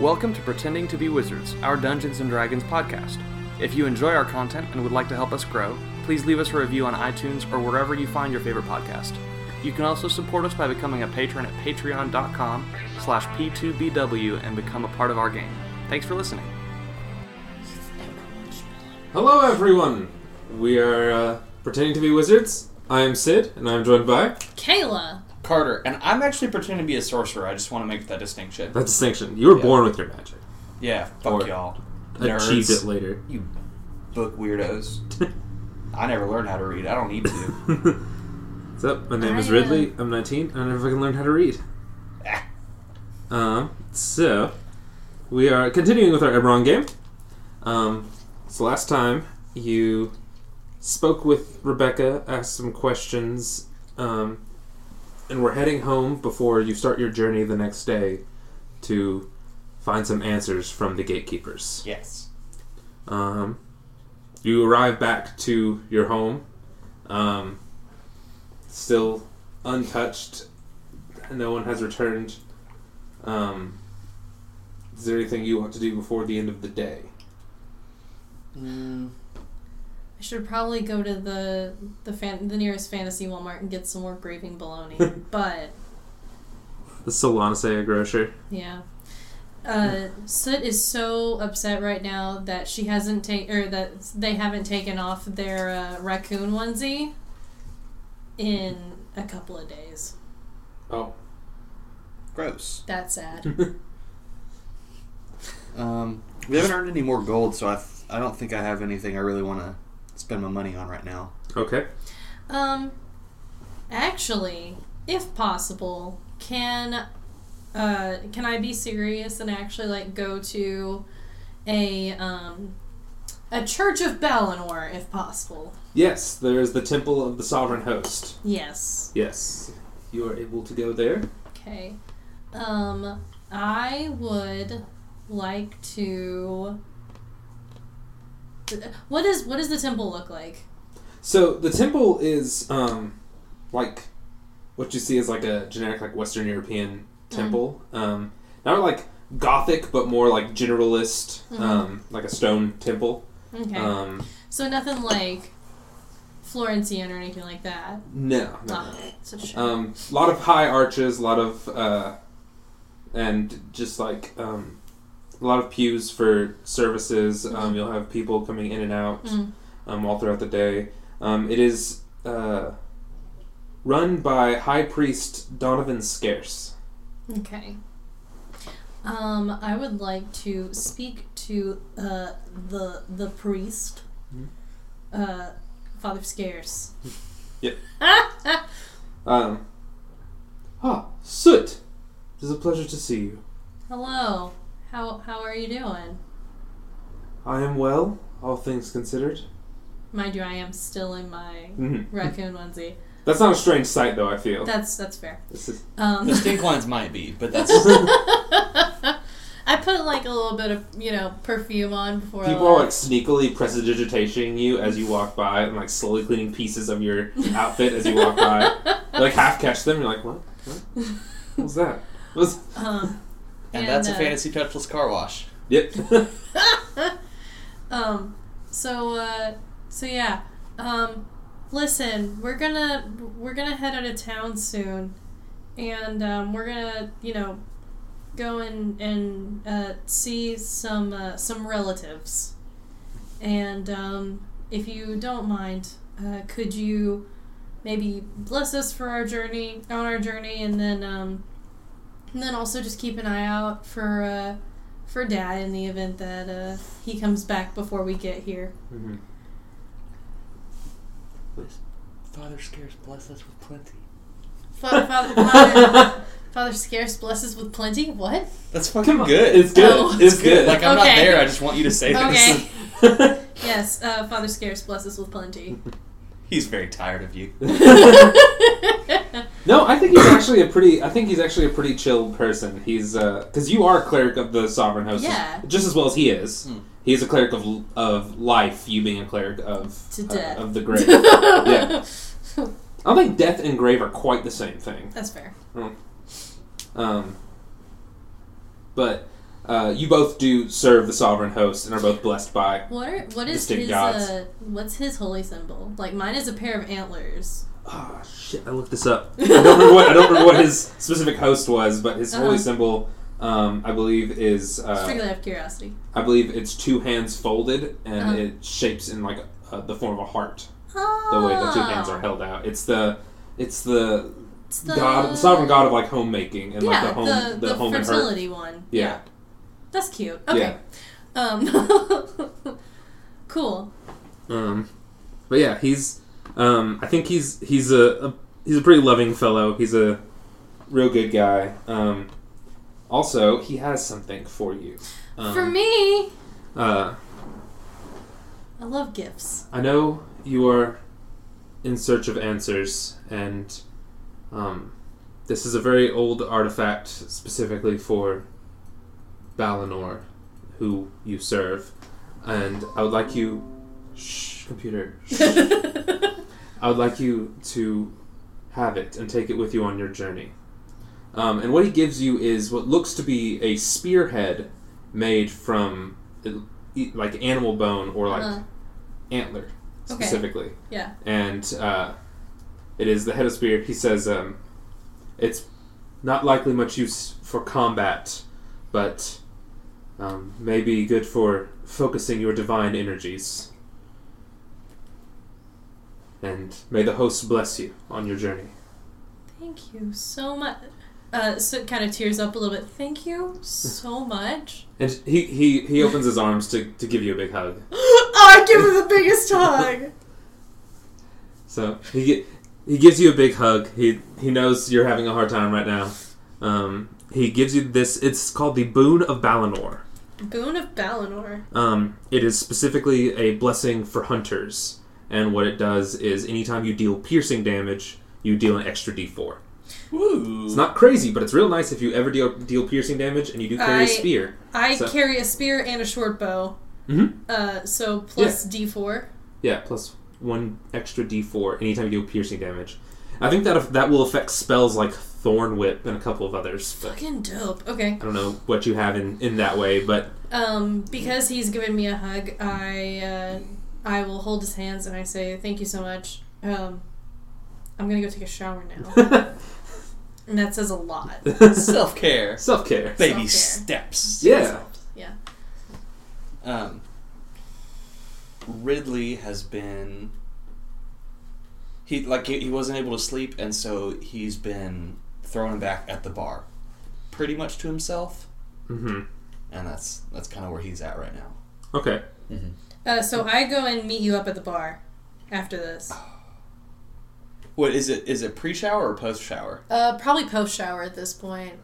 Welcome to Pretending to be Wizards, our Dungeons and Dragons podcast. If you enjoy our content and would like to help us grow, please leave us a review on iTunes or wherever you find your favorite podcast. You can also support us by becoming a patron at patreon.com slash p2bw and become a part of our game. Thanks for listening. Hello, everyone. We are uh, pretending to be wizards. I am Sid, and I'm joined by Kayla. Carter, and I'm actually pretending to be a sorcerer. I just want to make that distinction. that distinction. You were Yeah. born with your magic. Yeah, fuck Or- y'all. Achieved Nerds. it later. You book weirdos. I never learned how to read. I don't need to. What's up? My name is I, Ridley. I'm 19. I never fucking learned how to read. Ah. Um. So we are continuing with our Eberron game. Um. So last time you spoke with Rebecca, asked some questions, um, and we're heading home before you start your journey the next day to find some answers from the gatekeepers. yes. Um, you arrive back to your home, um, still untouched. No one has returned. Um, is there anything you want to do before the end of the day? Mm, should probably go to the the fan, the nearest fantasy Walmart and get some more graving bologna. but The Solanacea grocer. yeah. Uh, Soot is so upset right now that she hasn't taken or that they haven't taken off their uh, raccoon onesie in a couple of days. Oh, gross. That's sad. Um, we haven't earned any more gold, so I, th- I don't think I have anything I really want to spend my money on right now. okay. Um, actually, if possible, can uh can I be serious and actually like go to a um a church of Balinor if possible? Yes, there is the Temple of the Sovereign Host. Yes. Yes, you are able to go there. Okay. Um, I would like to. What is what does the temple look like? So the temple is um, like what you see is like a generic like Western European temple. Um, not like Gothic, but more like generalist, Mhm. um, like a stone temple. Okay. Um, so nothing like Florentine or anything like that. no, no. Oh, it's a. Um, lot of high arches, a lot of uh, and just like um, a lot of pews for services. Um, Mhm. you'll have people coming in and out. Mm. um, all throughout the day. Um, it is uh, run by High Priest Donovan Scarce. Okay. Um, I would like to speak to uh, the the priest, Mhm. uh, Father Scarce. Yep. Um, ah, Soot! It is a pleasure to see you. Hello. How how are you doing? I am well, all things considered. Mind you, I am still in my Mhm. raccoon onesie. That's not a strange sight, though, I feel. That's that's fair. This is, Um, The stink lines might be, but that's I put like a little bit of you know perfume on before. I people are like left. sneakily prestidigitating you as you walk by and like slowly cleaning pieces of your outfit as you walk by. You, like half catch them, you're like, what? What? What's that? What's... Um, and, that's a uh, fantasy touchless car wash. Yep. um so uh so yeah um listen we're gonna we're gonna head out of town soon and um we're gonna you know go and and uh see some uh, some relatives and um if you don't mind uh could you maybe bless us for our journey on our journey and then um and then also just keep an eye out for uh for dad in the event that uh, he comes back before we get here. Mhm. Father Scarce bless us with plenty. Father, father, father, father scarce blesses with plenty. What? That's fucking good. It's good. Oh. It's good. like I'm not there. I just want you to say this. Okay. yes, uh, father scarce blesses with plenty. He's very tired of you. no, I think he's actually a pretty. I think he's actually a pretty chill person. He's because you are a cleric of the sovereign host, Yeah. just as well as he is. Hmm. He is a cleric of of life. You being a cleric of To uh, death. of the grave. yeah, I don't think death and grave are quite the same thing. That's fair. Um, but uh, you both do serve the sovereign host and are both blessed by. What are, what is his gods. uh what's his holy symbol? Like mine is a pair of antlers. Ah, shit! I looked this up. I don't remember what I don't remember what his specific host was, but his holy Uh-huh. symbol, um, I believe, is uh, Strictly out of curiosity. I believe it's two hands folded and Uh-huh. it shapes in like uh, the form of a heart. Oh. The way the two hands are held out. It's the it's the, It's the god, the sovereign god of like homemaking and yeah, like the home the, the, the, home and hearth. fertility one. Yeah. That's cute. Okay. Um Cool. Um, but yeah, he's. Um, I think he's he's a, a he's a pretty loving fellow. He's a real good guy. Um, also, he has something for you. Um, For me, uh, I love gifts. I know you are in search of answers, and um, this is a very old artifact specifically for Balinor, who you serve. And I would like you, shh, computer, shh. I would like you to have it and take it with you on your journey. Um, and what he gives you is what looks to be a spearhead made from like animal bone or like Uh, antler Okay. specifically. yeah. And uh, it is the head of spear. He says um, it's not likely much use for combat, but um, may be good for focusing your divine energies. And may the host bless you on your journey. Thank you so much. Uh, so it kind of tears up a little bit. Thank you so much. And he, he, he opens his arms to, to give you a big hug. I give him the biggest hug. So he he gives you a big hug. He he knows you're having a hard time right now. Um, he gives you this. It's called the Boon of Balinor. Boon of Balinor. Um, it is specifically a blessing for hunters, and what it does is anytime you deal piercing damage, you deal an extra D4. Woo. It's not crazy, but it's real nice if you ever deal deal piercing damage and you do carry I- a spear. I So- carry a spear and a short bow. Mhm. Uh, so plus D four. Yeah, plus one extra D4 anytime you deal piercing damage. I think that that will affect spells like Thorn Whip and a couple of others. But Fucking dope. Okay. I don't know what you have in, in that way, but Um, because he's given me a hug, I uh, I will hold his hands and I say thank you so much. Um, I'm gonna go take a shower now, and that says a lot. Self care. self care. Baby Self-care. steps. Yeah. Yeah. Um, Ridley has been. He like he, he wasn't able to sleep, and so he's been throwing him back at the bar, pretty much to himself, Mm-hmm. and that's that's kind of where he's at right now. Okay. Uh, so I go and meet you up at the bar after this. What is it? Is it pre-shower or post-shower? Uh, probably post shower at this point.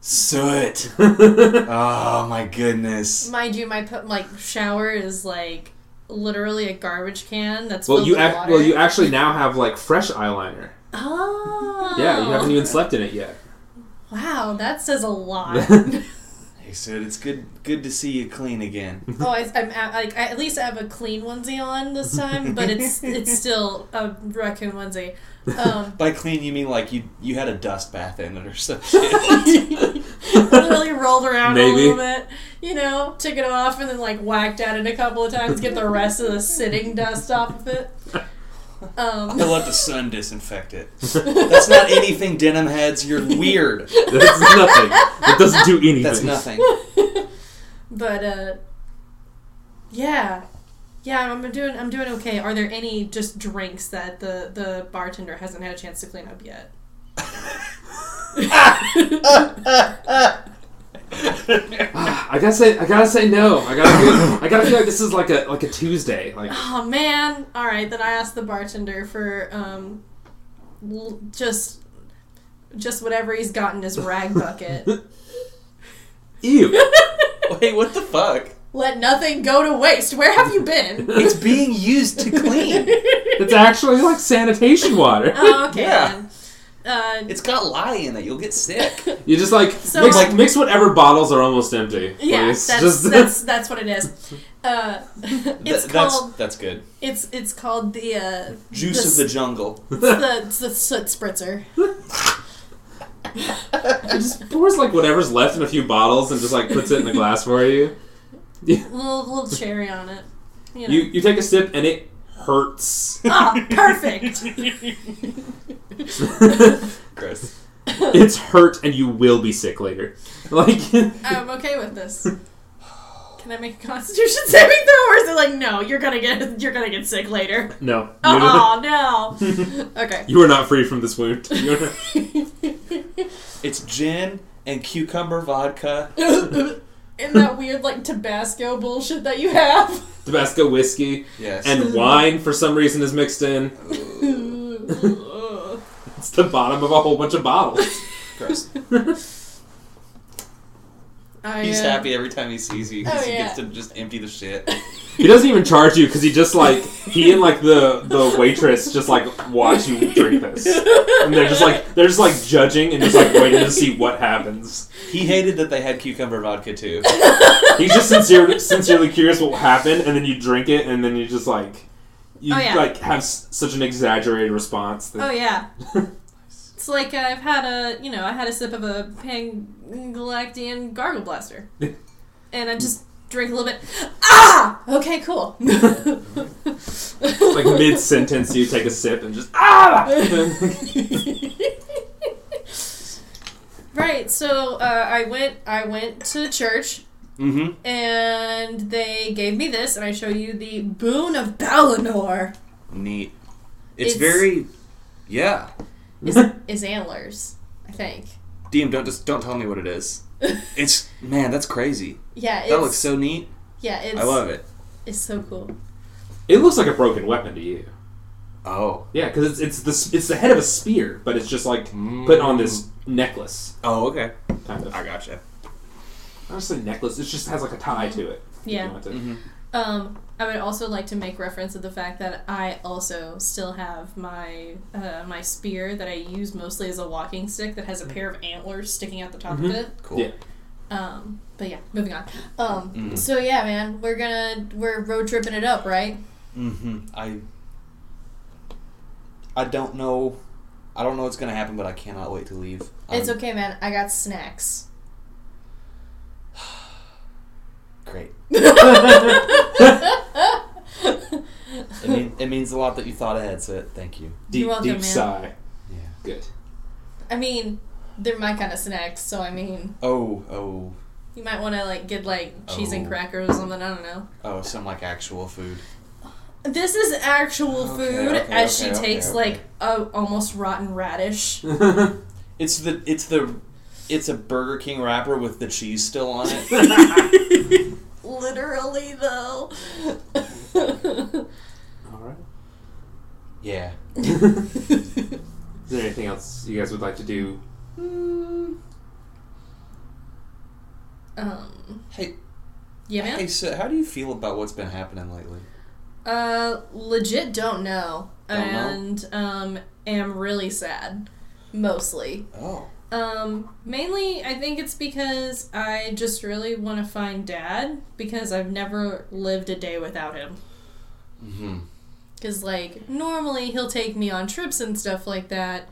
Soot. oh my goodness. Mind you, my po- like shower is like literally a garbage can that's well, filled you with act, water. well you actually now have like fresh eyeliner. Oh. Yeah, you haven't even slept in it yet. Wow, that says a lot. Hey, Soot, it's good good to see you clean again. oh, I, I'm at, like I, at least I have a clean onesie on this time, but it's it's still a raccoon onesie. Um, By clean, you mean like you you had a dust bath in it or some shit. literally rolled around a little bit, you know, took it off and then like whacked at it a couple of times, get the rest of the sitting dust off of it. I Um, let the sun disinfect it. That's not anything, denim heads. You're weird. That's nothing. It doesn't do anything. That's nothing. but uh, yeah, yeah, I'm doing I'm doing okay. Are there any just drinks that the the bartender hasn't had a chance to clean up yet? I gotta say, I gotta say no. I gotta, feel, I gotta feel like this is like a like a Tuesday. Like, Oh man! All right, then I asked the bartender for um, l- just just whatever he's got in his rag bucket. ew. Wait, what the fuck? Let nothing go to waste. Where have you been? It's being used to clean. It's actually like sanitation water. oh, okay. Yeah. Then. Uh, It's got lye in it. You'll get sick. You just like So, mix, like- mix whatever bottles are almost empty. yeah, please. that's, Just- that's that's what it is. Uh, it's Th- called that's that's good. it's it's called the uh, Juice the of the jungle. It's the, it's the soot spritzer. It just pours like whatever's left in a few bottles and just like puts it in a glass for you. little little cherry on it. You know. You you take a sip and it hurts. Ah, perfect. Chris. it's hurt and you will be sick later. Like I'm okay with this. Can I make a Constitution saving throw, or is it like no? You're gonna get you're gonna get sick later. no. You, Oh no. Okay. you are not free from this wound. It's gin and cucumber vodka. and that weird like Tabasco bullshit that you have. Tabasco whiskey Yes. and wine for some reason is mixed in. It's the bottom of a whole bunch of bottles. Chris. I, He's uh, happy every time he sees you because Oh, he yeah. gets to just empty the shit. He doesn't even charge you because he just like he and like the the waitress just like watch you drink this, and they're just like they're just like judging and just like waiting to see what happens. He hated that they had cucumber vodka too. He's just sincere, sincerely curious what will happen, and then you drink it, and then you just like you Oh, yeah. like have s- such an exaggerated response. That, Oh yeah. It's like I've had a, you know, I had a sip of a Pangalactian Gargle Blaster, and I just drink a little bit. Ah, okay, cool. like mid sentence, you take a sip and just ah. right. So uh, I went, I went to church, Mm-hmm. and they gave me this, and I show you the Boon of Balinor. Neat. It's, It's- very, yeah. Is is antlers, I think. DM, don't just don't tell me what it is. It's man, that's crazy. Yeah, it's, That looks so neat. Yeah, it's. I love it. It's so cool. it looks like a broken weapon to you. Oh. Yeah, because it's it's the it's the head of a spear, but it's just like put on this necklace Oh, okay. kind of. I gotcha. I don't say necklace. It just has like a tie to it. Yeah. to. Mm-hmm. Um, I would also like to make reference to the fact that I also still have my uh, my spear that I use mostly as a walking stick that has a pair of antlers sticking out the top Mhm. of it. Cool. Yeah. Um, but yeah, moving on. Um, Mhm. so yeah, man, we're gonna we're road tripping it up, right? Mm-hmm. I. I don't know. I don't know what's gonna happen, but I cannot wait to leave. it's Um, okay, man. I got snacks. Great. It, mean, it means a lot that you thought ahead, so thank you. Deep You're welcome, deep man. sigh. Yeah. Good. I mean, they're my kind of snacks, so I mean, Oh, oh, you might want to like get like cheese and Oh. crackers or something. I don't know. oh! Some like actual food. This is actual Okay, food, okay, as okay, she okay, takes okay. like a almost rotten radish. It's the it's the it's a Burger King wrapper with the cheese still on it. Literally, though. All right. yeah. Is there anything else you guys would like to do? um. Hey, Yeah, man. hey, so how do you feel about what's been happening lately? Uh, legit don't know, Don't know? and um, am really sad. Mostly. Oh. Um, mainly, I think it's because I just really want to find Dad because I've never lived a day without him. Mm-hmm. Because, like, normally he'll take me on trips and stuff like that.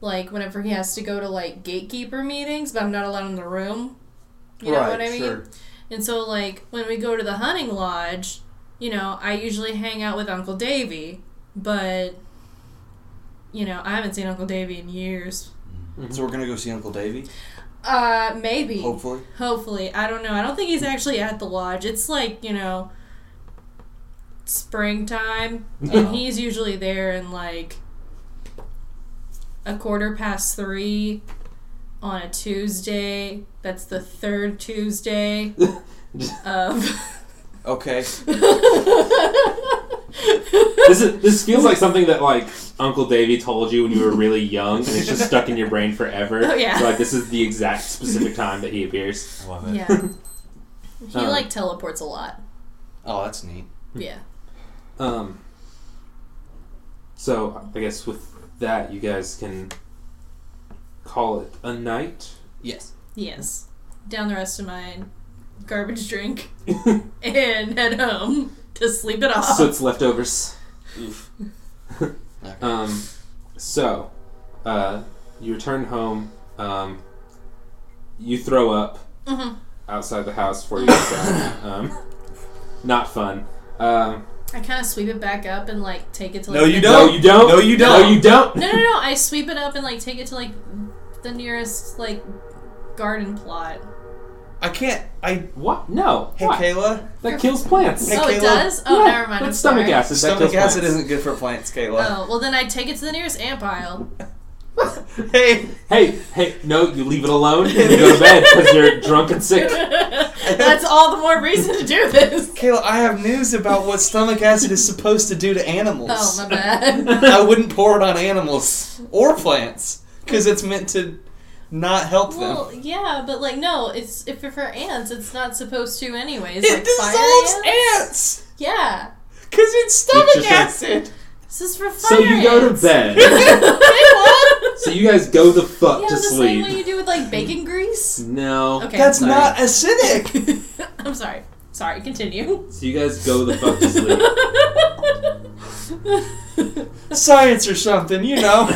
Like, whenever he has to go to, like, gatekeeper meetings, but I'm not allowed in the room. You know what I mean? Sure. And so, like, when we go to the hunting lodge, you know, I usually hang out with Uncle Davy, but, you know, I haven't seen Uncle Davy in years. So we're gonna go see Uncle Davy. Uh, maybe. Hopefully. Hopefully. I don't know. I don't think he's actually at the lodge. It's like, you know, springtime, and he's usually there in like a quarter past three on a Tuesday. That's the third Tuesday of. Okay. This is this feels like something that like Uncle Davy told you when you were really young, and it's just stuck in your brain forever. Oh, yeah. So like this is the exact specific time that he appears. I love it. yeah. He Um. like teleports a lot. Oh, that's neat. Yeah. Um. So I guess with that, you guys can call it a night. Yes. Yes. Down the rest of my garbage drink and head home to sleep it off. so it's leftovers. Oof. Okay. Um, so, uh, you return home Um, you throw up Mhm. outside the house for you get. Um, not fun. Um, I kind of sweep it back up and like take it to like. No, you no, don't. you don't. No, you don't. No, you don't. No, no, no! I sweep it up and like take it to like the nearest like garden plot. I can't. I. What? No. Hey, Why? Kayla. That kills plants. Oh, hey, oh, it Kayla. does. Oh, Yeah, never mind. I'm That's stomach sorry. acid. that Stomach kills acid plants. isn't good for plants, Kayla. Oh well, then I'd take it to the nearest ant pile. hey, Hey, hey, no, you leave it alone and you go to bed because you're drunk and sick. That's all the more reason to do this. Kayla, I have news about what stomach acid is supposed to do to animals. Oh my bad. I wouldn't pour it on animals or plants because it's meant to not help them. Well, yeah, but like no, it's if you're for ants, it's not supposed to anyways. it like dissolves ants. ants Yeah, because it's stomach It's just a- acid. this is for fire So you go to bed. So you guys go the fuck Yeah, to the same way you do with like bacon grease. No. Okay, That's I'm sorry. not acidic. I'm sorry. Sorry, continue. So you guys go the fuck to sleep. Science or something, you know.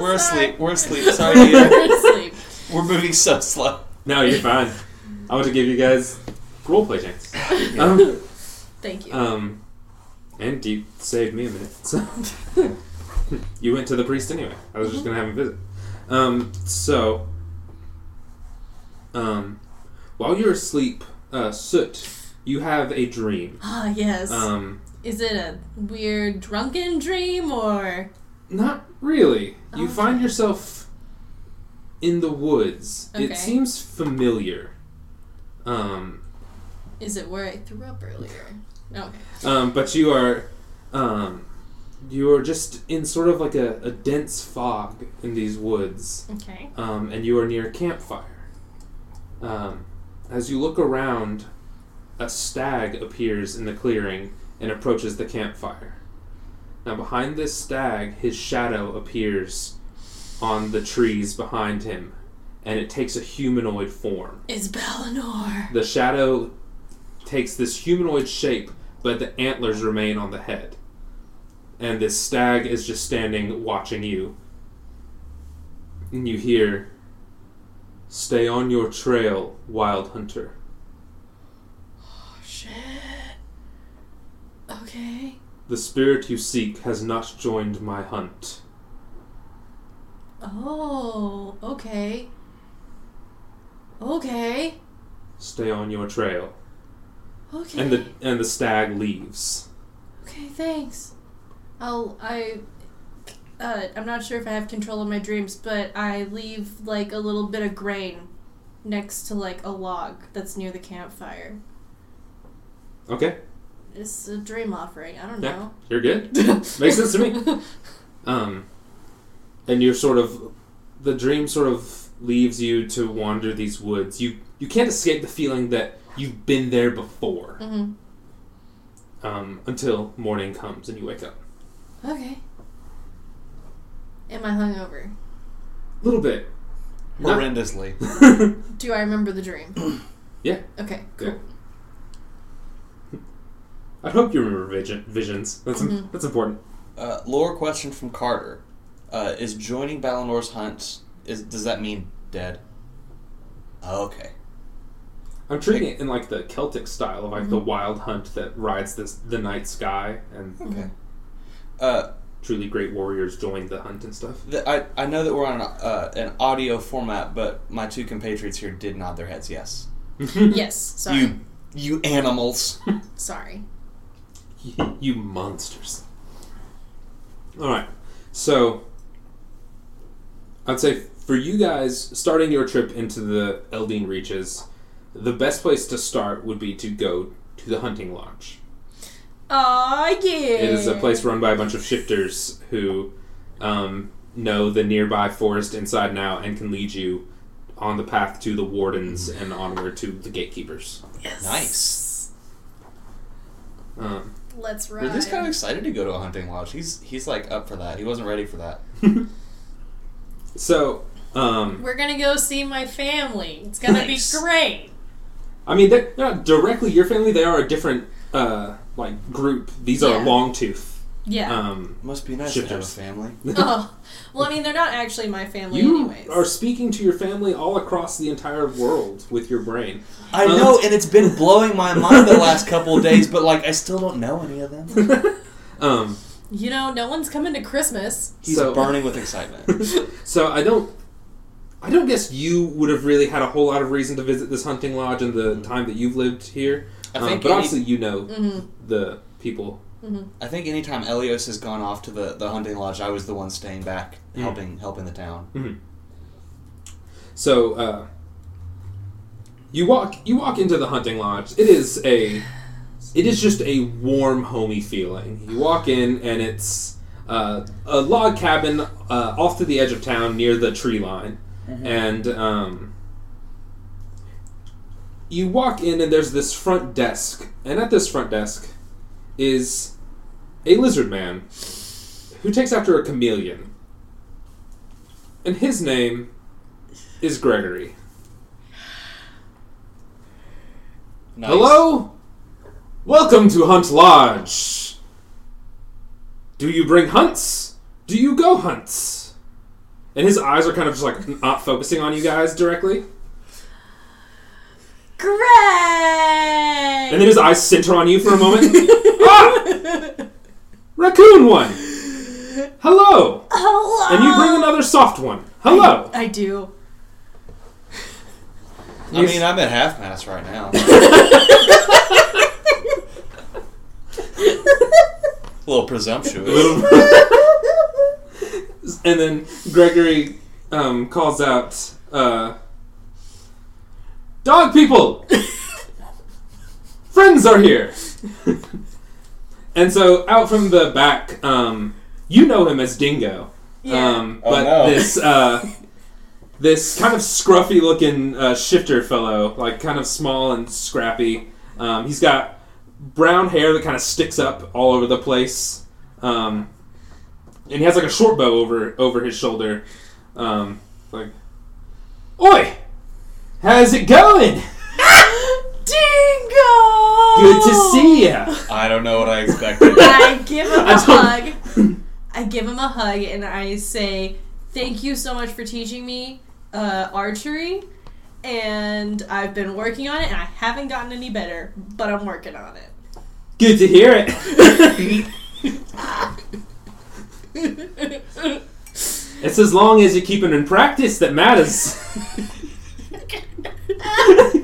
I'm We're sorry. asleep. We're asleep. Sorry, Peter. We're asleep. We're moving so slow. no, you're fine. I want to give you guys roleplay chance. Um, Thank you. um, and you saved me a minute. So you went to the priest anyway. I was just gonna have him visit. Um, so, um, while you're asleep, uh, Soot, you have a dream. Ah, yes. Um, Is it a weird drunken dream or? Not really. You Okay. find yourself in the woods. Okay. It seems familiar. Um, Is it where I threw up earlier? Okay. um, but you are, um, you are just in sort of like a, a dense fog in these woods, Okay. um, and you are near a campfire. Um, as you look around, a stag appears in the clearing and approaches the campfire. Now, behind this stag, his shadow appears on the trees behind him, and it takes a humanoid form. It's Balinor. The shadow takes this humanoid shape, but the antlers remain on the head. And this stag is just standing watching you. And you hear, Stay on your trail, wild hunter. Oh shit. Okay. The spirit you seek has not joined my hunt. Oh. Okay. Okay. Stay on your trail. Okay. And the and the stag leaves. Okay, thanks. I'll I uh I'm not sure if I have control of my dreams, but I leave like a little bit of grain next to like a log that's near the campfire. Okay, It's a dream offering. I don't Yeah. know. you're good. Makes sense to me. Um, and you're sort of the dream sort of leaves you to wander these woods. You you can't escape the feeling that you've been there before. hmm Um, until morning comes and you wake up. Okay. Am I hungover? A little bit. Horrendously. Do I remember the dream? Yeah. Okay, cool. Yeah. I hope you remember vision, visions. That's im- Mhm. that's important. Uh, lore question from Carter: uh, Is joining Balinor's hunt is does that mean dead? Oh, okay. I'm treating it in like the Celtic style of like the wild hunt that rides this the night sky and Okay. Uh, truly great warriors join the hunt and stuff. the, I I know that we're on an, uh, an audio format, but my two compatriots here did nod their heads. Yes. Yes. Sorry. You you animals. Sorry. you monsters. All right. So I'd say for you guys starting your trip into the Eldeen reaches, the best place to start would be to go to the hunting lodge. Aw, yeah. It is a place run by a bunch of shifters who um, know the nearby forest inside and out and can lead you on the path to the wardens and onward to the gatekeepers. Yes. Nice. Um, Let's ride. Rudy's kind of excited to go to a hunting lodge. He's he's like up for that. He wasn't ready for that. so, um, We're gonna go see my family. It's gonna Nice. be great. I mean, they're not directly your family. They are a different uh, like group. These are long tooth. Yeah. um, Must be nice to have a family. oh. Well, I mean, they're not actually my family, you anyways. are speaking to your family all across the entire world with your brain. I Um, know, and it's been blowing my mind the last couple of days, but like I still don't know any of them. Um, You know, no one's coming to Christmas. He's So- burning with excitement. so I don't, I don't guess you would have really had a whole lot of reason to visit this hunting lodge in the time that you've lived here. I Um, think but any- obviously you know Mm-hmm. the people. I think anytime Elios has gone off to the, the hunting lodge, I was the one staying back, Mm. helping helping the town. So uh, you walk you walk into the hunting lodge. It is a it is just a warm, homey feeling. You walk in and it's uh, a log cabin uh, off to the edge of town near the tree line, and um, you walk in and there's this front desk, and at this front desk is a lizard man who takes after a chameleon, and his name is Gregory. Nice. Hello? Welcome to Hunt Lodge. Do you bring hunts? Do you go hunts? And his eyes are kind of just like not focusing on you guys directly. Greg! And then his eyes center on you for a moment. ah! Raccoon one! Hello! Hello! And you bring another soft one. Hello! I do. I mean, I'm at half mast right now. A little presumptuous. and then Gregory um, calls out, uh, "Dog people, friends are here." and so out from the back, um, you know him as Dingo, Yeah. um, Oh, but no. this uh, this kind of scruffy looking uh, shifter fellow, like kind of small and scrappy. Um, he's got brown hair that kind of sticks up all over the place. Um, and he has like a short bow over over his shoulder. Um, like, oi, how's it going? Dingo! Good to see ya. I don't know what I expected. I give him I a don't- hug. I give him a hug and I say, "Thank you so much for teaching me uh, archery." And I've been working on it, and I haven't gotten any better, but I'm working on it. Good to hear it. it's as long as you keep it in practice that matters.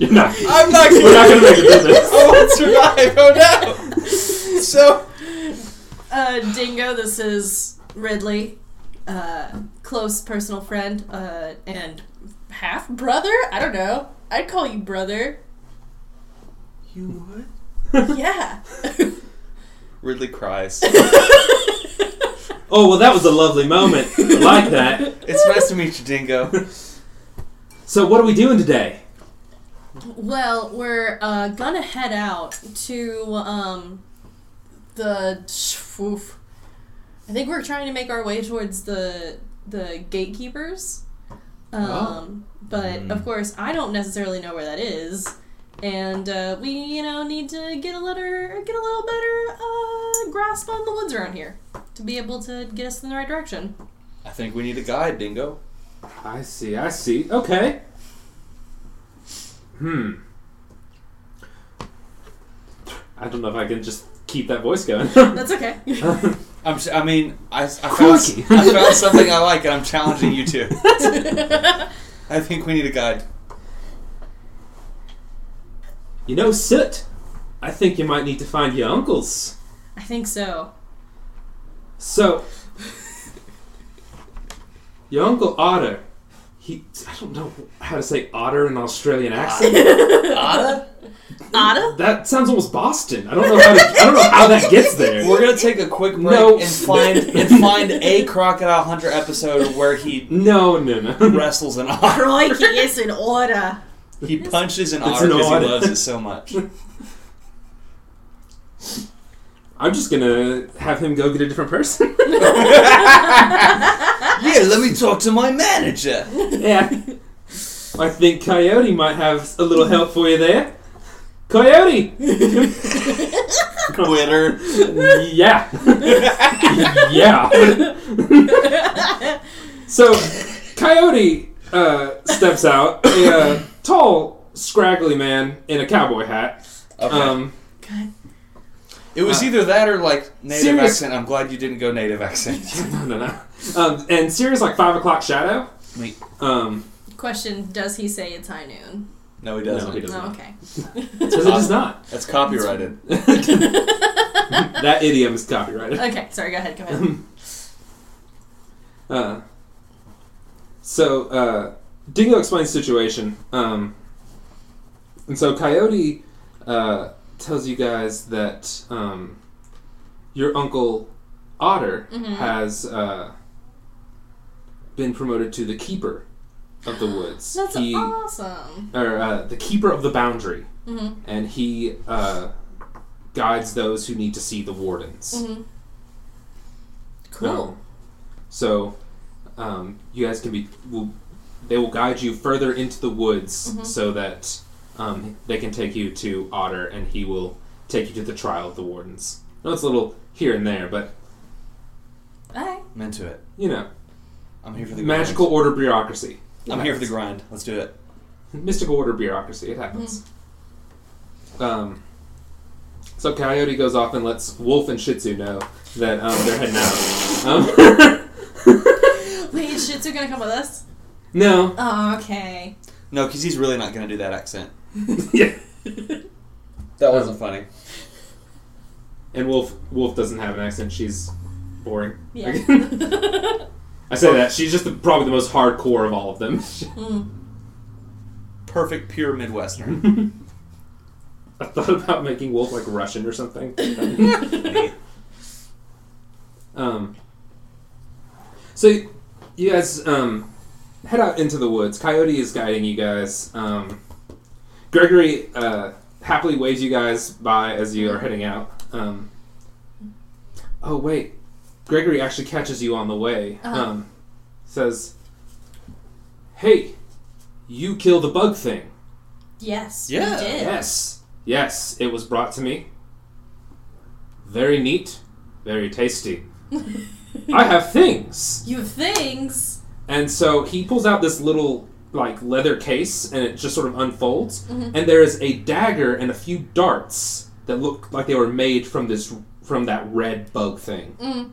You're not. I'm not We're not gonna make it through this. I won't survive. Oh no. So Uh, Dingo, this is Ridley, uh, close personal friend, uh, and half brother. I don't know. I'd call you brother. you would? Yeah. Ridley cries. Oh well, that was a lovely moment. I like that. It's nice to meet you, Dingo. So what are we doing today? Well, we're uh, gonna head out to um, the. Oof. I think we're trying to make our way towards the the gatekeepers. Um, Oh. But of course, I don't necessarily know where that is, and uh, we, you know, need to get a little get a little better uh, grasp on the woods around here to be able to get us in the right direction. I think we need a guide, Dingo. I see. I see. Okay. Hmm. I don't know if I can just keep that voice going. That's okay. I'm. s- I mean, I, I found. I found something I like, and I'm challenging you to. I think we need a guide. you know, Soot. I think you might need to find your uncles. I think so. So, your uncle Otter. He. I don't know how to say otter in Australian accent. otter? Ada? That sounds almost Boston. I don't know how to. I don't know how that gets there. We're gonna take a quick break No. and find and find a crocodile hunter episode where he No, no, no. wrestles an otter. Crikey, it's in order. He punches an It's otter an because he otter. loves it so much. I'm just gonna have him go get a different person. Yeah, let me talk to my manager. yeah. I think Coyote might have a little help for you there. Coyote! Quitter. yeah. yeah. so, Coyote uh, steps out, a uh, tall, scraggly man in a cowboy hat. Okay. Um, God. it was uh, either that or like native serious- accent. I'm glad you didn't go native accent. no, no, no. Um, and serious like five o'clock shadow. Wait. Um, Question: Does he say it's high noon? No, he doesn't. No, he doesn't. Oh, okay. because it is not. That's copyrighted. that idiom is copyrighted. Okay. Sorry. Go ahead. Go ahead. Uh, so uh, Dingo explains the situation, um, and so Coyote uh, tells you guys that um, your uncle Otter Mhm. has uh, been promoted to the keeper of the woods. That's he, awesome. or uh, the keeper of the boundary, hmm and he uh, guides those who need to see the wardens. hmm Cool. Um, so, um, you guys can be. Will, they will guide you further into the woods Mhm. so that um, they can take you to Otter, and he will take you to the trial of the wardens. I know it's a little here and there, but Okay. I'm into it. you know, I'm here for the magical order bureaucracy. Grind. I'm here for the grind. Let's do it. mystical order bureaucracy. It happens. Um, so Coyote goes off and lets Wolf and Shih Tzu know that um, they're heading out. Um, Wait, is Shih Tzu gonna come with us? no. Oh, okay. No, because he's really not going to do that accent. yeah. That wasn't funny. And Wolf Wolf doesn't have an accent. She's boring. Yeah. I say that she's just the, probably the most hardcore of all of them. Mm. Perfect, pure Midwestern. I thought about making Wolf like Russian or something. um. So you guys um, head out into the woods. Coyote is guiding you guys. Um, Gregory uh, happily waves you guys by as you are heading out. Um, oh wait, Gregory actually catches you on the way. Uh-huh. Um, says, "Hey, you kill the bug thing." yes. Yeah. Did. Yes, yes, it was brought to me. Very neat, very tasty. I have things. You have things. And so he pulls out this little like leather case and it just sort of unfolds Mhm. and there is a dagger and a few darts that look like they were made from this from that red bug thing. Mm.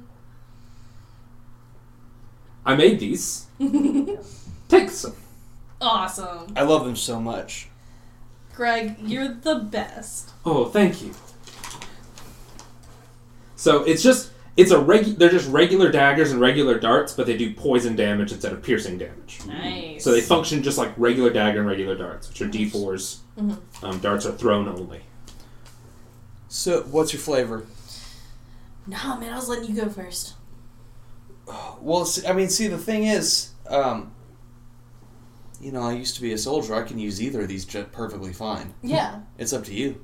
I made these. Take some. awesome. I love them so much. Greg, you're the best. Oh, thank you. So it's just it's a reg they're just regular daggers and regular darts, but they do poison damage instead of piercing damage. Nice. So they function just like regular dagger and regular darts, which are D4s. Mhm. Um, darts are thrown only. So, what's your flavor? No, man, I was letting you go first. Well, see, I mean, see, the thing is, um, you know, I used to be a soldier. I can use either of these just perfectly fine. Yeah. It's up to you.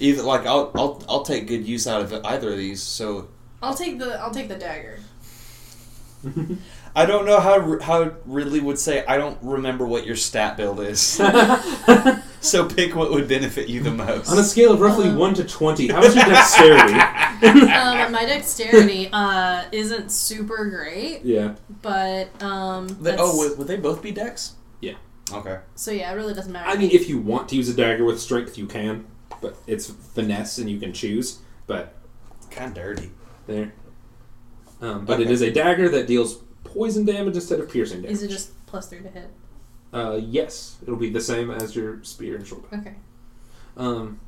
Either like I'll I'll I'll take good use out of either of these. So I'll take the I'll take the dagger. I don't know how how Ridley would say. I don't remember what your stat build is. so pick what would benefit you the most. On a scale of roughly Um. one to twenty, how is your dexterity? um, my dexterity uh, isn't super great, yeah. but um, They- oh, would, would they both be dex? Yeah. Okay. so yeah, it really doesn't matter. I mean, if you want to use a dagger with strength, you can, but it's finesse and you can choose. But Kind of dirty. there. Um, but it Okay. is a dagger that deals poison damage instead of piercing damage. is it just plus three to hit? Uh, yes, it'll be the same as your spear and short. bow. Okay. Um,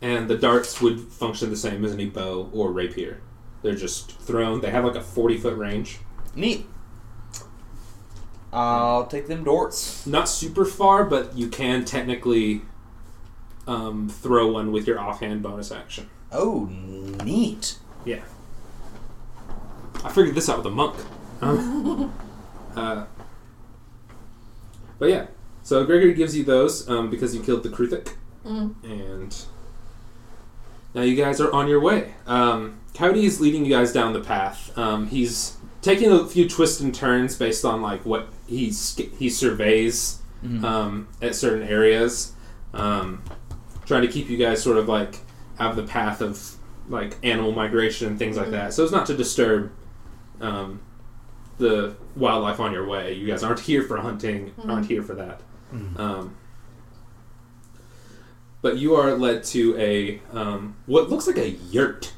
and the darts would function the same as any bow or rapier. They're just thrown. They have like a forty foot range. Neat. I'll take them darts. Not super far, but you can technically um, throw one with your offhand bonus action. Oh, neat. I figured this out with a monk. Um, uh, but yeah, so Gregory gives you those um, because you killed the Kruthik, Mm. and now you guys are on your way. Um, Coyote is leading you guys down the path. Um, he's taking a few twists and turns based on like what he's he surveys Mm-hmm. um, at certain areas. Um, trying to keep you guys sort of like out of the path of like animal migration and things like that. So it's not to disturb um, the wildlife on your way. You guys aren't here for hunting, aren't here for that. Um, but you are led to a um, what looks like a yurt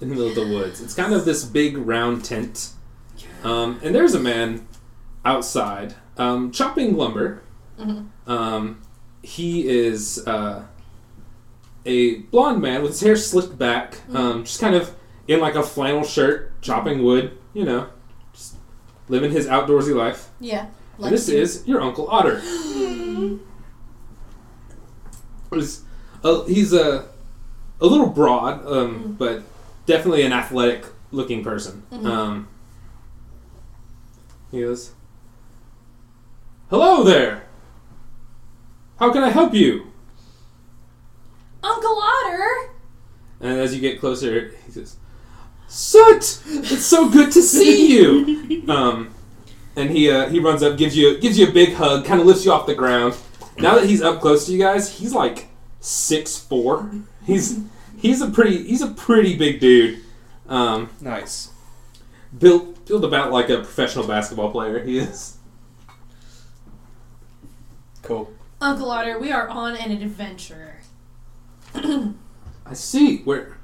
in the middle of the woods. It's kind of this big round tent, um, and there's a man outside um, chopping lumber. Um, he is uh, a blonde man with his hair slicked back, um, just kind of in like a flannel shirt, chopping wood. You know, just living his outdoorsy life. Yeah. And this is your Uncle Otter. He's a, he's a, a little broad, um, but definitely an athletic looking person. Um, he goes, Hello there! How can I help you? Uncle Otter. And as you get closer, he says, Soot! It's so good to see you! Um, and he uh, he runs up, gives you gives you a big hug, kind of lifts you off the ground. Now that he's up close to you guys, he's like six four. He's he's a pretty he's a pretty big dude. Um, Nice. built built about like a professional basketball player. He is. Cool. Uncle Otter, we are on an adventure. I see. Where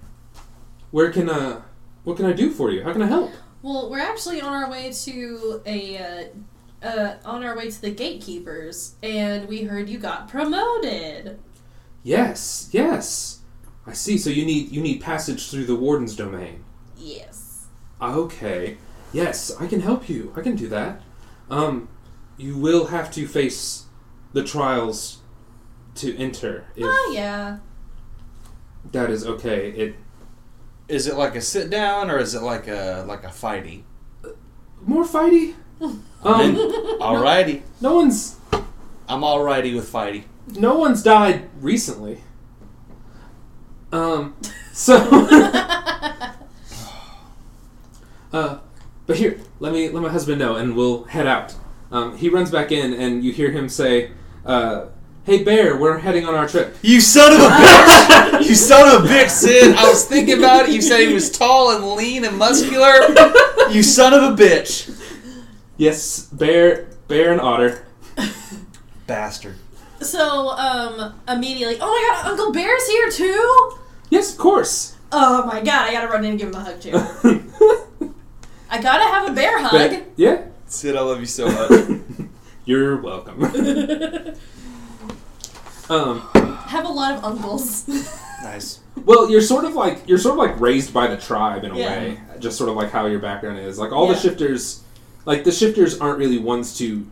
where can uh what can I do for you? How can I help? Well, we're actually on our way to a uh, uh, on our way to the gatekeepers, and we heard you got promoted. Yes, yes. I see. So you need you need passage through the warden's domain. Yes. Okay. Yes, I can help you. I can do that. Um, you will have to face the trials to enter. If Oh yeah. that is okay. It Is it like a sit down or is it like a like a fighty? more fighty. Um, Alrighty. no one's I'm alrighty with fighty. no one's died recently. Um, so. uh, but here, let me let my husband know, and we'll head out. Um, he runs back in, and you hear him say, uh, "Hey, Bear, we're heading on our trip." You son of a bitch! you son of a bitch, Sid! I was thinking about it. You said he was tall and lean and muscular. You son of a bitch! Yes, Bear, Bear, and Otter. Bastard. So um immediately, oh my god, Uncle Bear's here too. Yes, of course. Oh my god, I gotta run in and give him a hug too. I gotta have a bear hug. But- yeah, Sid, I love you so much. you're welcome. Um, have a lot of uncles. nice. well, you're sort of like you're sort of like raised by the tribe in a Yeah. way, just sort of like how your background is. Like all Yeah. the shifters, like the shifters aren't really ones to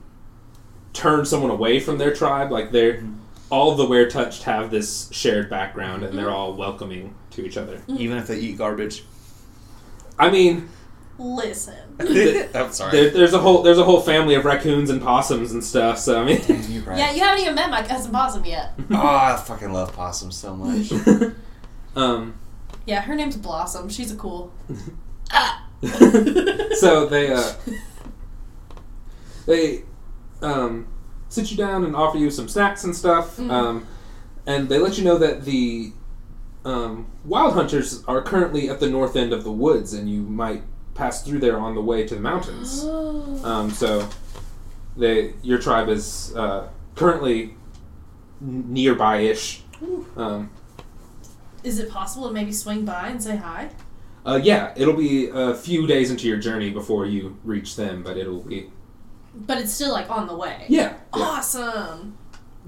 turn someone away from their tribe. Like they're mm-hmm. all of the weretouched have this shared background, and they're mm-hmm. all welcoming to each other. Mm-hmm. Even if they eat garbage. I mean, Listen. I'm sorry. there, there's a whole there's a whole family of raccoons and possums and stuff. So I mean, You're right. Yeah, you haven't even met my cousin Possum yet. Oh, I fucking love possums so much. um, Yeah, her name's Blossom. She's a cool. so they uh, they um, sit you down and offer you some snacks and stuff, um, and they let you know that the um, wild hunters are currently at the north end of the woods, and you might pass through there on the way to the mountains. Um, so they your tribe is uh, currently nearby-ish. Um, Is it possible to maybe swing by and say hi? uh, yeah, it'll be a few days into your journey before you reach them, but it'll be But it's still like on the way. yeah. yeah. Awesome.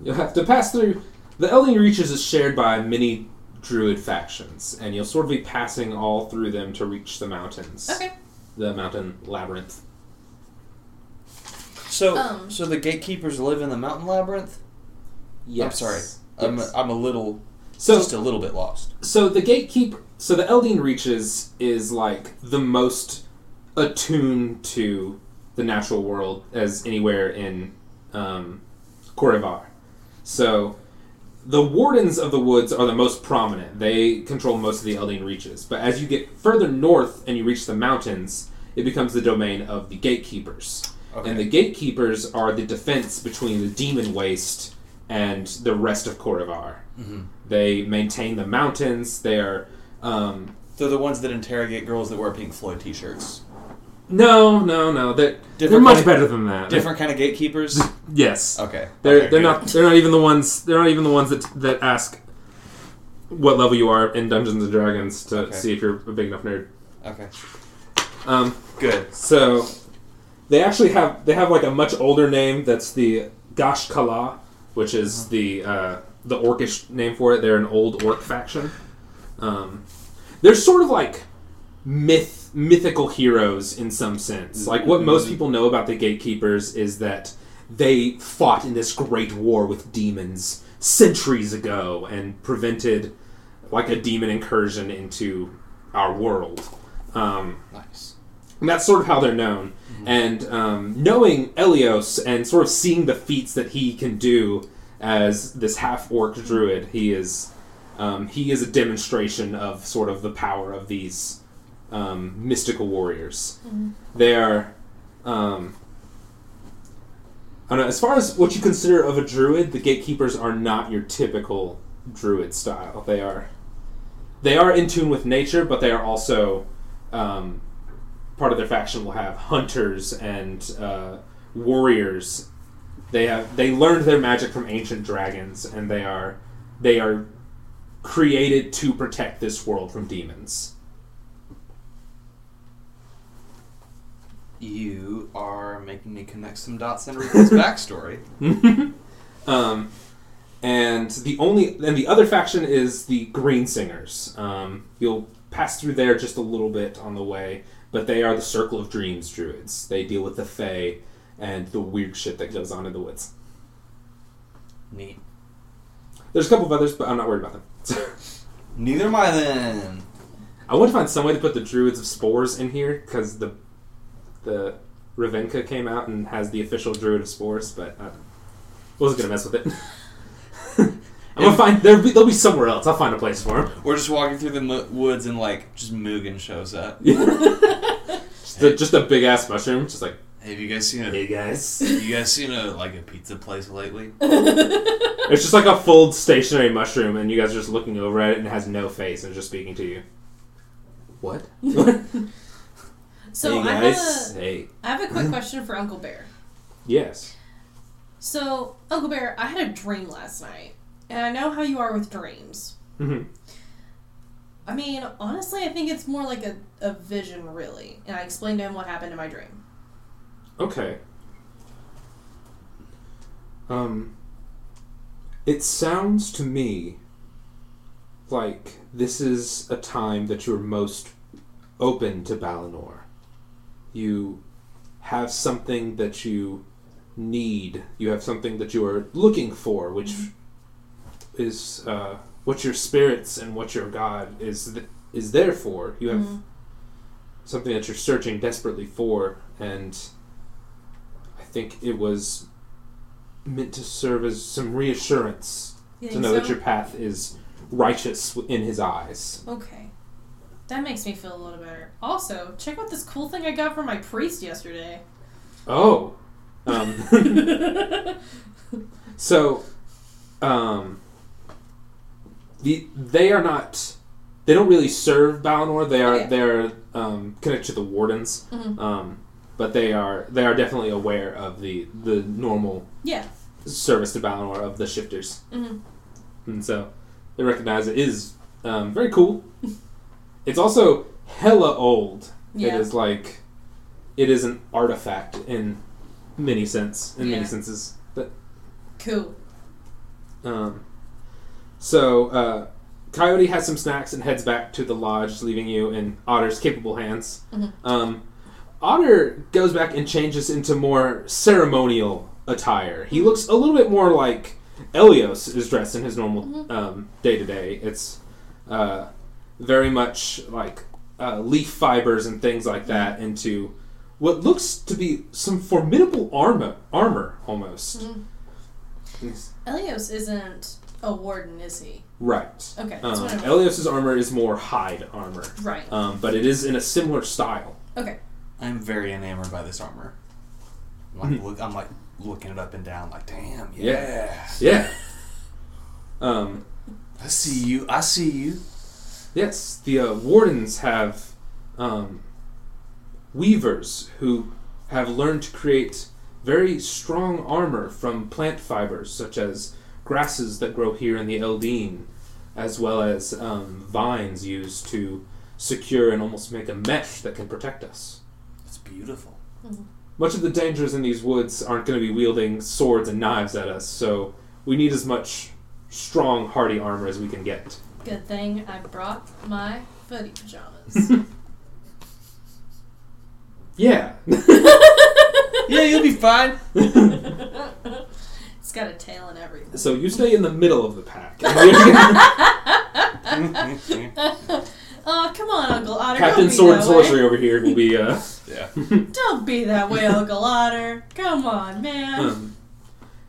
You'll have to pass through. The Eldeen Reaches is shared by many druid factions, and you'll sort of be passing all through them to reach the mountains. Okay. The mountain labyrinth. So, Um. so the gatekeepers live in the mountain labyrinth. Yes. sorry. I'm, Yes. I'm a little, So, just a little bit lost. so the gatekeeper. So the Eldeen Reaches is like the most attuned to the natural world as anywhere in um, Khorvaire. So the Wardens of the Woods are the most prominent. They control most of the Eldeen Reaches. But as you get further north and you reach the mountains, it becomes the domain of the Gatekeepers. Okay. And the Gatekeepers are the defense between the Demon Waste and the rest of Khorvaire. Mhm. They maintain the mountains. They are. Um, They're the ones that interrogate girls that wear Pink Floyd T-shirts. No, no, no. They're, they're much kind- better than that. Different kind of gatekeepers. Yes. Okay. They're Okay, they're good. not they're not even the ones they're not even the ones that that ask what level you are in Dungeons and Dragons to Okay. see if you're a big enough nerd. Okay. Um, Good. so they actually have they have like a much older name that's the Ghaash'kala, which is the uh, the orcish name for it. They're an old orc faction. Um, they're sort of like myth mythical heroes in some sense. Like what most people know about the gatekeepers is that they fought in this great war with demons centuries ago and prevented like a demon incursion into our world. Um, Nice. and that's sort of how they're known. And um, knowing Elios and sort of seeing the feats that he can do as this half orc druid, he is um, he is a demonstration of sort of the power of these um, mystical warriors. They are. Um, I don't know. As far as what you consider of a druid, the gatekeepers are not your typical druid style. They are. They are in tune with nature, but they are also um, part of their faction will have hunters and uh, warriors. They have they learned their magic from ancient dragons, and they are they are created to protect this world from demons. You are making me connect some dots and read his backstory. um, and the only and the other faction is the Green Singers. Um, you'll pass through there just a little bit on the way, but they are the Circle of Dreams druids. They deal with the Fae and the weird shit that goes on in the woods. Neat. There's a couple of others, but I'm not worried about them. Neither am I then. I want to find some way to put the Druids of Spores in here because the the Ravnica came out and has the official Druid of Spores, but I wasn't gonna mess with it. I'm gonna find there'll be, they'll be somewhere else. I'll find a place for him. We're just walking through the mo- woods and like just Mugen shows up. Just a, just a big ass mushroom, just like Have you guys seen a hey guys. you guys seen a like a pizza place lately? It's just like a full stationary mushroom, and you guys are just looking over at it, and it has no face, and it's just speaking to you. What? So hey I have guys. a Hey. I have a quick question for Uncle Bear. Yes. So Uncle Bear, I had a dream last night, and I know how you are with dreams. hmm I mean, honestly, I think it's more like a, a vision, really. And I explained to him what happened in my dream. Okay. Um, it sounds to me like this is a time that you're most open to Balinor. You have something that you need. You have something that you are looking for, which is uh, what your spirits and what your God is th- is there for. You have Mhm. something that you're searching desperately for, and I think it was meant to serve as some reassurance to know that your path is righteous in His eyes. Okay. That makes me feel a little better. Also, check out this cool thing I got from my priest yesterday. Oh, um, so um, the they are not. They don't really serve Balinor. They are Okay. they are um, connected to the wardens, Mhm. um, but they are they are definitely aware of the the normal Yeah. service to Balinor of the shifters, hmm and so they recognize it is um, very cool. It's also hella old. It Yeah. is like it is an artifact in many sense in Yeah. many senses. But Cool. um, so uh, Coyote has some snacks and heads back to the lodge, leaving you in Otter's capable hands. Mhm. Um, Otter goes back and changes into more ceremonial attire. He looks a little bit more like Elios is dressed in his normal day to day. It's uh, very much like uh, leaf fibers and things like that into what looks to be some formidable armor, armor almost. He's- Elios isn't a warden, is he? Right. Okay, that's Um. Elios's armor is more hide armor, Right. um, but it is in a similar style. Okay. I'm very enamored by this armor. I'm like, look, I'm like looking it up and down, like, damn, Yeah. yeah. Yeah. Um, I see you. I see you. Yes, the uh, wardens have um, weavers who have learned to create very strong armor from plant fibers, such as grasses that grow here in the Eldeen, as well as um, vines used to secure and almost make a mesh that can protect us. It's beautiful. Much of the dangers in these woods aren't going to be wielding swords and knives at us, so we need as much strong, hardy armor as we can get. Good thing I brought my footy pajamas. Yeah. Yeah, you'll be fine. it's got a tail and everything. so you stay in the middle of the pack. Oh, come on, Uncle Otter. Captain don't be Sword and that Sorcery way. over here will be. Uh, yeah. Don't be that way, Uncle Otter. Come on, man. um,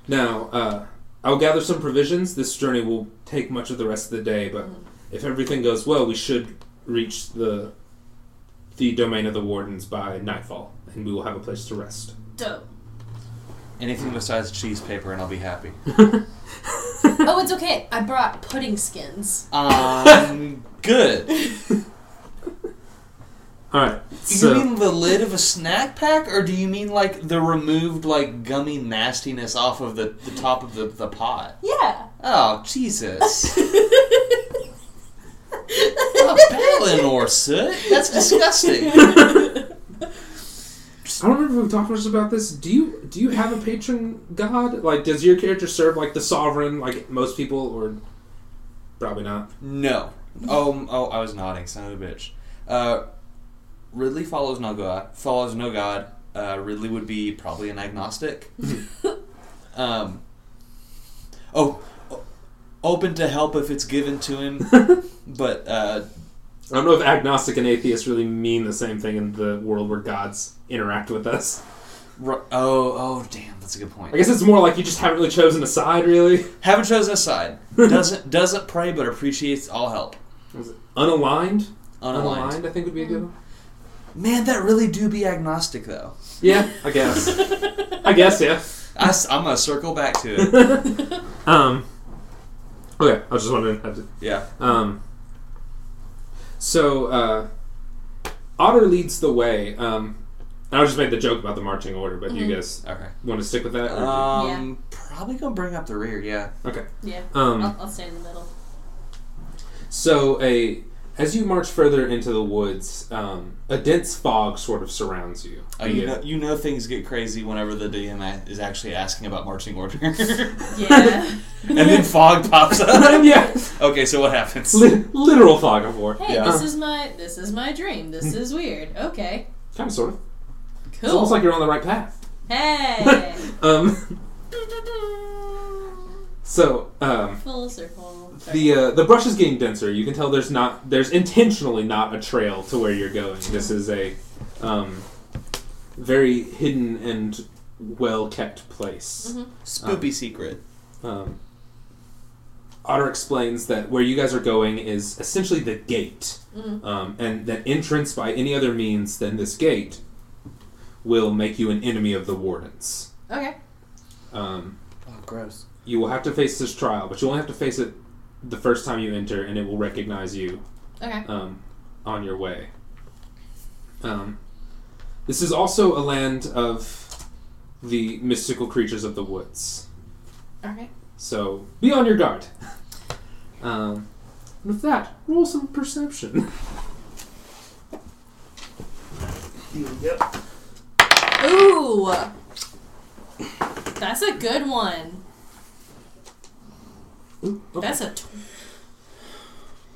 now, uh, I'll gather some provisions. This journey will take much of the rest of the day, but if everything goes well, we should reach the the domain of the wardens by nightfall, and we will have a place to rest. Dope. Anything besides cheese paper, and I'll be happy. Oh, it's okay. I brought pudding skins. Um, good. All right. Do So, you mean the lid of a snack pack, or do you mean like the removed like gummy nastiness off of the, the top of the, the pot? Yeah. Oh Jesus! oh, Balinor soot. That's disgusting. I don't remember if we've talked much about this. Do you do you have a patron god? Like, does your character serve like the sovereign, like most people, or probably not? No. Oh, oh, I was nodding. Son of a bitch. Uh, Ridley follows no god. Follows no god. Uh, Ridley would be probably an agnostic. um. Oh, open to help if it's given to him, but uh, I don't know if agnostic and atheist really mean the same thing in the world where gods interact with us. oh, oh, damn, that's a good point. I guess it's more like you just haven't really chosen a side, really. Haven't chosen a side. Doesn't doesn't pray, but appreciates all help. Was it Unaligned? Unaligned. I think would be a good one. Man, that really do be agnostic though. Yeah, I guess. I guess, yeah. I, am gonna circle back to it. Um. Okay, I was just wondering. how to- Yeah. Um. So, uh, Otter leads the way. Um, and I just made the joke about the marching order, but do you guys Okay. want to stick with that? or do- Um, probably gonna bring up the rear. Yeah. okay. Yeah. Um. I'll, I'll stay in the middle. So a as you march further into the woods, um, a dense fog sort of surrounds you. Oh, you know, you know things get crazy whenever the DM is actually asking about marching order, yeah. and then fog pops up. yeah, Okay, so what happens? li- literal fog of war. hey, Yeah. this is my this is my dream. This is weird. Okay. Kind of, sort of. Cool. It's almost like you're on the right path. hey. Um, so um, Full circle. the uh, the brush is getting denser. You can tell there's not there's intentionally not a trail to where you're going. This is a um, very hidden and well kept place. Mhm. Spoopy secret. Um, Otter explains that where you guys are going is essentially the gate, Mhm. um, and that entrance by any other means than this gate will make you an enemy of the wardens. Okay. Um, Oh, gross. You will have to face this trial, but you only have to face it the first time you enter, and it will recognize you Okay. um, on your way. Um, this is also a land of the mystical creatures of the woods. Okay. So be on your guard. Um, and with that, roll some perception. yep. Ooh. That's a good one. Ooh, okay. That's a tw-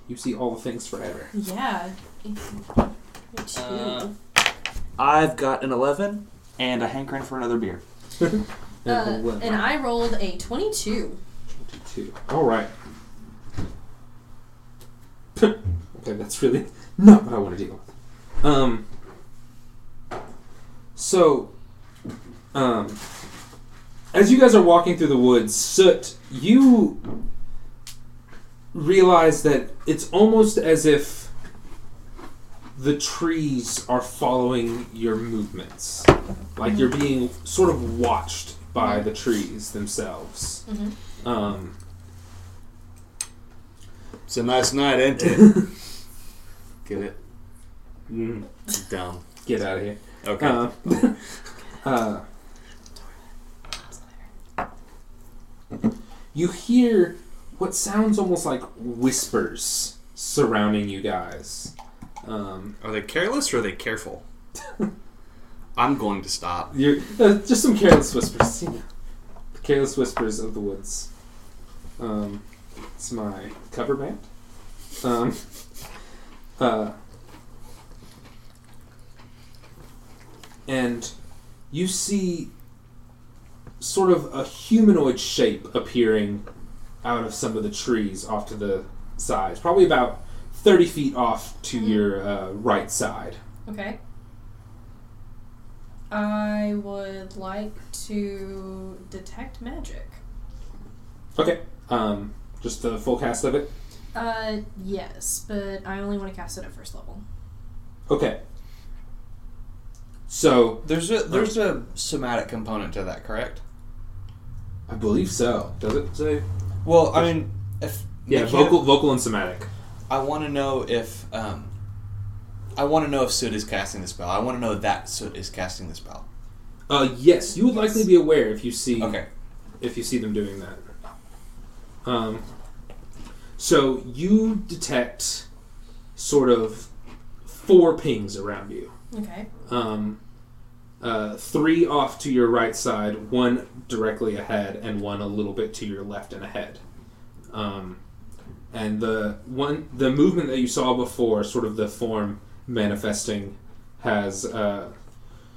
You see all the things forever. yeah. Two. Uh, I've got an 11 and a hankering for another beer. And Uh, and I rolled a twenty-two. Two. All right. okay, that's really not what I want to deal with. Um. So, um, as you guys are walking through the woods, Soot, you realize that it's almost as if the trees are following your movements, like you're being sort of watched by the trees themselves. Mhm. Um, It's a nice night, ain't it? Get it? mm, Dumb. get out of here. Okay. Uh, uh, you hear what sounds almost like whispers surrounding you guys. Um, are they careless or are they careful? I'm going to stop. you're, uh, just some careless whispers. You know, the careless whispers of the woods. Um, it's my cover band. Um, uh, and you see sort of a humanoid shape appearing out of some of the trees off to the sides, probably about 30 feet off to your uh, right side. Okay. I would like to detect magic. Okay. Um, just the full cast of it. Uh, yes, but I only want to cast it at first level. Okay. So There's a there's a somatic component to that, correct? I believe so. Does it say? Well, I mean, if Yeah, Nick, vocal, vocal, and somatic. I want to know if um, I want to know if Soot is casting the spell. I want to know that Soot is casting the spell. Uh, yes, you would likely be aware if you see Okay. if you see them doing that. Um, so you detect sort of four pings around you. Okay. Um, uh, three off to your right side, one directly ahead, and one a little bit to your left and ahead. Um, and the one, the movement that you saw before, sort of the form manifesting, has uh,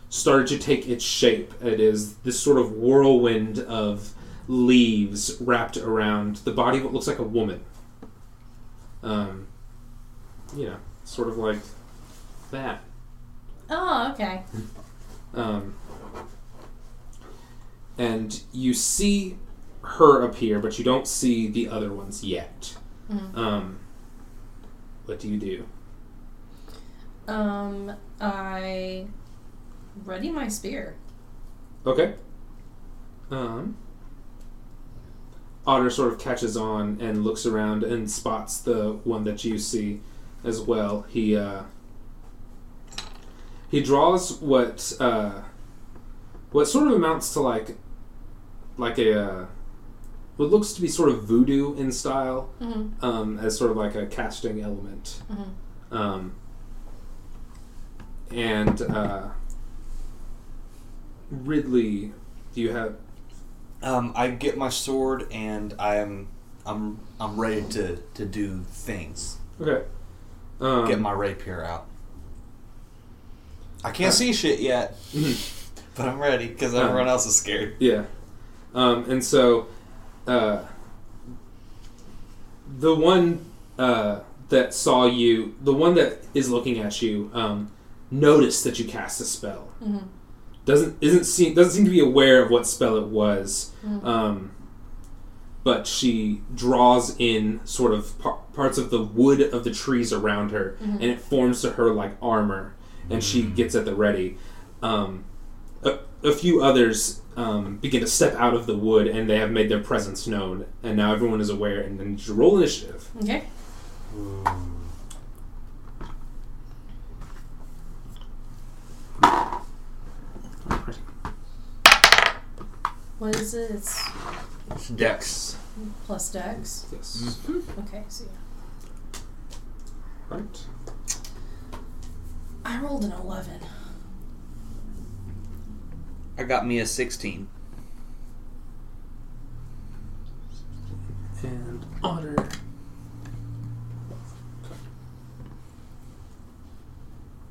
started to take its shape. It is this sort of whirlwind of leaves wrapped around the body of what looks like a woman. Um, you know, sort of like that. Oh, okay. Um, and you see her appear, but you don't see the other ones yet. Mhm. Um, what do you do? Um, I ready my spear. Okay. Um, Otter sort of catches on and looks around and spots the one that you see as well. He uh, he draws what uh, what sort of amounts to like like a uh, what looks to be sort of voodoo in style Mm-hmm. um, as sort of like a casting element. Mm-hmm. Um, and uh, Ridley, do you have? Um, I get my sword and I am I'm I'm ready to to do things. Okay. Um, Get my rapier out. I can't see shit yet, but I'm ready because Uh. everyone else is scared. Yeah. Um, and so, uh, the one uh, that saw you, the one that is looking at you, um, noticed that you cast a spell. Mm-hmm. Doesn't isn't seem doesn't seem to be aware of what spell it was. Mhm. Um, but she draws in sort of par- parts of the wood of the trees around her, Mhm. and it forms to her like armor, and she gets at the ready. Um, a, a few others um, begin to step out of the wood, and they have made their presence known, and now everyone is aware. And then you roll initiative. Okay. What is it? It's Dex. plus dex. Yes. Okay, so yeah. Right. I rolled an 11. I got me a 16. And otter.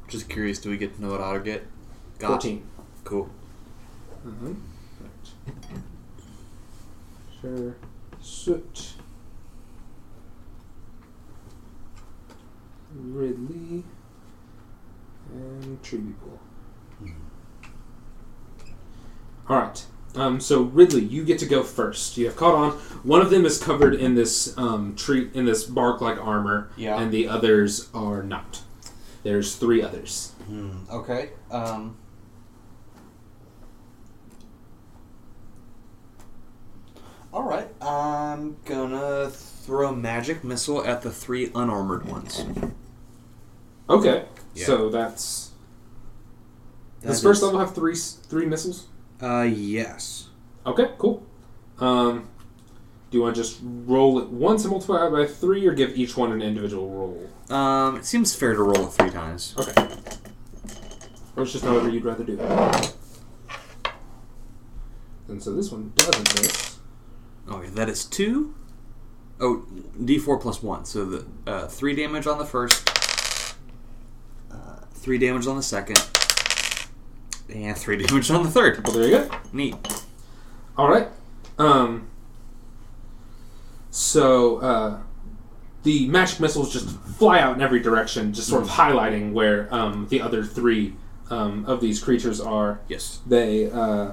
Just curious, do we get to know what Otter get? Got. Fourteen. Cool. Uh-huh. Right. Sure. Soot. Ridley. And Tree People. Alright. Um, so Ridley, you get to go first. You have caught on. One of them is covered in this um, tree in this bark like armor, Yeah. and the others are not. There's three others. Hmm. Okay. Um. I'm gonna throw magic missile at the three unarmored ones. Okay. Yeah. So that's does first is- level have three three missiles? Uh, yes. Okay, cool. Um, do you want to just roll it once and multiply it by three, or give each one an individual roll? Um, it seems fair to roll it three times. Okay. Or it's just however you'd rather do it. And so this one doesn't miss. Okay, that is two. Oh, D4 plus one. So the uh, three damage on the first, three damage on the second, and three damage on the third. Well, there you go. Neat. All right. Um. So uh, the magic missiles just fly out in every direction, just sort of highlighting where um, the other three um, of these creatures are. Yes. They uh,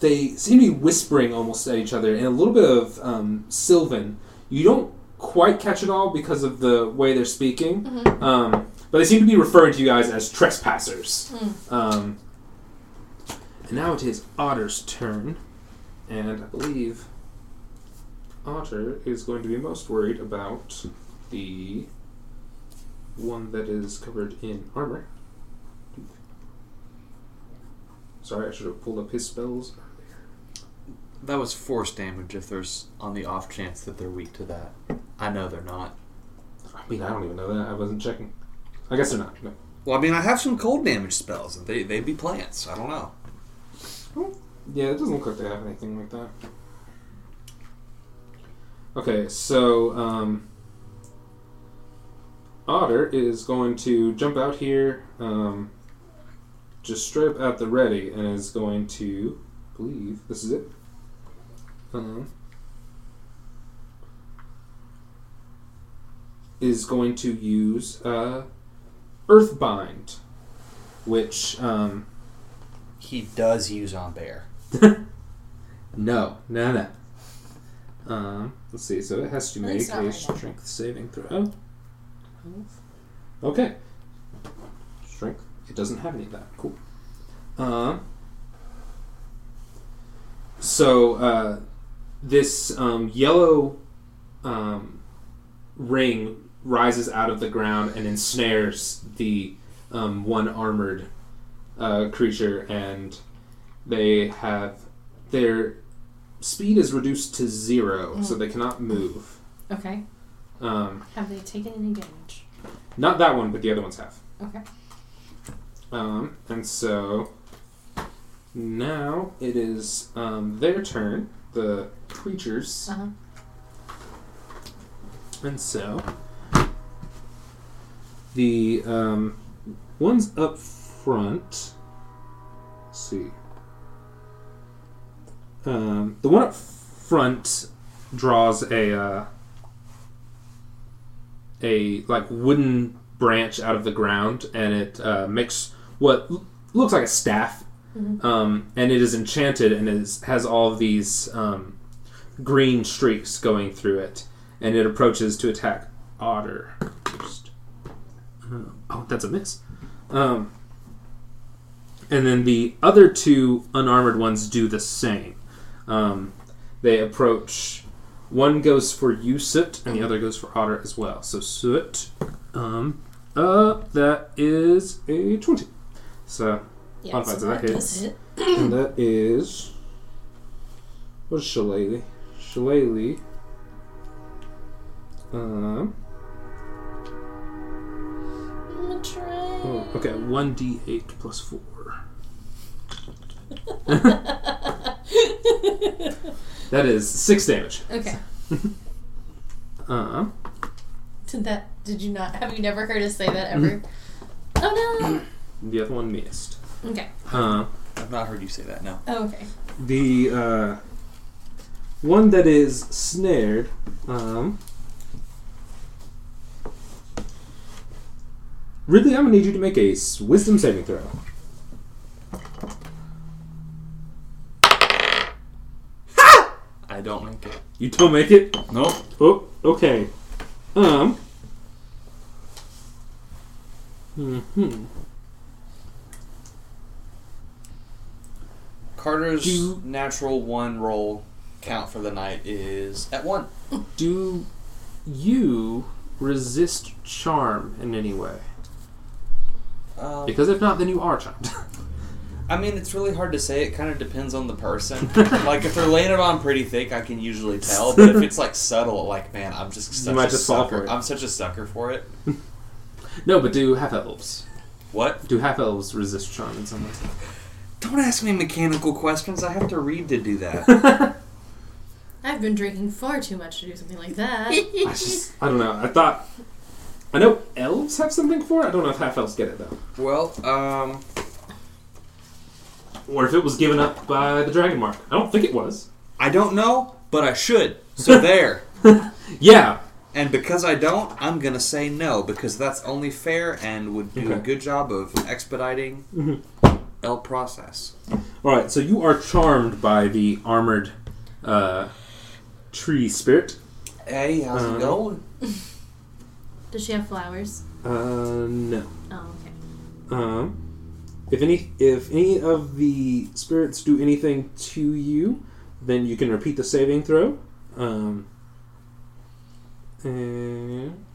they seem to be whispering almost at each other in a little bit of um, Sylvan. You don't quite catch it all because of the way they're speaking, um, but they seem to be referring to you guys as trespassers. Um, and now it is Otter's turn, and I believe Otter is going to be most worried about the one that is covered in armor. Sorry, I should have pulled up his spells. That was force damage if there's on the off chance that they're weak to that. I know they're not. I mean, I don't even know that. I wasn't checking. I guess they're not. No. Well, I mean, I have some cold damage spells. They, they'd be plants. I don't know. Yeah, it doesn't look like they have anything like that. Okay, so um, Otter is going to jump out here, um, just straight up at the ready, and is going to I believe this is it. Um, is going to use uh, Earthbind, which um, He does use on bear. No, no, no. Um, let's see. So it has to make a right now. strength saving throw. Okay. Strength. It doesn't have any of that. Cool. Um. So uh, this um, yellow um, ring rises out of the ground and ensnares the um, one armored uh, creature, and they have their speed is reduced to zero, so they cannot move. Okay. Um, Have they taken any damage? not that one, but the other ones have. Okay. Um, and so now it is um, their turn, the creatures, Uh huh. and so the um, ones up front. Let's see. Um, the one up front draws a uh, a like wooden branch out of the ground, and it uh, makes what l- looks like a staff, um, and it is enchanted and is has all of these um, green streaks going through it, and it approaches to attack Otter. Uh, oh, that's a miss. Um, and then the other two unarmored ones do the same. Um, they approach. One goes for you, Soot, and the other goes for Otter as well. So Soot, um, uh, that is a twenty. So, Yeah. Modified, so that that hits. hit. and that is what is Shillelagh? Shillelagh. Um. I'm try. Oh, okay, one d eight plus four. That is six damage. Okay. Uh huh. Did that? Did you not? Have you never heard us say that ever? oh no! the other one missed. Okay. Uh, I've not heard you say that. No. Oh, okay. the uh, one that is snared. Um, Ridley, I'm gonna need you to make a wisdom saving throw. Ha! I don't make it. You don't make it. Nope. Oh, okay. Um. Hmm. Carter's Do- natural one roll count for the night is at one. Do you resist charm in any way? Um, Because if not, then you are charmed. I mean, it's really hard to say. It kind of depends on the person. like, if they're laying it on pretty thick, I can usually tell. But if it's like subtle, like man, I'm just such might a just fall sucker. for it. I'm such a sucker for it. no, but do half elves? What? Do half elves resist charm in some way? Don't ask me mechanical questions. I have to read to do that. I've been drinking far too much to do something like that. I just, I don't know. I thought, I know elves have something for it. I don't know if half elves get it though, well, um, or if it was given up by the dragon mark. I don't think it was. I don't know, but I should. So there. Yeah, And because I don't, I'm gonna say no because that's only fair and would do a Okay. good job of expediting Mhm. L process. All right, so you are charmed by the armored uh, tree spirit. Hey, how's Uh, it going? Does she have flowers? Uh, no. Oh, okay. Um, if any, if any of the spirits do anything to you, then you can repeat the saving throw. Um, and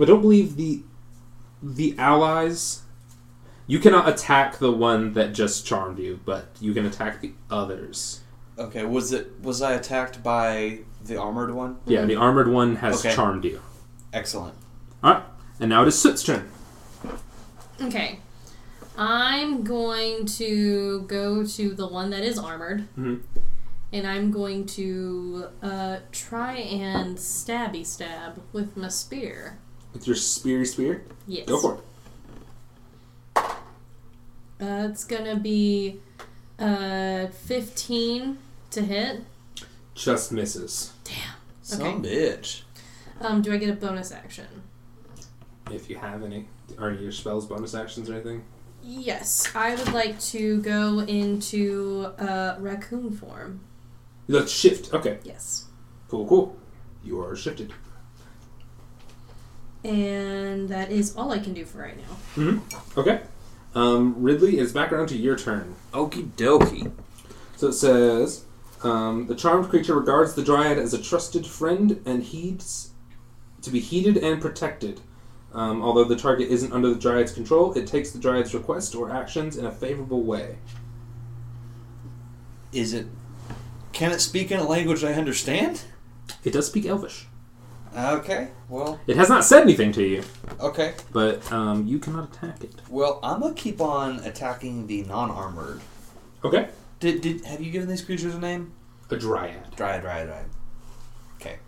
I don't believe the the allies. You cannot attack the one that just charmed you, but you can attack the others. Okay, was it was I attacked by the armored one? Yeah, the armored one has Okay. charmed you. Excellent. All right, and now it is Soot's turn. Okay. I'm going to go to the one that is armored. Mhm. And I'm going to uh, try and stabby stab with my spear. With your speary spear, Yes. go for it. Uh, it's gonna be uh, 15 to hit. Just misses. Damn. Some bitch. Um, do I get a bonus action? If you have any, are your spells bonus actions or anything? Yes, I would like to go into uh, raccoon form. Let's shift. Okay, Yes. cool, cool. You are shifted. And that is all I can do for right now. Mm-hmm. Okay. Um, Ridley, it's back around to your turn. Okie dokie. So it says, um, the charmed creature regards the dryad as a trusted friend and heeds to be heeded and protected. Um, although the target isn't under the dryad's control, it takes the dryad's request or actions in a favorable way. Is it? Can it speak in a language I understand? It does speak Elvish. Okay. Well. It has not said anything to you, Okay. but um, you cannot attack it. Well, I'm gonna keep on attacking the non-armored. Okay. Did did have you given these creatures a name? A dryad. Dryad, dryad, dryad. Okay.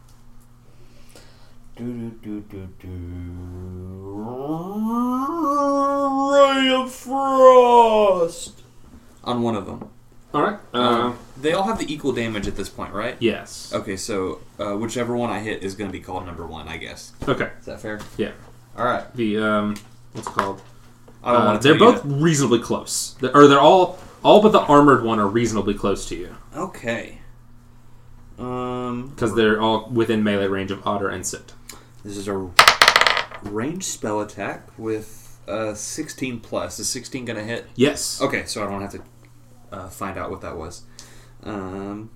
Do do do do do. Ray of frost. On one of them. All right. Uh, Um, they all have the equal damage at this point, right? yes. Okay, so uh, whichever one I hit is going to be called number one, I guess. Okay. Is that fair? Yeah. All right. The um, what's it called? I don't Uh, want to. they're both reasonably close. They're, or they're all all but the armored one are reasonably close to you Okay. Um, because they're all within melee range of Otter and Sit. this is a range spell attack with uh, 16 plus. Is 16 going to hit? Yes. Okay, so I don't have to uh, find out what that was. Um,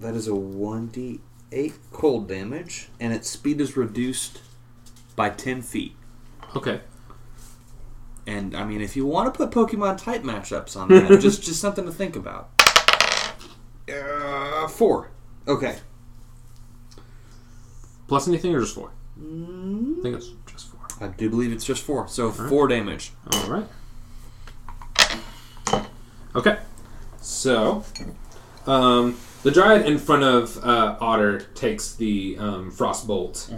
that is a 1d8 cold damage, and its speed is reduced by 10 feet. Okay. And I mean, if you want to put Pokemon type matchups on that, just just something to think about. Uh, four. Okay. Plus anything or just four? I think it's just four. I do believe it's just four. So right. four damage. All right. Okay. So, um, the dryad in front of uh, Otter takes the um, frost bolt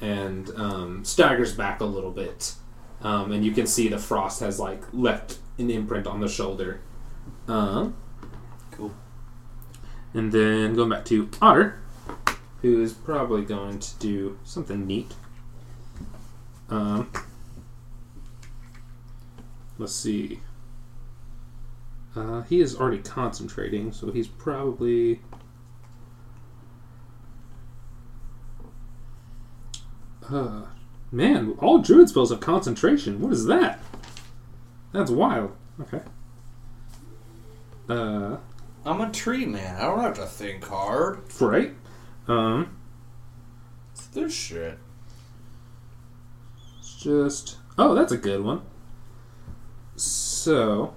and um, staggers back a little bit, um, and you can see the frost has like left an imprint on the shoulder. Um, Cool. and then going back to Otter, who is probably going to do something neat. Um, let's see. Uh, he is already concentrating, so he's probably. Uh, man, all druid spells have concentration. What is that? That's wild. Okay. Uh, I'm a tree man. I don't have to think hard. right. Um, It's this shit. it's just. Oh, that's a good one. So,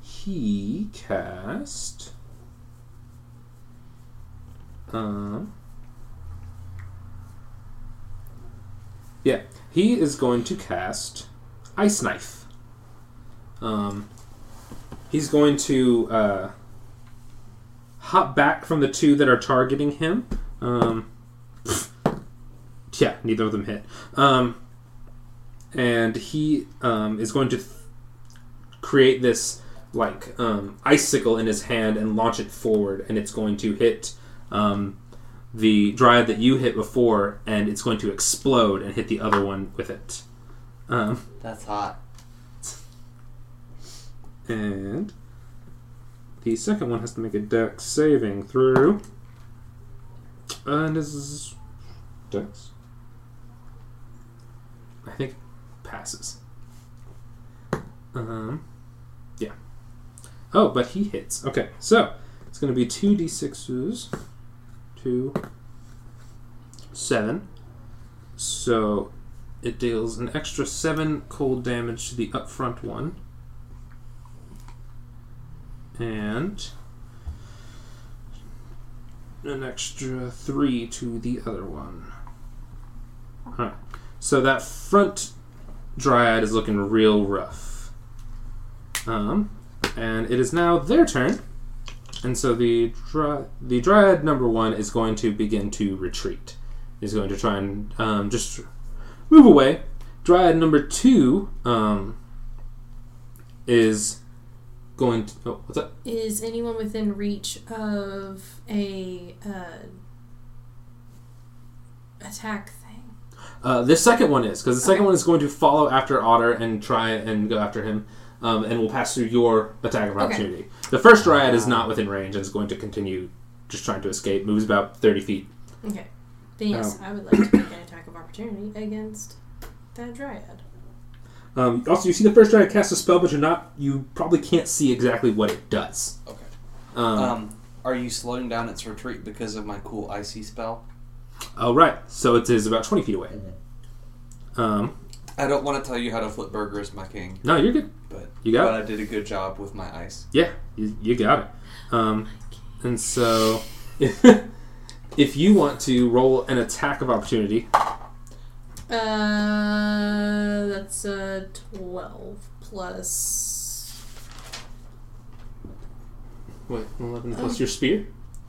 he cast. Um. Yeah, he is going to cast Ice Knife. Um, he's going to uh, hop back from the two that are targeting him. Um, yeah, neither of them hit. Um, and he um, is going to th- create this like um, icicle in his hand and launch it forward, and it's going to hit um, the dryad that you hit before, and it's going to explode and hit the other one with it. Um, That's hot. and the second one has to make a dex saving through. And this is dex. I think passes. Um, yeah. Oh, but he hits. Okay, so it's going to be two d6s, two, seven. So it deals an extra seven cold damage to the up front one and an extra three to the other one. Alright. So that front dryad is looking real rough. Um, and it is now their turn. And so the dry, the dryad number one is going to begin to retreat. He's going to try and um, just move away. Dryad number two um, is going to. Oh, what's that? Is anyone within reach of a uh, attack thing? Uh, this second one is because the second one is going to follow after Otter and try and go after him, um, and will pass through your attack of Okay. Opportunity. The first Dryad is not within range and is going to continue just trying to escape. Moves about thirty feet. Okay. Then yes, Oh. I would like to make an attack of opportunity against that dryad. Um, also, you see the first Dryad cast a spell, but you're not. You probably can't see exactly what it does. Okay. Um, Um, are you slowing down its retreat because of my cool icy spell? oh right, so it is about twenty feet away. Um, I don't want to tell you how to flip burgers, my king, no, you're good. but You got but I did a good job with my ice. Yeah, you, you got it. Um, and so, if, if you want to roll an attack of opportunity, Uh, that's a twelve plus. what, 11 plus Um, your spear?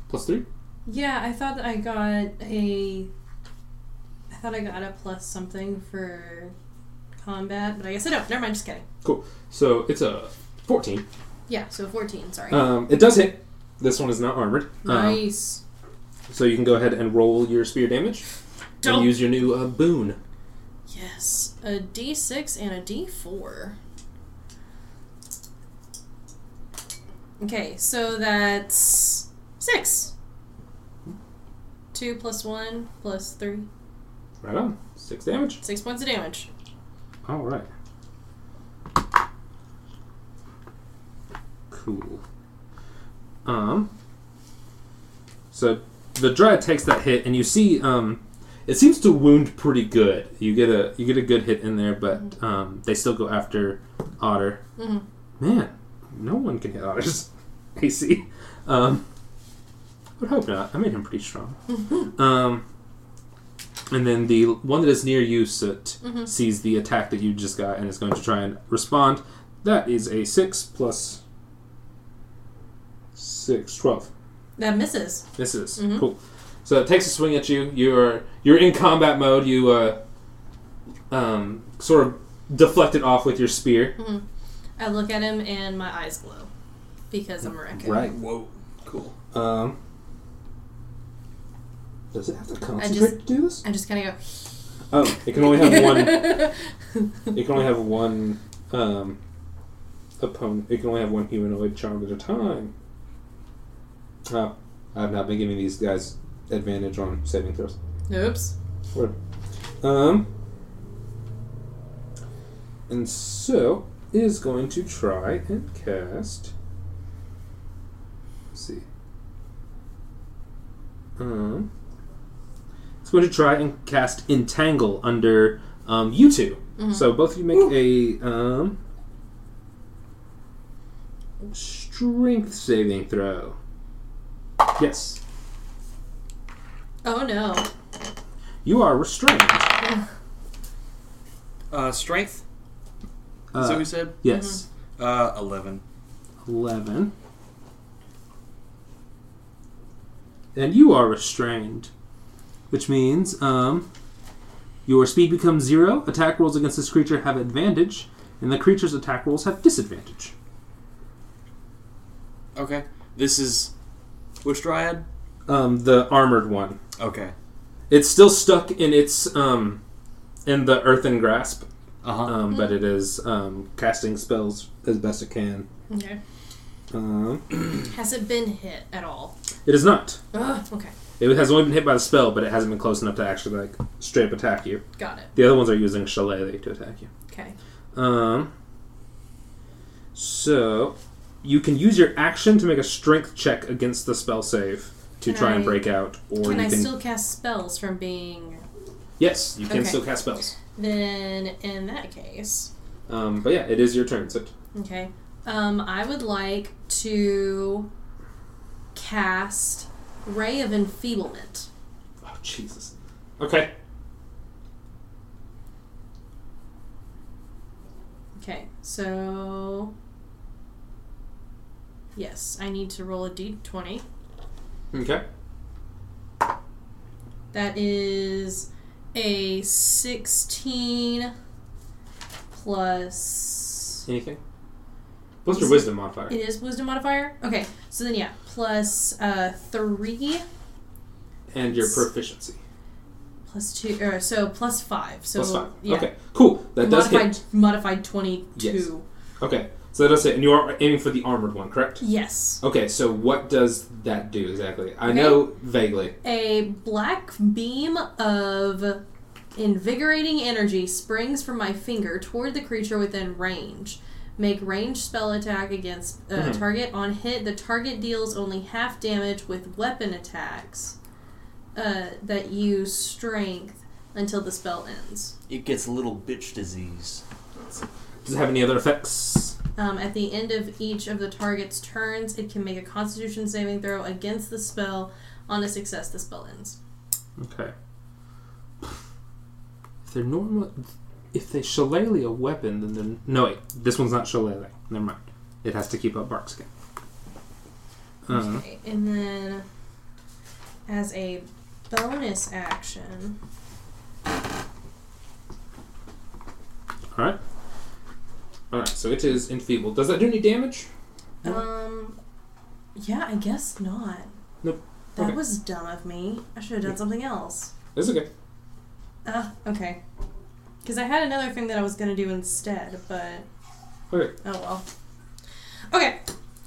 Plus 3? Yeah, I thought that I got a. I thought I got a plus something for combat, but I guess I don't. Never mind. Just kidding. Cool. So it's a 14. Yeah, so fourteen. Sorry. Um, it does hit. This one is not armored. Um, nice. so you can go ahead and roll your spear damage Don't- and use your new uh, boon. Yes, a D6 and a D4. Okay, so that's six. Two plus one plus three. Right on. 6 damage. Six points of damage. All right. Cool. Um. So the dryad takes that hit, and you see, um, it seems to wound pretty good. You get a you get a good hit in there, but um, they still go after Otter. Mhm. Man, no one can hit Otter's AC. Um, I would hope not. I made him pretty strong. Um, and then the one that is near you, Soot, Mhm. sees the attack that you just got and is going to try and respond. That is a 6 plus 6, 12. That misses. Misses. is Mhm. cool. So it takes a swing at you. You're you're in combat mode. You uh, um, sort of deflect it off with your spear. I look at him and my eyes glow because I'm a raccoon. Right. Whoa. Cool. Um, does it have to concentrate just- to do this? I'm just kind of go. Oh, it can only have one. It can only have one um, opponent. It can only have one humanoid charm at a time. Oh, I've not been giving these guys advantage on saving throws. Oops. Um, and so is going to try and cast Let's see. Um, it's going to try and cast Entangle under um, you 2 So both of you make a um, strength saving throw. Yes. Oh no. You are restrained. Uh, strength. Uh, Is that what we said? yes. Uh, eleven. 11. And you are restrained. Which means, um, your speed becomes zero. Attack rolls against this creature have advantage, and the creature's attack rolls have disadvantage. Okay. This is which dryad? Um, the armored one. Okay. It's still stuck in its, um, in the earthen grasp, Uh huh. um, but it is, um, casting spells as best it can. Okay. Um, Has it been hit at all? it is not. Ugh, okay. It has only been hit by the spell, but it hasn't been close enough to actually, like, straight up attack you. Got it. The other ones are using Shillelagh to attack you. Okay. Um. So, you can use your action to make a strength check against the spell save to Can try and I- break out, or Can you I can. still cast spells from being. yes, you can Okay. still cast spells. Then, in that case. Um, but yeah, it is your turn. So, Okay. Um, I would like to cast Ray of Enfeeblement. oh Jesus. Okay. Okay, so. Yes, I need to roll a d20. Okay. That is a 16 plus. Anything? What's your wisdom modifier? It is wisdom modifier? Okay, so then yeah, plus uh, 3 and your proficiency. plus 2. Or, so plus 5. So, Plus five. yeah. Okay. Cool. That does modified, hit. modified 22. Yes. Okay. So that does hit, and you are aiming for the armored one, correct? Yes. Okay. So what does that do exactly? I Okay. know vaguely. A black beam of invigorating energy springs from my finger toward the creature within range. Make ranged spell attack against uh, Mhm. target. On hit, the target deals only half damage with weapon attacks uh, that use strength until the spell ends. It gets a little bitch disease. Does it have any other effects? Um, at the end of each of the target's turns, it can make a Constitution saving throw against the spell. On a success, the spell ends. Okay. If they're normal, if they shillelagh a weapon, then they're no wait. This one's not shillelagh. Never mind. It has to keep up bark skin. Uh, Okay, and then as a bonus action, all right. All right. So it is enfeebled. Does that do any damage? No. um, yeah, I guess not. Nope. That Okay. was dumb of me. I should have done something else. It's okay. Ah, okay. Because I had another thing that I was gonna do instead, but Okay. oh well. Okay,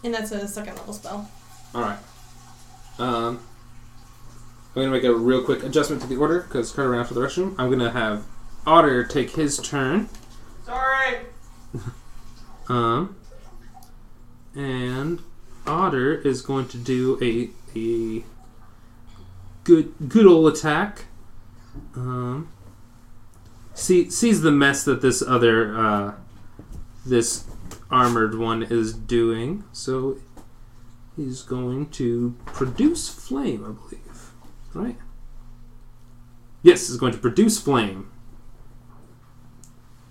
and that's a second level spell. All right. Um, I'm gonna make a real quick adjustment to the order because Carter ran out to the restroom. I'm gonna have Otter take his turn. Sorry. Um, and Otter is going to do a a good good old attack. Um, see sees the mess that this other uh, this armored one is doing, so he's going to produce flame, I believe. Right? Yes, he's going to produce flame.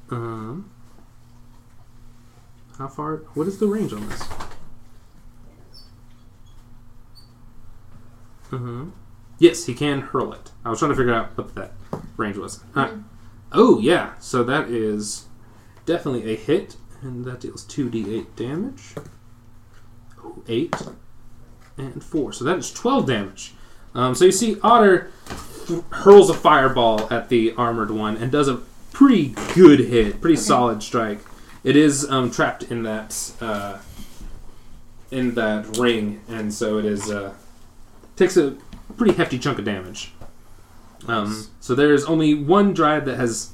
Um. How far? What is the range on this? Uh-huh. Yes, he can hurl it. I was trying to figure out what that range was. Alright. Oh, yeah. So that is definitely a hit, and that deals 2d8 damage. Oh, 8 and 4. So that is 12 damage. Um, so you see, Otter th- hurls a fireball at the armored one and does a pretty good hit, pretty solid strike. It is um, trapped in that uh, in that ring, and so it is uh, takes a pretty hefty chunk of damage. Um, so there is only one dryad that has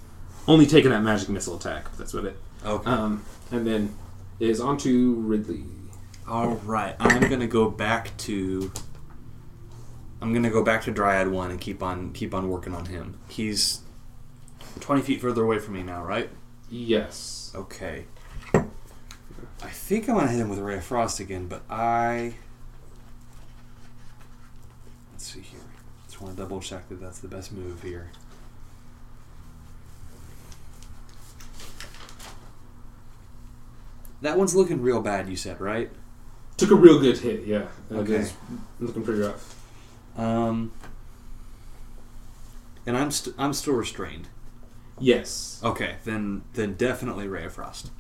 only taken that magic missile attack. That's what it. Okay. Um, and then it is onto Ridley. All right, I'm gonna go back to. I'm gonna go back to Dryad one and keep on keep on working on him. He's twenty feet further away from me now, right? Yes. Okay. I think I'm gonna hit him with a ray of frost again, but I. Let's see here. Just want to double check that that's the best move here. That one's looking real bad. You said right? Took a real good hit. Yeah. Okay. is looking pretty rough. Um. And I'm st- I'm still restrained. Yes. Okay, then then definitely Ray of Frost.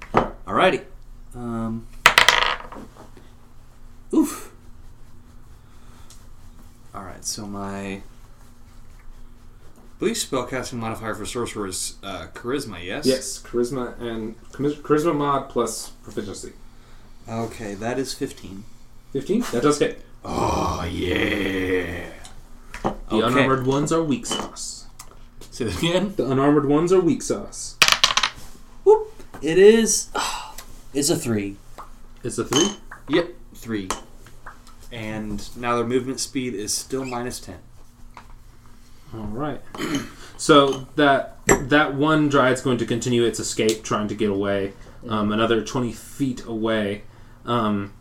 Alrighty. Um. Oof. Alright, so my. I believe spellcasting modifier for sorcerer is uh, charisma, yes? Yes. Charisma and charisma mod plus proficiency. Okay, that is 15. Fifteen. That does hit. Oh, yeah. The Okay. unarmored ones are weak sauce. Say that again. The unarmored ones are weak sauce. Whoop. It is. It's a 3. It's a three. Yep, 3. And now their movement speed is still minus 10. All right. So that that one dryad's going to continue its escape, trying to get away. Um, another twenty feet away. Um,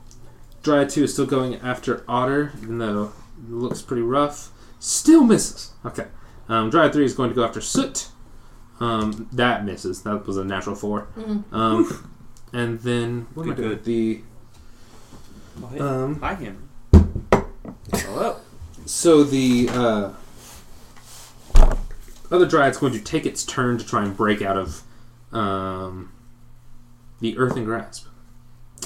dryad two is still going after otter, even though it looks pretty rough. Still misses. Okay. Um, dryad three is going to go after soot. Um, that misses. That was a natural 4 Mhm. Um, and then what am I Good, doing? good. The hey. um, Hi, Henry. Hello. So the uh, other dryad's going to take its turn to try and break out of um, the earthen grasp,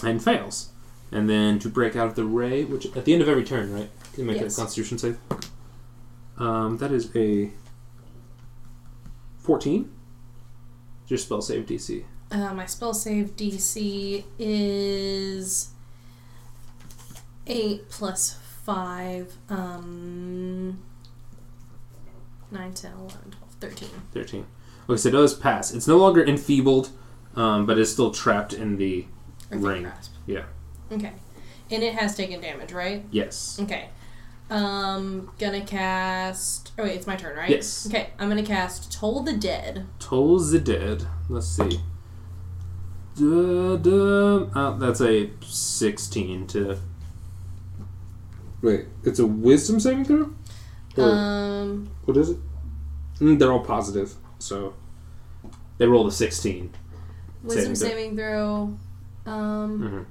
and fails. And then to break out of the ray, which at the end of every turn, right? Can you make Yes. a Constitution save. Um, that is a fourteen. Your spell save DC. Uh, my spell save DC is 8 plus 5. Um, 9, 10, 11, 12, 13. 13. Okay, so it does pass. It's no longer enfeebled, um, but it's still trapped in the Earthen ring. grasp. Yeah. Okay. And it has taken damage, right? Yes. Okay. Um, gonna cast. Oh wait, it's my turn, right? Yes. Okay, I'm gonna cast Toll the Dead. Toll the Dead. Let's see. Da, da. Oh, that's a 16 to. Wait, it's a wisdom saving throw? Or Um, what is it? Mm, they're all positive, so. They rolled a 16. Wisdom Saving saving throw. Um, Mhm.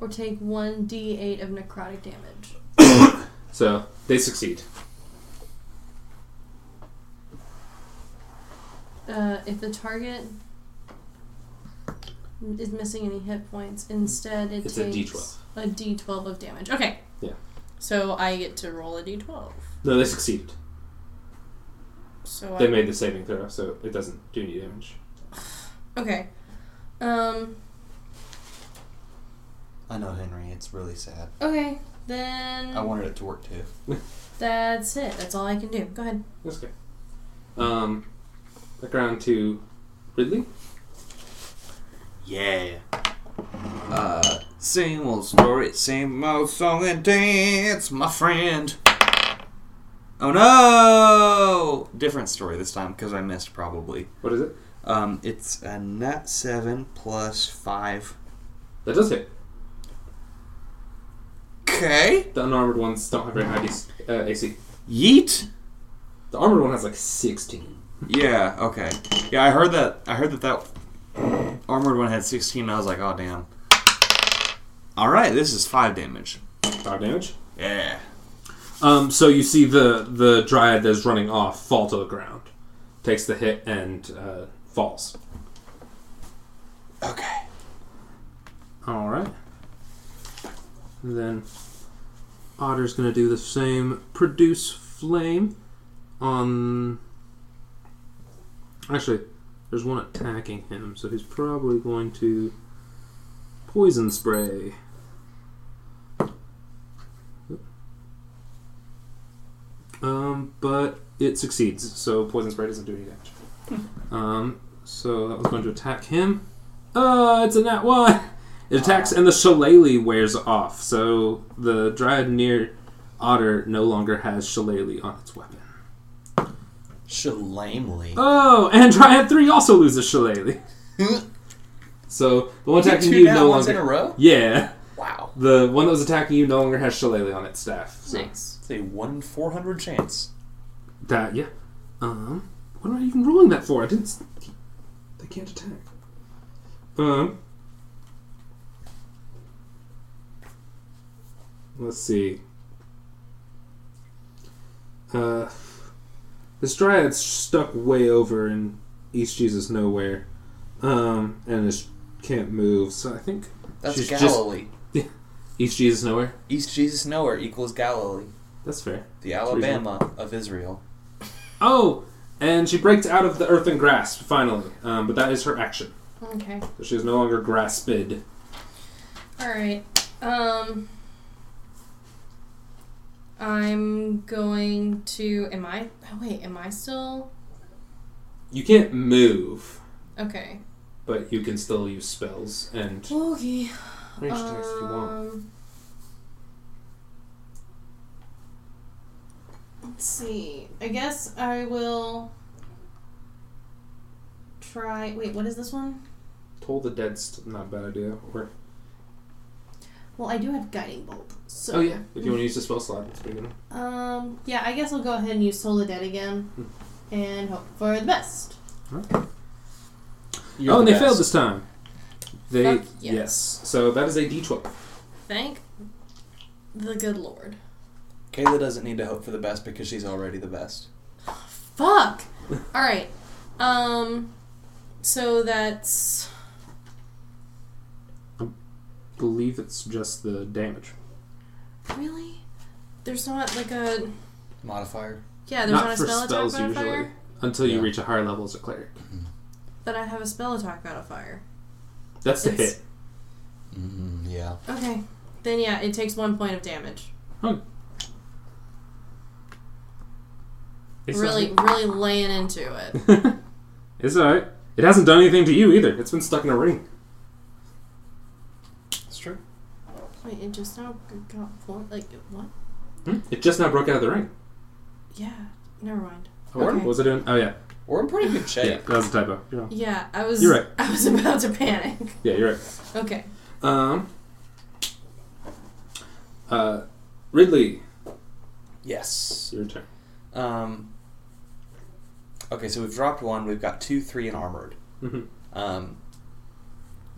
or take one D8 of necrotic damage. So, they succeed. Uh, if the target is missing any hit points, instead it It's takes D12. a D12 of damage. Okay. Yeah. So I get to roll a D12. No, they succeeded. So They I, made the saving throw, so it doesn't do any damage. okay. Um. I know, Henry. It's really sad. Okay. Then I wanted it to work too. that's it. That's all I can do. Go ahead. That's okay. Um, back around to Ridley. Yeah. Uh, same old story, same old song and dance, my friend. Oh no! Different story this time because I missed probably. What is it? Um, it's a nat seven plus five. That does hit. Okay. The unarmored ones don't have very high DC, uh, AC. Yeet. The armored one has like 16. Yeah. Okay. Yeah, I heard that. I heard that that armored one had sixteen. And I was like, oh damn. All right, this is five damage. 5 damage. Yeah. Um, so you see the, the dryad that's running off fall to the ground. Takes the hit and uh, falls. Okay. Alright. And then Otter's going to do the same. Produce flame on. Actually, there's one attacking him, so he's probably going to poison spray. Um, but it succeeds, so poison spray doesn't do any damage. Um, so that was going to attack him. Uh, it's a nat one, It attacks and the shillelagh wears off, so the dryad near otter no longer has shillelagh on its weapon. Shalamely. Oh, and dryad three also loses shillelagh. So the one attacking Two you down no ones in a longer. row? Yeah, Wow. the one that was attacking you no longer has shillelagh on its staff. So Nice. It's a 1 in 400 chance. that yeah. Um, what am I even rolling that for? I didn't. They can't attack. Um. Let's see. Uh, this dryad's stuck way over in East Jesus nowhere, um, and is can't move. So I think That's she's just Galilee. East Jesus nowhere. East Jesus nowhere equals Galilee. That's fair. The Alabama of Israel. Oh, and she breaks out of the earthen grasp finally. Um, but that is her action. Okay. So she is no longer grasped. All right. Um. I'm going to. Am I? Oh, wait. Am I still? You can't move, Okay. But you can still use spells and Okay. range attacks if you want. Um, Let's see. I guess I will try. Wait, what is this one? Toll the Dead's not a bad idea. Or Well, I do have guiding bolt. So oh yeah, if you want to use the spell slot, it's pretty good. Um. Yeah, I guess I'll go ahead and use Toll the Dead again, and hope for the best. You're oh, and the they failed this time. They Fuck yes. yes. So that is a D12. Thank the good Lord. Kayla doesn't need to hope for the best because she's already the best. Fuck. All right. Um. So that's I believe it's just the damage. really. There's not like a Modifier. yeah. There's not, not a for spell spells attack usually modifier. until you Yeah. reach a higher level as a cleric. But I have a spell attack modifier. That's the It's- hit. Mm, yeah. Okay. Then yeah, it takes one point of damage. It's really, really laying into it. alright. it's alright. It hasn't done anything to you either. It's been stuck in a ring. It's true. Wait, it just now got four. Like what? Hmm? It just now broke out of the ring. Yeah. Never mind. Oh, what was it doing? Oh yeah, We're in pretty good shape. yeah. That was a typo. You're. Yeah, I was. You're right. I was about to panic. Yeah, you're right. Okay. Um. Uh, Ridley, Yes. your turn. Um. Okay, so we've dropped one. We've got two, three, and armored. Mm-hmm. Um.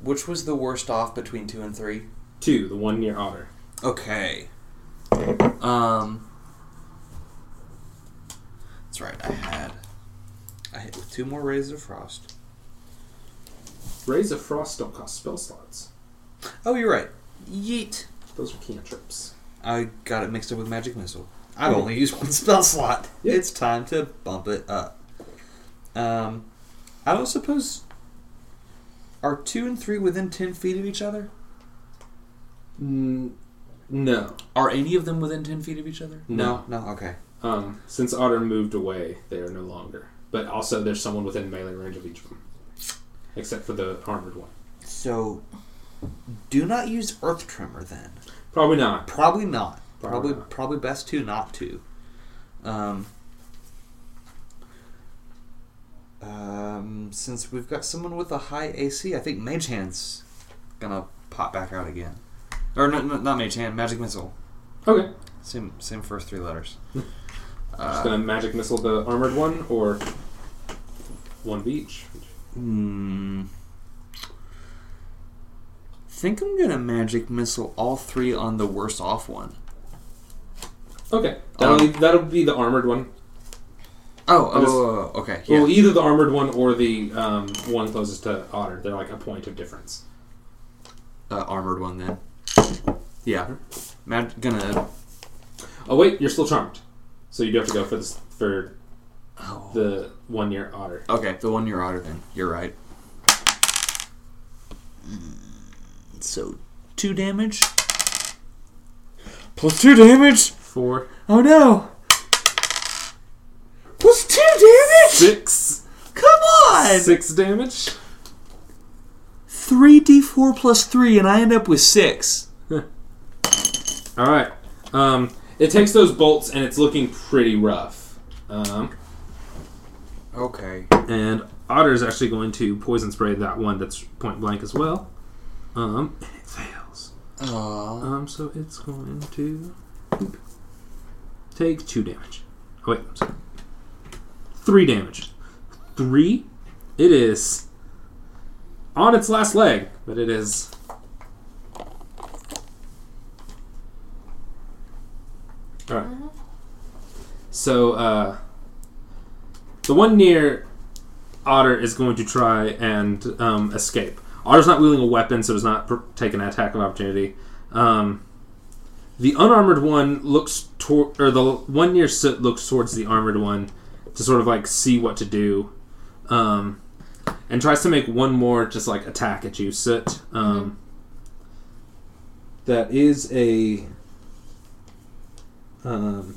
Which was the worst off between two and three? Two, the one near Otter. Okay. Um. That's right. I had. I hit with two more rays of frost. Rays of Frost don't cost spell slots. Oh, you're right. Yeet. Those are cantrips. I got it mixed up with magic missile. I've only used one spell slot. Yeah. It's time to bump it up. Um, I don't suppose. Are two and three within ten feet of each other? Mm, no. Are any of them within ten feet of each other? No. No. Okay. Um, since Otter moved away, they are no longer. But also, there's someone within melee range of each of them, except for the armored one. So, do not use earth tremor then. Probably not. Probably not. Probably Probably not. probably best to not to. Um, um, since we've got someone with a high AC, I think Mage Hand's gonna pop back out again. Or no, no, not Mage Hand, Magic Missile. Okay. Same same first three letters. Just gonna magic missile the armored one, or one of each. hmm. Think I'm gonna magic missile all three on the worst off one. Okay. That'll, Um, that'll be the armored one. Oh, I just- oh, oh, okay. Yeah. Well, either the armored one or the um, one closest to Otter. They're like a point of difference. uh, armored one then. Yeah. Mag- gonna. Oh wait, you're still charmed, so you do have to go for this for Oh. the one year Otter. Okay, the one you're otter then. You're right. So, two damage? Plus two damage? Four, Oh no! Plus two damage? six, Come on! six damage. Three three d4 plus three, and I end up with six. All right. Um, it takes those bolts, and it's looking pretty rough. Um, Okay. and Otter is actually going to poison spray that one that's point blank as well. Um, and it fails. Aww. Um, so it's going to take two damage. Oh, wait, I'm sorry. Three damage. Three. It is on its last leg, but it is. All right. So uh, the one near Otter is going to try and um, escape. Otter's not wielding a weapon, so does not pr- take an attack of opportunity. Um, the unarmored one looks toward, or the one near Soot looks towards the armored one to sort of like see what to do, um, and tries to make one more just like attack at you, Soot. Um, That is a um,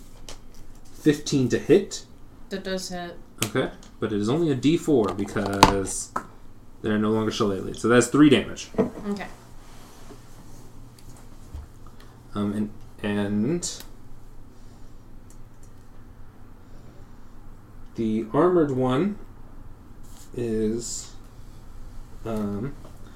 fifteen to hit. That does hit. Okay, but it is only a D4 because they're no longer shillelagh. So that's three damage. Okay. Um, and and the armored one is um,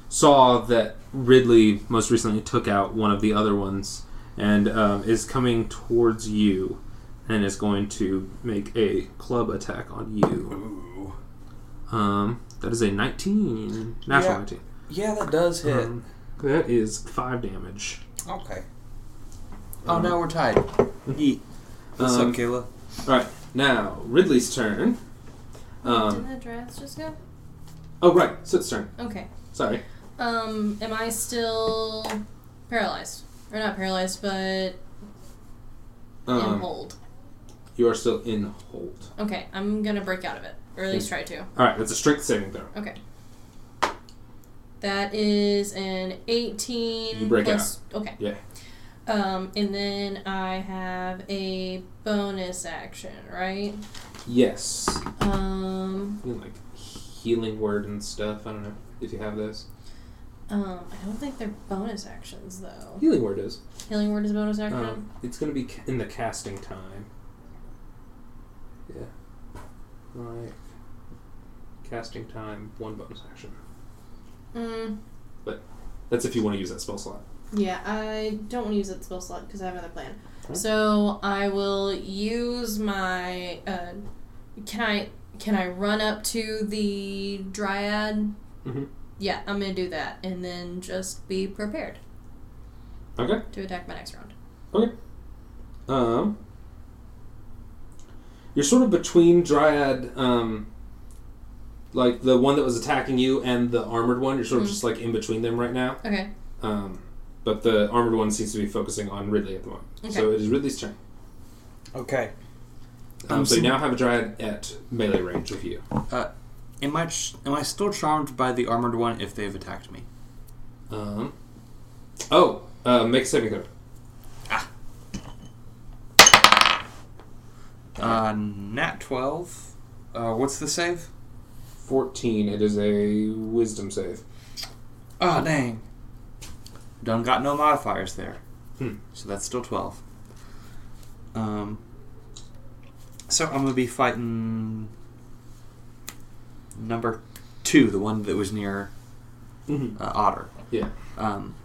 saw that Ridley most recently took out one of the other ones and um, is coming towards you and is going to make a club attack on you. Ooh. Um, that is a 19 natural Yeah. 19. Yeah, that does hit. Um, that is five damage. okay. Oh, Um, now we're tied. Yeet. What's Um, up, Kayla? All right, now Ridley's turn. Um, Didn't the drafts just go? oh right, Soot's turn. Okay. Sorry. Um, am I still paralyzed? Or not paralyzed, but in Um, hold. you are still in hold. Okay, I'm gonna break out of it. Or at least try to. All right, that's a strength saving throw. Okay. That is an 18 You break plus. Okay. Yeah. Um, and then I have a bonus action, right? Yes. Um, You know, like healing word and stuff. I don't know if you have those. Um, I don't think they're bonus actions though. Healing word is. Healing word is a bonus action. Um, it's going to be ca- in the casting time. Yeah. Like casting time, one bonus action. Mm, But That's if you want to use that spell slot. yeah, I don't want to use that spell slot because I have another plan. Okay. So I will use my. Uh, can I can I run up to the dryad? Mhm. Yeah, I'm gonna do that, and then just be prepared Okay. to attack my next round. Okay. Um, you're sort of between Dryad, um, like the one that was attacking you and the armored one. You're sort of Mhm. just like in between them right now. Okay. Um, but the armored one seems to be focusing on Ridley at the moment. Okay. So it is Ridley's turn. Okay. Um, Um, so you so- now have a Dryad at melee range with you. Am I ch- am I still charmed by the armored one if they've attacked me? Um, oh, uh, make a saving throw. Ah. Uh, nat twelve. Uh, what's the save? 14. It is a wisdom save. Oh dang. Done got no modifiers there. Hmm. So that's still twelve. Um. So I'm gonna be fighting number two, the one that was near Mm-hmm. uh, Otter. Yeah. Um.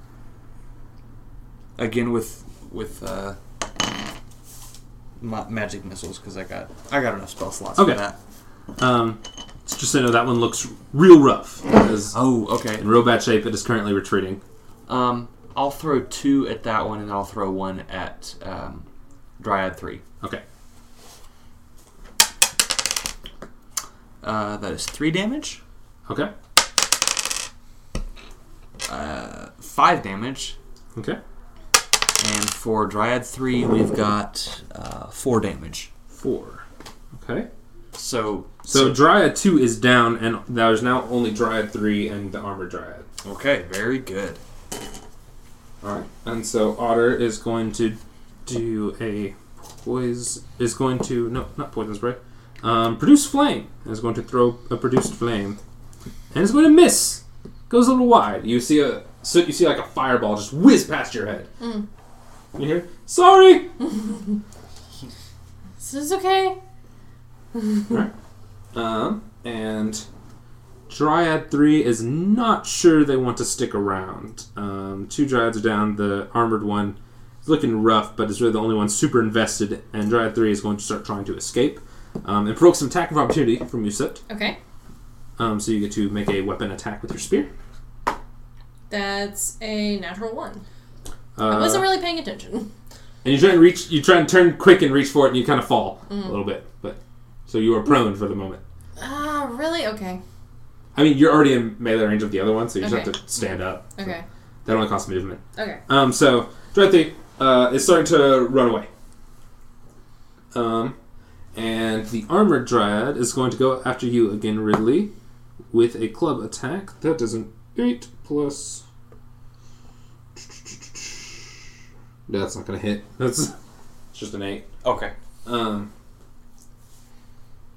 Again with with uh, ma- magic missiles because I got I got enough spell slots Okay. for that. Um, so just so you know, that one looks real rough. Oh, okay. in real bad shape, it is currently retreating. Um, I'll throw two at that one, and I'll throw one at um, Dryad three. Okay. Uh, that is three damage. Okay. Uh, five damage, Okay. and for Dryad three, we've got uh, four damage. Four. Okay. So, So Dryad 2 is down, and there's now only Dryad 3 and the Armored Dryad. okay, very good. Alright. And so Otter is going to do a poise. Is going to. No, not poison spray. Um, produce flame. And is going to throw a produced flame. And is going to miss. goes a little wide. You see a so you see like a fireball just whiz past your head. Mm. You hear, "Sorry." This is okay. Um, and Dryad 3 is not sure they want to stick around. Um, two Dryads are down. The armored one is looking rough, but is really the only one super invested. And Dryad 3 is going to start trying to escape. Um, and provoke some attack of opportunity from Yusit. Okay. Um, so you get to make a weapon attack with your spear. That's a natural one. Uh, I wasn't really paying attention. and you try and reach. You try and turn quick and reach for it, and you kind of fall a little bit. But so you are prone for the moment. Ah, really? Okay. I mean, you're already in melee range of the other one, so you just have to stand up. So Okay. that only costs movement. Okay. Um, so Drethy uh, is starting to run away. Um, and the armored dryad is going to go after you again, Ridley, with a club attack. That does an eight plus. That's not going to hit. That's it's just an eight. Okay. Um,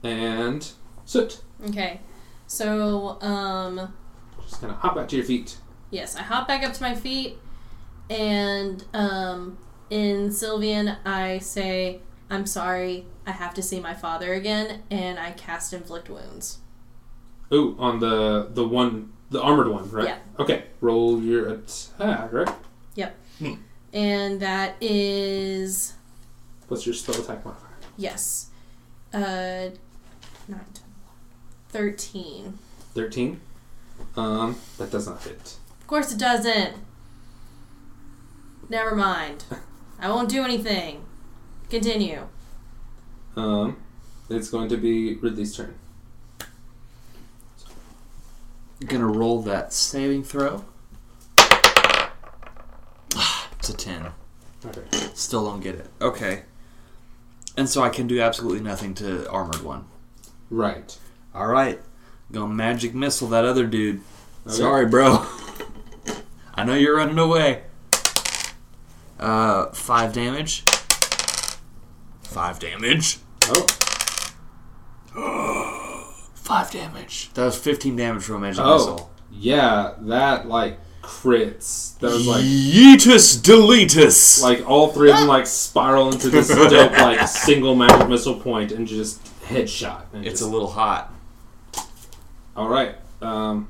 and soot. Okay. So, um, Just kind of hop back to your feet. yes, I hop back up to my feet, and um, in Sylvan, I say, "I'm sorry. I have to see my father again," and I cast inflict wounds. Ooh, on the the one, the armored one, right? Yeah. Okay, roll your attack, right? Yep. And that is What's your spell attack modifier? yes, uh, nine, 13. 13. Um, that does not hit. Of course it doesn't. Never mind. I won't do anything. Continue. Um, it's going to be Ridley's turn. Gonna roll that saving throw. it's a 10. Okay. Still don't get it. Okay. And so I can do absolutely nothing to Armored One. Right. Alright. Gonna magic missile that other dude. Okay. Sorry, bro. I know you're running away. Uh, five damage. Five damage. Oh, Five damage. That was 15 damage from a magic Oh. missile. yeah, that like crits. That was like Yeetus deletus. like all three of them like spiral into this dope like single magic missile point and just headshot. And it's a little hot. all right. Um,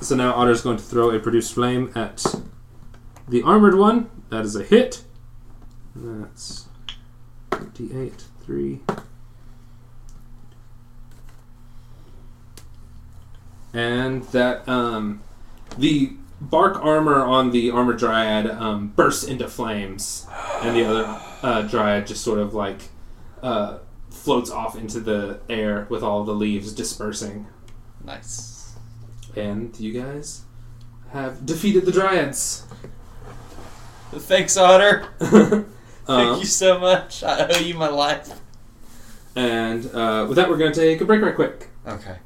so now Otter's going to throw a produced flame at the armored one. That is a hit. That's d8 three. And that um, the bark armor on the armor dryad um, bursts into flames, and the other uh, dryad just sort of like uh, floats off into the air with all the leaves dispersing. Nice. And you guys have defeated the dryads. Thanks, Otter. Thank Um, you so much. I owe you my life. and uh, with that, we're going to take a break right quick. Okay.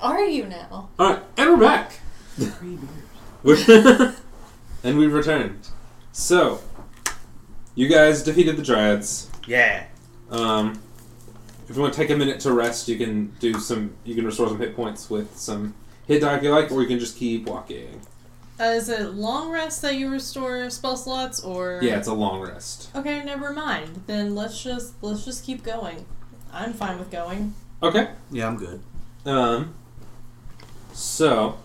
Are you now? All right, and we're back. We're- and we've returned. So, you guys defeated the dryads. Yeah. Um, if you want to take a minute to rest, you can do some. You can restore some hit points with some hit die if you like, or you can just keep walking. Uh, is it long rest that you restore spell slots, or Yeah, it's a long rest. Okay, never mind. Then let's just let's just keep going. I'm fine with going. Okay. Yeah, I'm good. Um. So.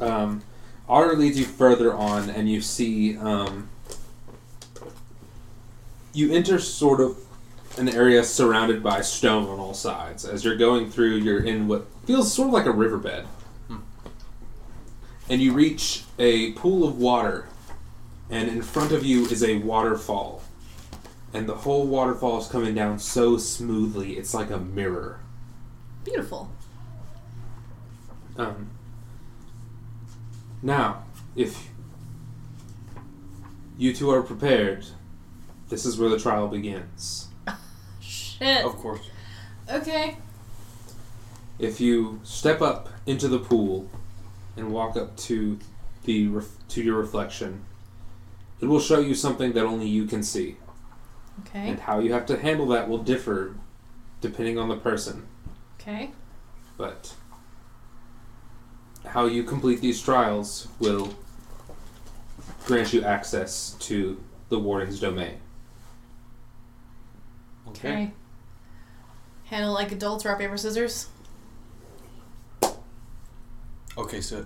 Um, Otter leads you further on, and you see. Um, you enter sort of an area surrounded by stone on all sides. As you're going through, you're in what feels sort of like a riverbed. And you reach a pool of water, and in front of you is a waterfall. And the whole waterfall is coming down so smoothly, it's like a mirror. Beautiful. Um, now, if you two are prepared, this is where the trial begins. Shit. Of course. Okay. If you step up into the pool and walk up to the ref- to your reflection, it will show you something that only you can see, Okay. and how you have to handle that will differ depending on the person. Okay. But how you complete these trials will grant you access to the warden's domain. Okay. Handle like adults, rock, paper, scissors. Okay, so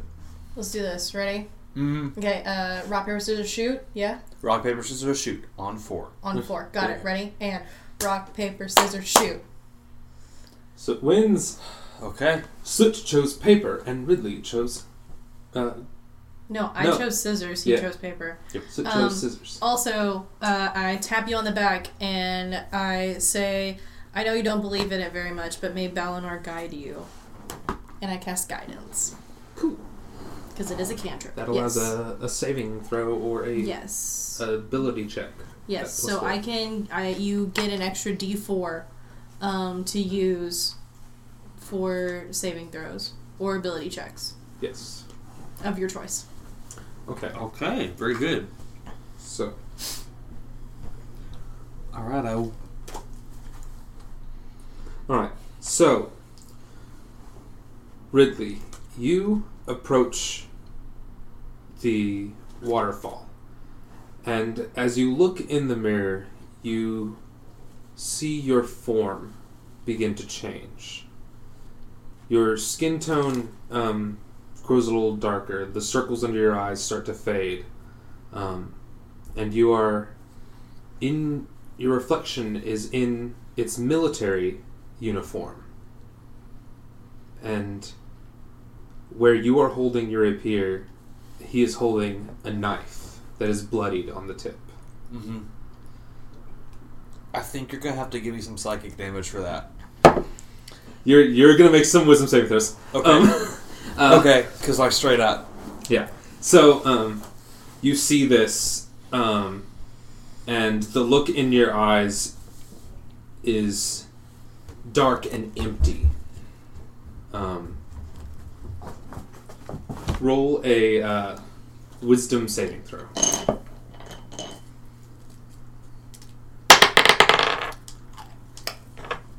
Let's do this. Ready? mm, Okay, uh, rock, paper, scissors, shoot. Yeah? rock paper scissors shoot on four. On four. Got it. Ready? And rock, paper, scissors, shoot. Soot wins. Okay. Soot chose paper, and Ridley chose. Uh, No, I No. chose scissors. He Yeah. chose paper. Soot Um, chose scissors. Also, uh, I tap you on the back and I say, I know you don't believe in it very much, but may Balinor guide you. And I cast guidance. Cool. Because it is a cantrip. That allows yes. a, a saving throw or a Yes. ability check. yes. So four. I can, I you get an extra D4 um, to use for saving throws or ability checks Yes. of your choice. Okay. Okay. Very good. So All right. I All right. So, Ridley, you approach the waterfall, and as you look in the mirror, you see your form begin to change. Your skin tone um, grows a little darker. The circles under your eyes start to fade, um, and you are in. Your reflection is in its military uniform. And where you are holding your rapier, he is holding a knife that is bloodied on the tip. Mm-hmm. I think you're gonna have to give me some psychic damage for that. You're you're gonna make some wisdom saving throws. Okay. Um, uh, okay, because like straight up. Yeah. So um, you see this, um, and the look in your eyes is dark and empty. Um, roll a uh, wisdom saving throw.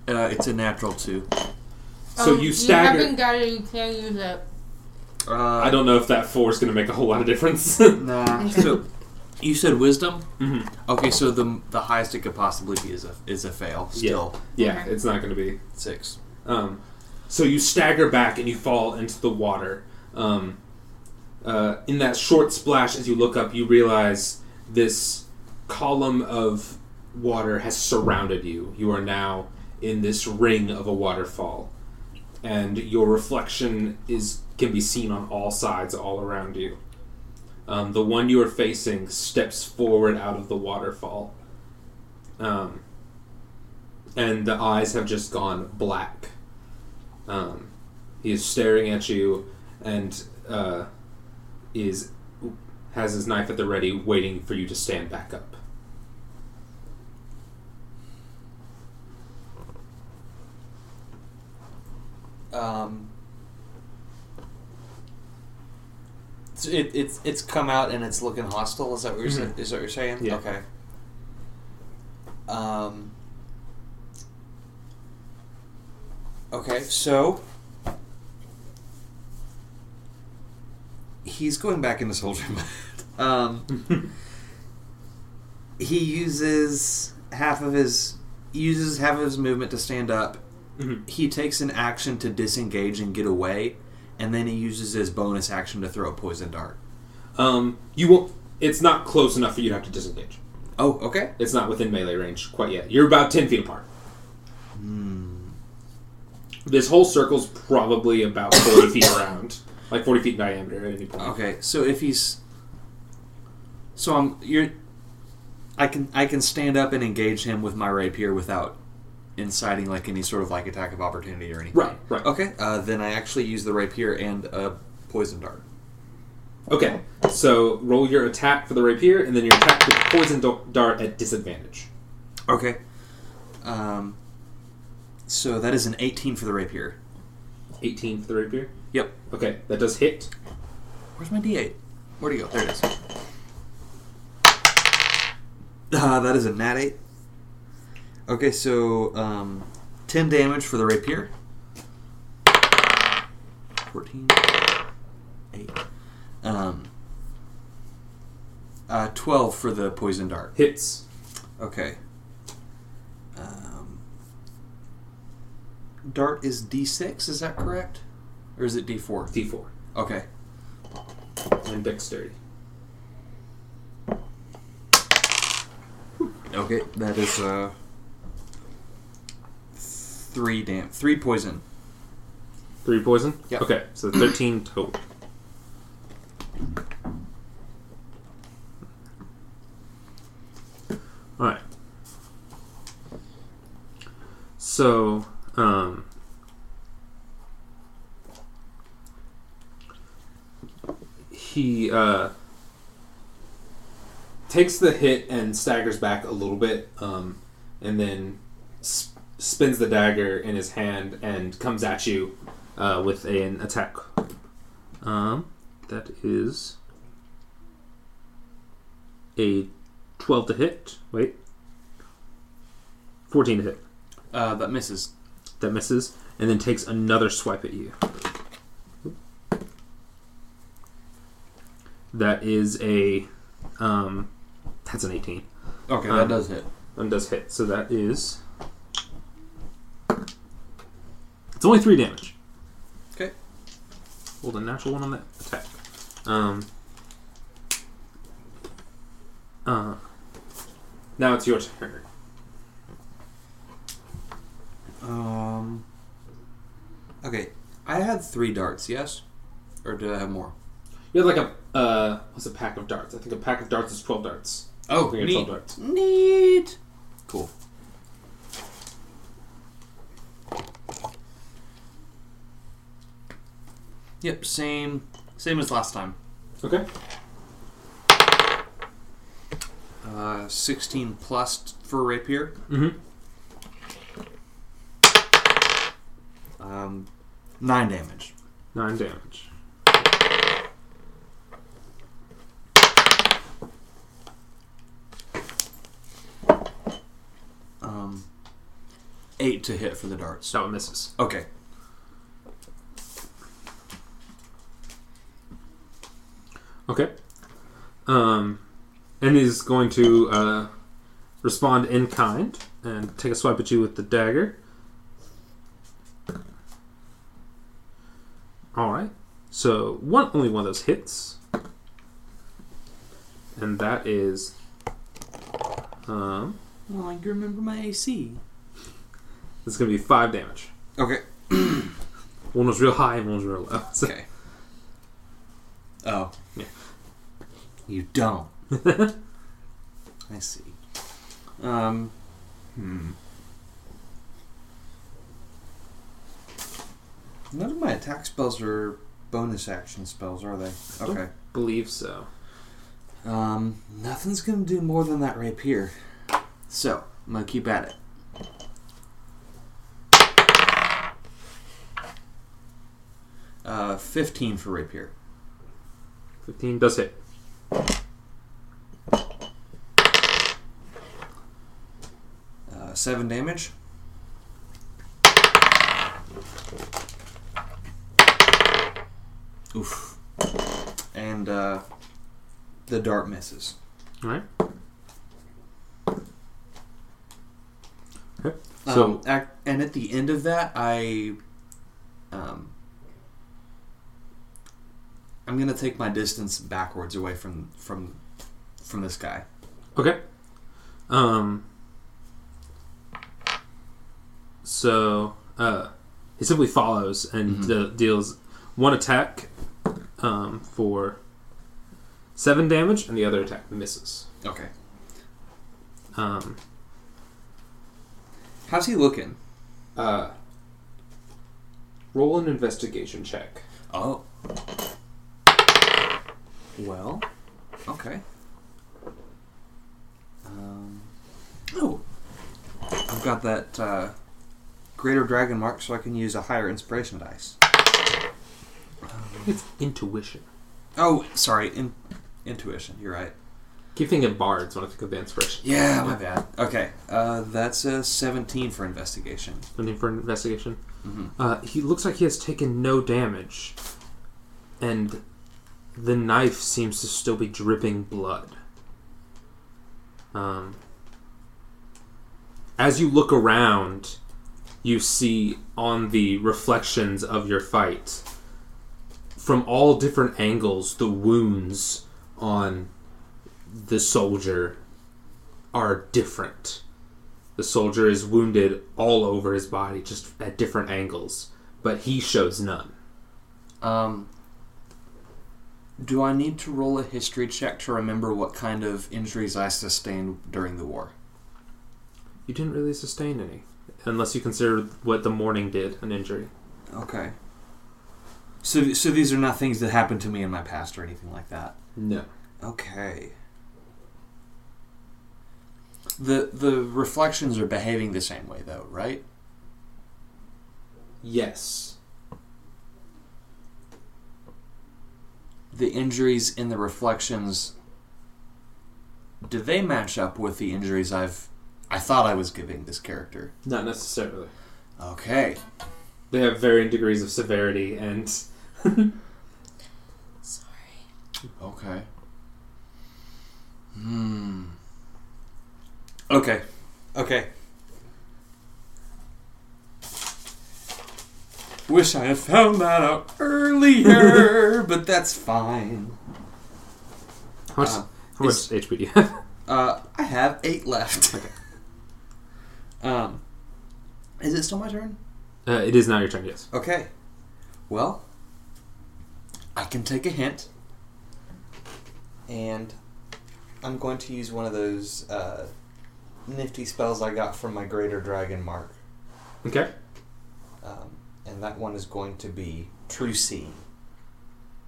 Uh, it's a natural two. So you stagger. Um, got it. You can't use it. Uh, I don't know if that four is going to make a whole lot of difference. Nah. so you said wisdom. Mhm. Okay, so the the highest it could possibly be is a is a fail. Still Yeah, Okay. it's not going to be. six. Um, so you stagger back and you fall into the water. Um, uh, in that short splash, as you look up, you realize this column of water has surrounded you. You are now in this ring of a waterfall, and your reflection is can be seen on all sides, all around you. Um, the one you are facing steps forward out of the waterfall, um, and the eyes have just gone black. Um, he is staring at you and uh, is has his knife at the ready, waiting for you to stand back up. Um, so it, it's it's come out and it's looking hostile. Is that what you're Mhm. is that what you're saying? Yeah. Okay. Um. Okay, so he's going back into soldier mode. um, he uses half of his uses half of his movement to stand up Mhm. he takes an action to disengage and get away, and then he uses his bonus action to throw a poison dart. Um, you won't. It's not close enough for you to have to disengage. Oh, okay. It's not within melee range quite yet. You're about ten feet apart. This whole circle's probably about forty feet around, like forty feet in diameter at any point. Okay, so if he's, so I'm you're, I can I can stand up and engage him with my rapier without inciting like any sort of like attack of opportunity or anything. Right, right. Okay, uh, then I actually use the rapier and a poison dart. Okay, so roll your attack for the rapier, and then your attack with poison dart at disadvantage. Okay. Um. So that is an 18 for the rapier. 18 for the rapier. Yep. Okay, that does hit. Where's my D8? Where'd it go? There it is. Uh, that is a nat 8. Okay, so um, 10 damage for the rapier. 14. Um. Uh, twelve for the poison dart. Hits. Okay. Um, dart is D six. Is that correct, or is it D four? D4. Okay. And dexterity. Okay, that is uh three dam three poison. Three poison? Yep. Okay, so 13 total. Alright. So, um. He, uh. Takes the hit and staggers back a little bit, um, and then sp- spins the dagger in his hand and comes at you uh, with an attack. Um, that is a 12 to hit. Wait. 14 to hit. Uh, that misses. That misses. And then takes another swipe at you. That is a. Um, that's an 18. Okay, Um, that does hit. That does hit. So that is. It's only 3 damage. Okay. Rolled a natural one on that attack. Um. Uh. Now it's your turn. Um. Okay, I had three darts. Yes, or did I have more? You have like a uh, what's a pack of darts? I think a pack of darts is twelve darts. Oh, I think it's twelve darts. Neat. Cool. Yep, same, same as last time. Okay. Uh, sixteen plus for rapier. Mm-hmm. Um, nine damage. Nine damage. Um, eight to hit for the darts. No, one misses. Okay. Okay. Um, and he's going to uh, respond in kind and take a swipe at you with the dagger. All right. So one, only one of those hits, and that is. Um, Well, I can remember my AC. It's going to be five damage. Okay. One was real high and one was real low. So- Okay. Oh. Yeah. You don't. I see. Um. Hmm. None of my attack spells are bonus action spells, are they? Okay. believe so. Um, nothing's gonna do more than that rapier. So, I'm gonna keep at it. Uh, 15 for rapier. Fifteen does hit. Uh, 7 damage. Oof. And, uh, the dart misses. All right. Okay. So um, ac- and at the end of that, I, um, I'm gonna take my distance backwards away from from from this guy. Okay. Um. So, uh, he simply follows and Mhm. de- deals one attack, um, for seven damage, and the other attack misses. Okay. Um, How's he looking? uh, roll an investigation check. Oh. Well. Okay. Um. Oh. I've got that uh, greater dragon mark, so I can use a higher inspiration dice. It's intuition. Oh, sorry, in- intuition. You're right. Keep thinking of bards when I think of the inspiration. Yeah, my bad. Okay, uh, that's a 17 for investigation. Looking for an investigation. Mm-hmm. Uh, he looks like he has taken no damage, and the knife seems to still be dripping blood. Um, as you look around, you see on the reflections of your fight, from all different angles, the wounds on the soldier are different. The soldier is wounded all over his body, just at different angles, but he shows none. Um, do I need to roll a history check to remember what kind of injuries I sustained during the war? You didn't really sustain any, unless you consider what the Mourning did an injury. Okay. So, so these are not things that happened to me in my past or anything like that. No. Okay. The the reflections are behaving the same way though, right? Yes. The injuries in the reflections do they match up with the injuries I've I thought I was giving this character? Not necessarily. Okay. They have varying degrees of severity and Sorry. Okay. Hmm. Okay. Okay. Wish I had found that out earlier, but that's fine. how much, Uh, how much HP do you have? Uh, I have eight left. Okay. Um, is it still my turn? Uh, it is now your turn. Yes. Okay. Well, I can take a hint. And I'm going to use one of those uh, nifty spells I got from my Greater Dragon Mark. Okay. Um, and that one is going to be True Seeing.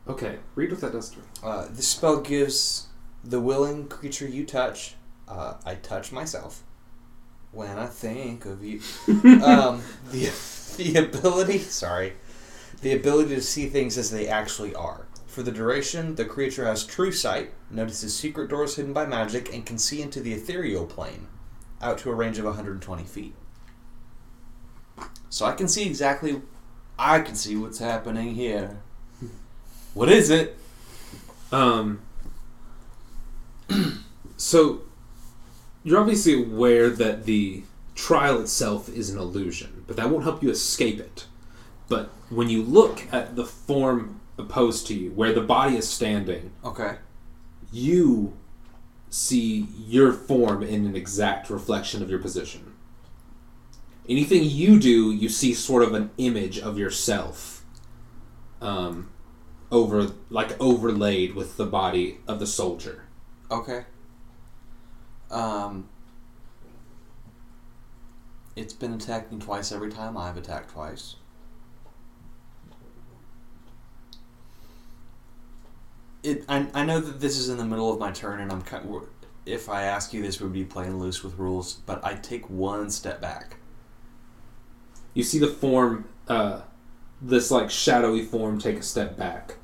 Okay. Read what that does to me. Uh, this spell gives the willing creature you touch, uh, I touch myself, when I think of you, um, the, the ability, sorry, the ability to see things as they actually are. For the duration, the creature has true sight, notices secret doors hidden by magic, and can see into the ethereal plane, out to a range of 120 feet. So I can see exactly, I can see what's happening here. What is it? Um. so, you're obviously aware that the trial itself is an illusion, but that won't help you escape it. But when you look at the form opposed to you, where the body is standing, Okay. you see your form in an exact reflection of your position. Anything you do, you see sort of an image of yourself, um, over like overlaid with the body of the soldier. Okay. Um. It's been attacking twice every time I've attacked twice. It. I, I know that this is in the middle of my turn, and I'm kind. Of, if I ask you this, would be playing loose with rules. But I take one step back. You see the form, uh, this like shadowy form, take a step back.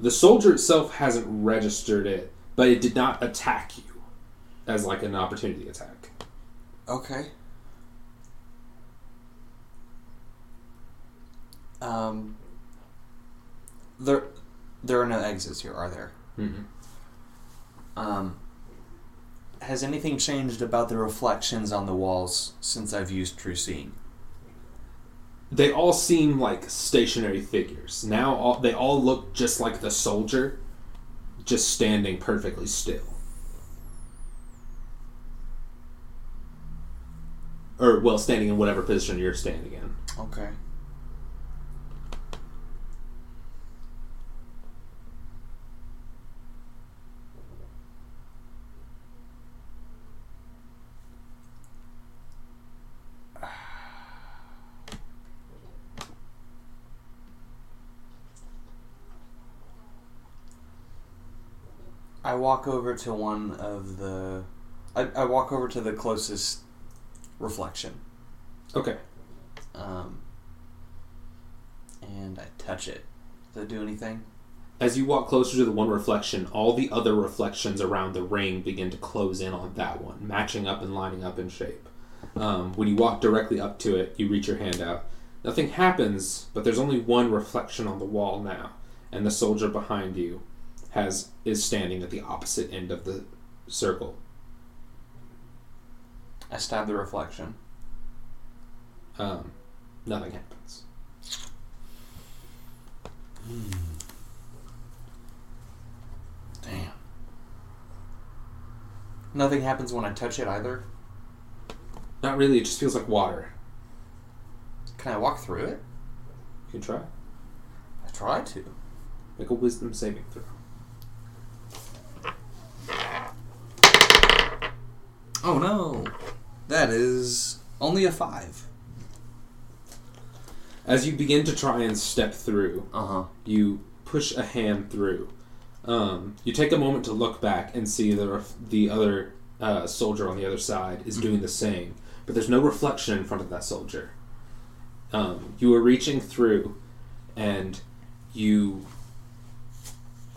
The soldier itself hasn't registered it, but it did not attack you as like an opportunity attack. Okay. Um. There, there are no exits here, are there? Mm-mm. Um, has anything changed about the reflections on the walls since I've used True Seeing? They all seem like stationary figures. Now all, they all look just like the soldier, just standing perfectly still. Or, well, standing in whatever position you're standing in. Okay. I walk over to one of the. I, I walk over to the closest reflection. Okay. Um, and I touch it. Does it do anything? As you walk closer to the one reflection, all the other reflections around the ring begin to close in on that one, matching up and lining up in shape. Um, when you walk directly up to it, you reach your hand out. Nothing happens, but there's only one reflection on the wall now, and the soldier behind you has is standing at the opposite end of the circle. I stab the reflection. Um, nothing happens. Damn. Nothing happens when I touch it either. Not really. It just feels like water. Can I walk through it? You can try. I try to. Make a wisdom saving throw. Oh no. That is only a five. As you begin to try and step through, Uh huh. you push a hand through. Um, you take a moment to look back and see the ref- the other uh, soldier on the other side is doing the same, but there's no reflection in front of that soldier. Um, you are reaching through, and you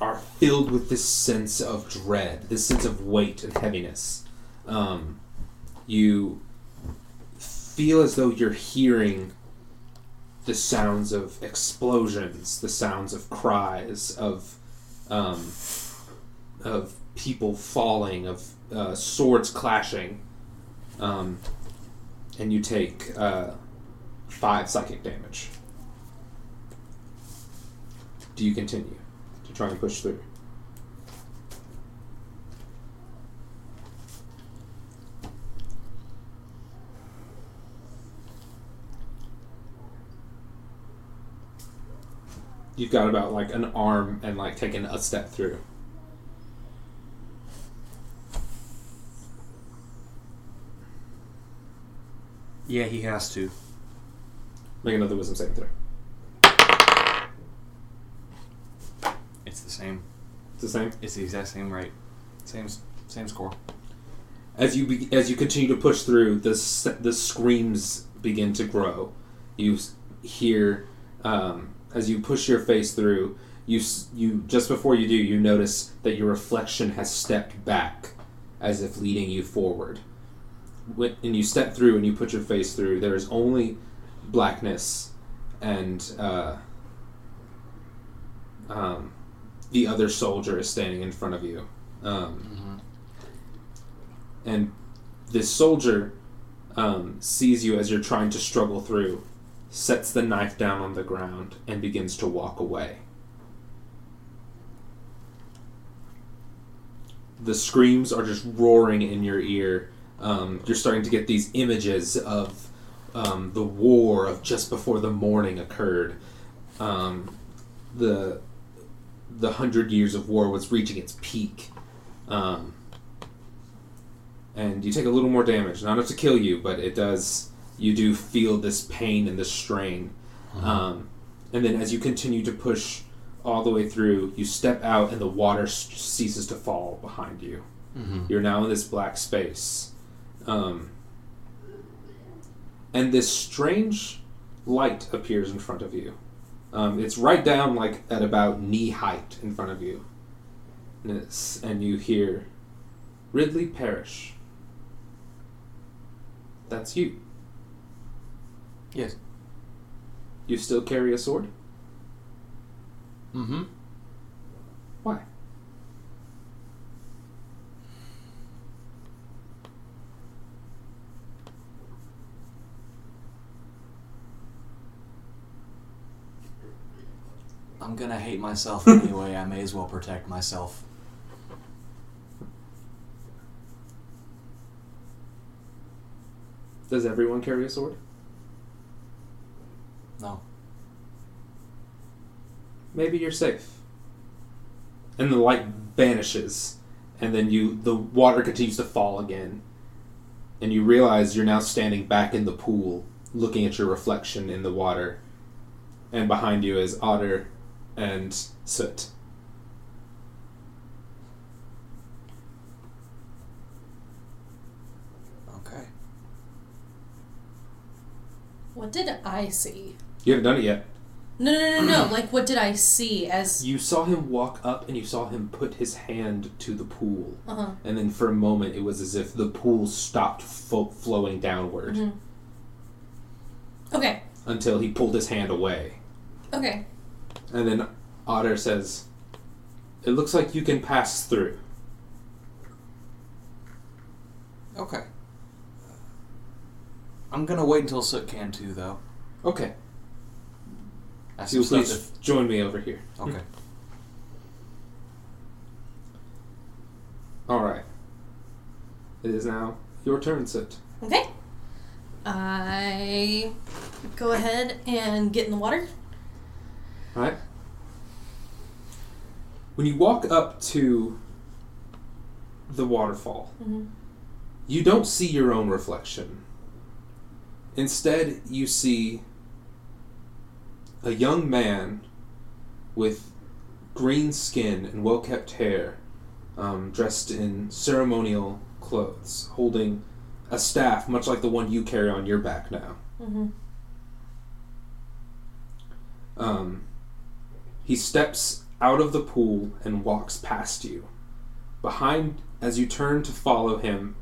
are filled with this sense of dread, this sense of weight and heaviness. Um, you feel as though you're hearing the sounds of explosions, the sounds of cries, of um, of people falling, of uh, swords clashing, um, and you take uh, five psychic damage. Do you continue to try and push through? You've got about like an arm and like taking a step through. Yeah, he has to. Make another wisdom saving throw. It's the same. It's the same. It's the exact same rate. Same same score. As you be, as you continue to push through, the s- the screams begin to grow. You hear um, as you push your face through. You you just before you do, you notice that your reflection has stepped back, as if leading you forward. When, and you step through and you put your face through. There is only blackness, and uh, um, the other soldier is standing in front of you. Um, and this soldier um, sees you as you're trying to struggle through, sets the knife down on the ground, and begins to walk away. The screams are just roaring in your ear. Um, you're starting to get these images of um, the war of just before the Mourning occurred. Um, the the hundred years of war was reaching its peak. Um, and you take a little more damage. Not enough to kill you, but it does. You do feel this pain and this strain. Um, and then as you continue to push all the way through, you step out and the water s- ceases to fall behind you. Mm-hmm. You're now in this black space. Um, and this strange light appears in front of you. Um, it's right down, like, at about knee height in front of you. And, it's, and you hear, Ridley Parrish. That's you. Yes. You still carry a sword? Mm-hmm. Why? I'm gonna hate myself anyway. I may as well protect myself. Does everyone carry a sword? No. Maybe you're safe. And the light vanishes, and then you the water continues to fall again. And you realize you're now standing back in the pool, looking at your reflection in the water. And behind you is Otter and Soot. Okay. What did I see? You haven't done it yet. No, no, no, no, no. Like, what did I see as. You saw him walk up and you saw him put his hand to the pool. Uh huh. And then for a moment, it was as if the pool stopped fo- flowing downward Mhm. Okay, until he pulled his hand away. okay. And then Otter says, it looks like you can pass through. Okay. I'm gonna wait until Soot can too, though. Okay. That's So you'll please stuff join me over here. okay. All right. It is now your turn, Sit. Okay. I go ahead and get in the water. All right. When you walk up to the waterfall, Mhm. you don't see your own reflection. Instead, you see a young man with green skin and well kept hair, um, dressed in ceremonial clothes, holding a staff much like the one you carry on your back now. Mm-hmm. Um, he steps out of the pool and walks past you. Behind, as you turn to follow him,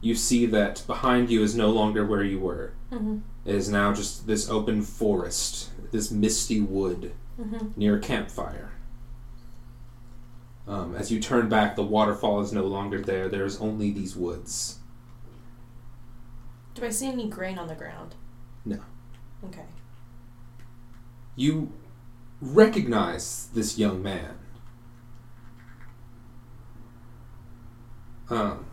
you see that behind you is no longer where you were. Mm-hmm. It is now just this open forest, this misty wood Mm-hmm. near a campfire. Um, as you turn back, the waterfall is no longer there. There's only these woods. Do I see any grain on the ground? No. Okay. You recognize this young man. Um,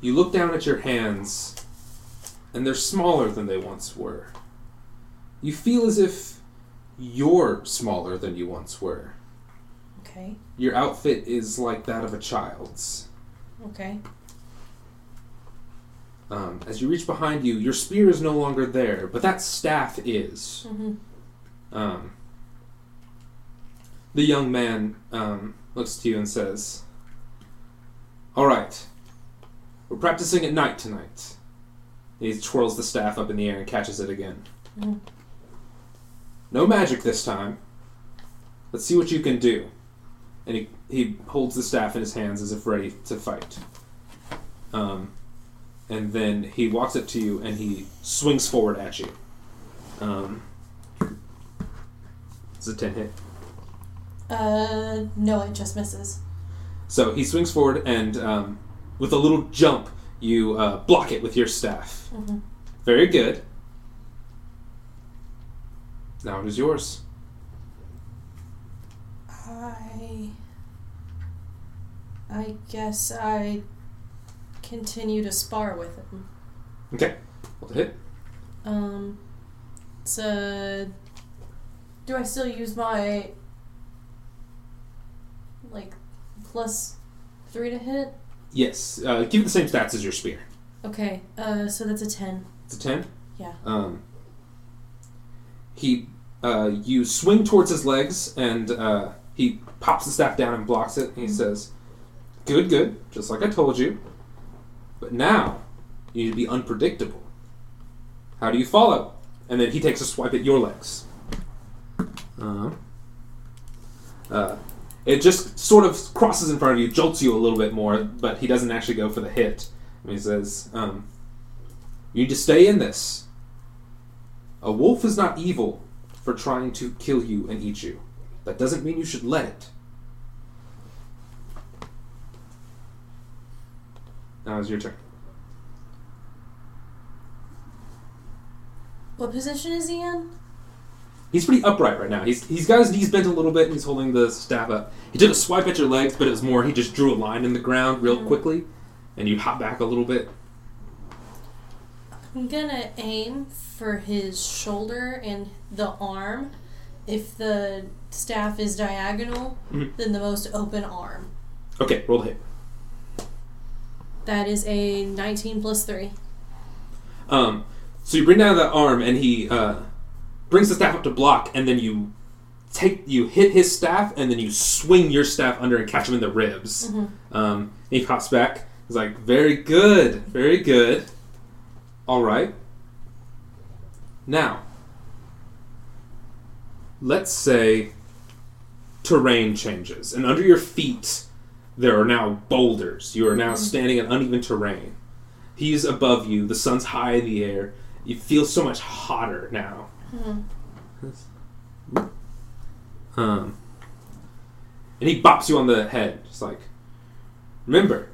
you look down at your hands, and they're smaller than they once were. You feel as if you're smaller than you once were. Okay. Your outfit is like that of a child's. Okay. Um, as you reach behind you, your spear is no longer there, but that staff is. Mm-hmm. Um, the young man um, looks to you and says, All right, we're practicing at night tonight. He twirls the staff up in the air and catches it again. Mhm. No magic this time. Let's see what you can do. And he, he holds the staff in his hands as if ready to fight. Um, and then he walks up to you and he swings forward at you. Um, it's a 10 hit. Uh, no, it just misses. So he swings forward and um, with a little jump, you uh, block it with your staff. Mm-hmm. Very good. Now it is yours. I. I guess I continue to spar with him. Okay. Roll the hit. Um, a. Do I still use my. Like, plus three to hit? Yes. Uh, give it the same stats as your spear. Okay, uh, so that's a 10. It's a 10. Yeah. Um, he, uh, you swing towards his legs, and uh, he pops the staff down and blocks it. And he says, "Good, good, just like I told you. But now you need to be unpredictable. How do you follow?" And then he takes a swipe at your legs. Uh, uh, it just sort of crosses in front of you, jolts you a little bit more, but he doesn't actually go for the hit. And he says, um, "You need to stay in this." A wolf is not evil for trying to kill you and eat you. That doesn't mean you should let it. Now is your turn. What position is he in? He's pretty upright right now. He's he's got his knees bent a little bit and he's holding the staff up. He took a swipe at your legs, but it was more he just drew a line in the ground real Mm. quickly, and you hop back a little bit. I'm gonna aim for his shoulder and the arm. If the staff is diagonal, Mhm. then the most open arm. Okay, roll the hit. That is a 19 plus 3. Um, so you bring down that arm, and he uh, brings the staff up to block, and then you take you hit his staff, and then you swing your staff under and catch him in the ribs. Mhm. Um, and he pops back. He's like, "Very good, very good. All right. Now, let's say terrain changes, and under your feet there are now boulders. You are now standing on uneven terrain. He's above you. The sun's high in the air. You feel so much hotter now. Mhm. Um, and he bops you on the head. Just like, remember,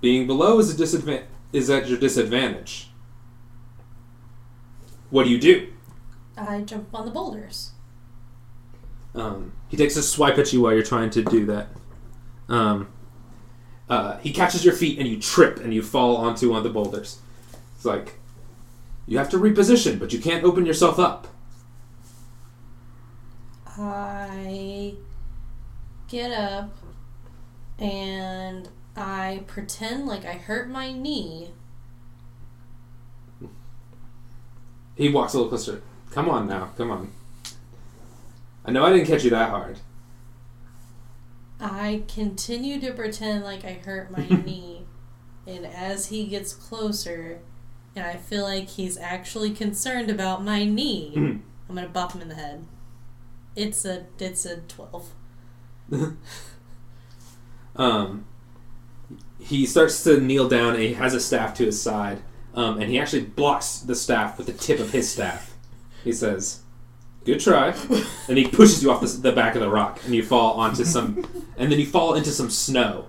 being below is a disadvantage. Is at your disadvantage. What do you do? I jump on the boulders. Um, he takes a swipe at you while you're trying to do that. Um, uh, he catches your feet and you trip and you fall onto one of the boulders. It's like you have to reposition, but you can't open yourself up. I get up and I pretend like I hurt my knee. He walks a little closer. Come on now, come on. I know I didn't catch you that hard. I continue to pretend like I hurt my knee. And as he gets closer, and I feel like he's actually concerned about my knee. I'm gonna bop him in the head. It's a it's a twelve. Um, he starts to kneel down and he has a staff to his side. Um, and he actually blocks the staff with the tip of his staff. He says, "Good try," and he pushes you off the, the back of the rock, and you fall onto some, and then you fall into some snow.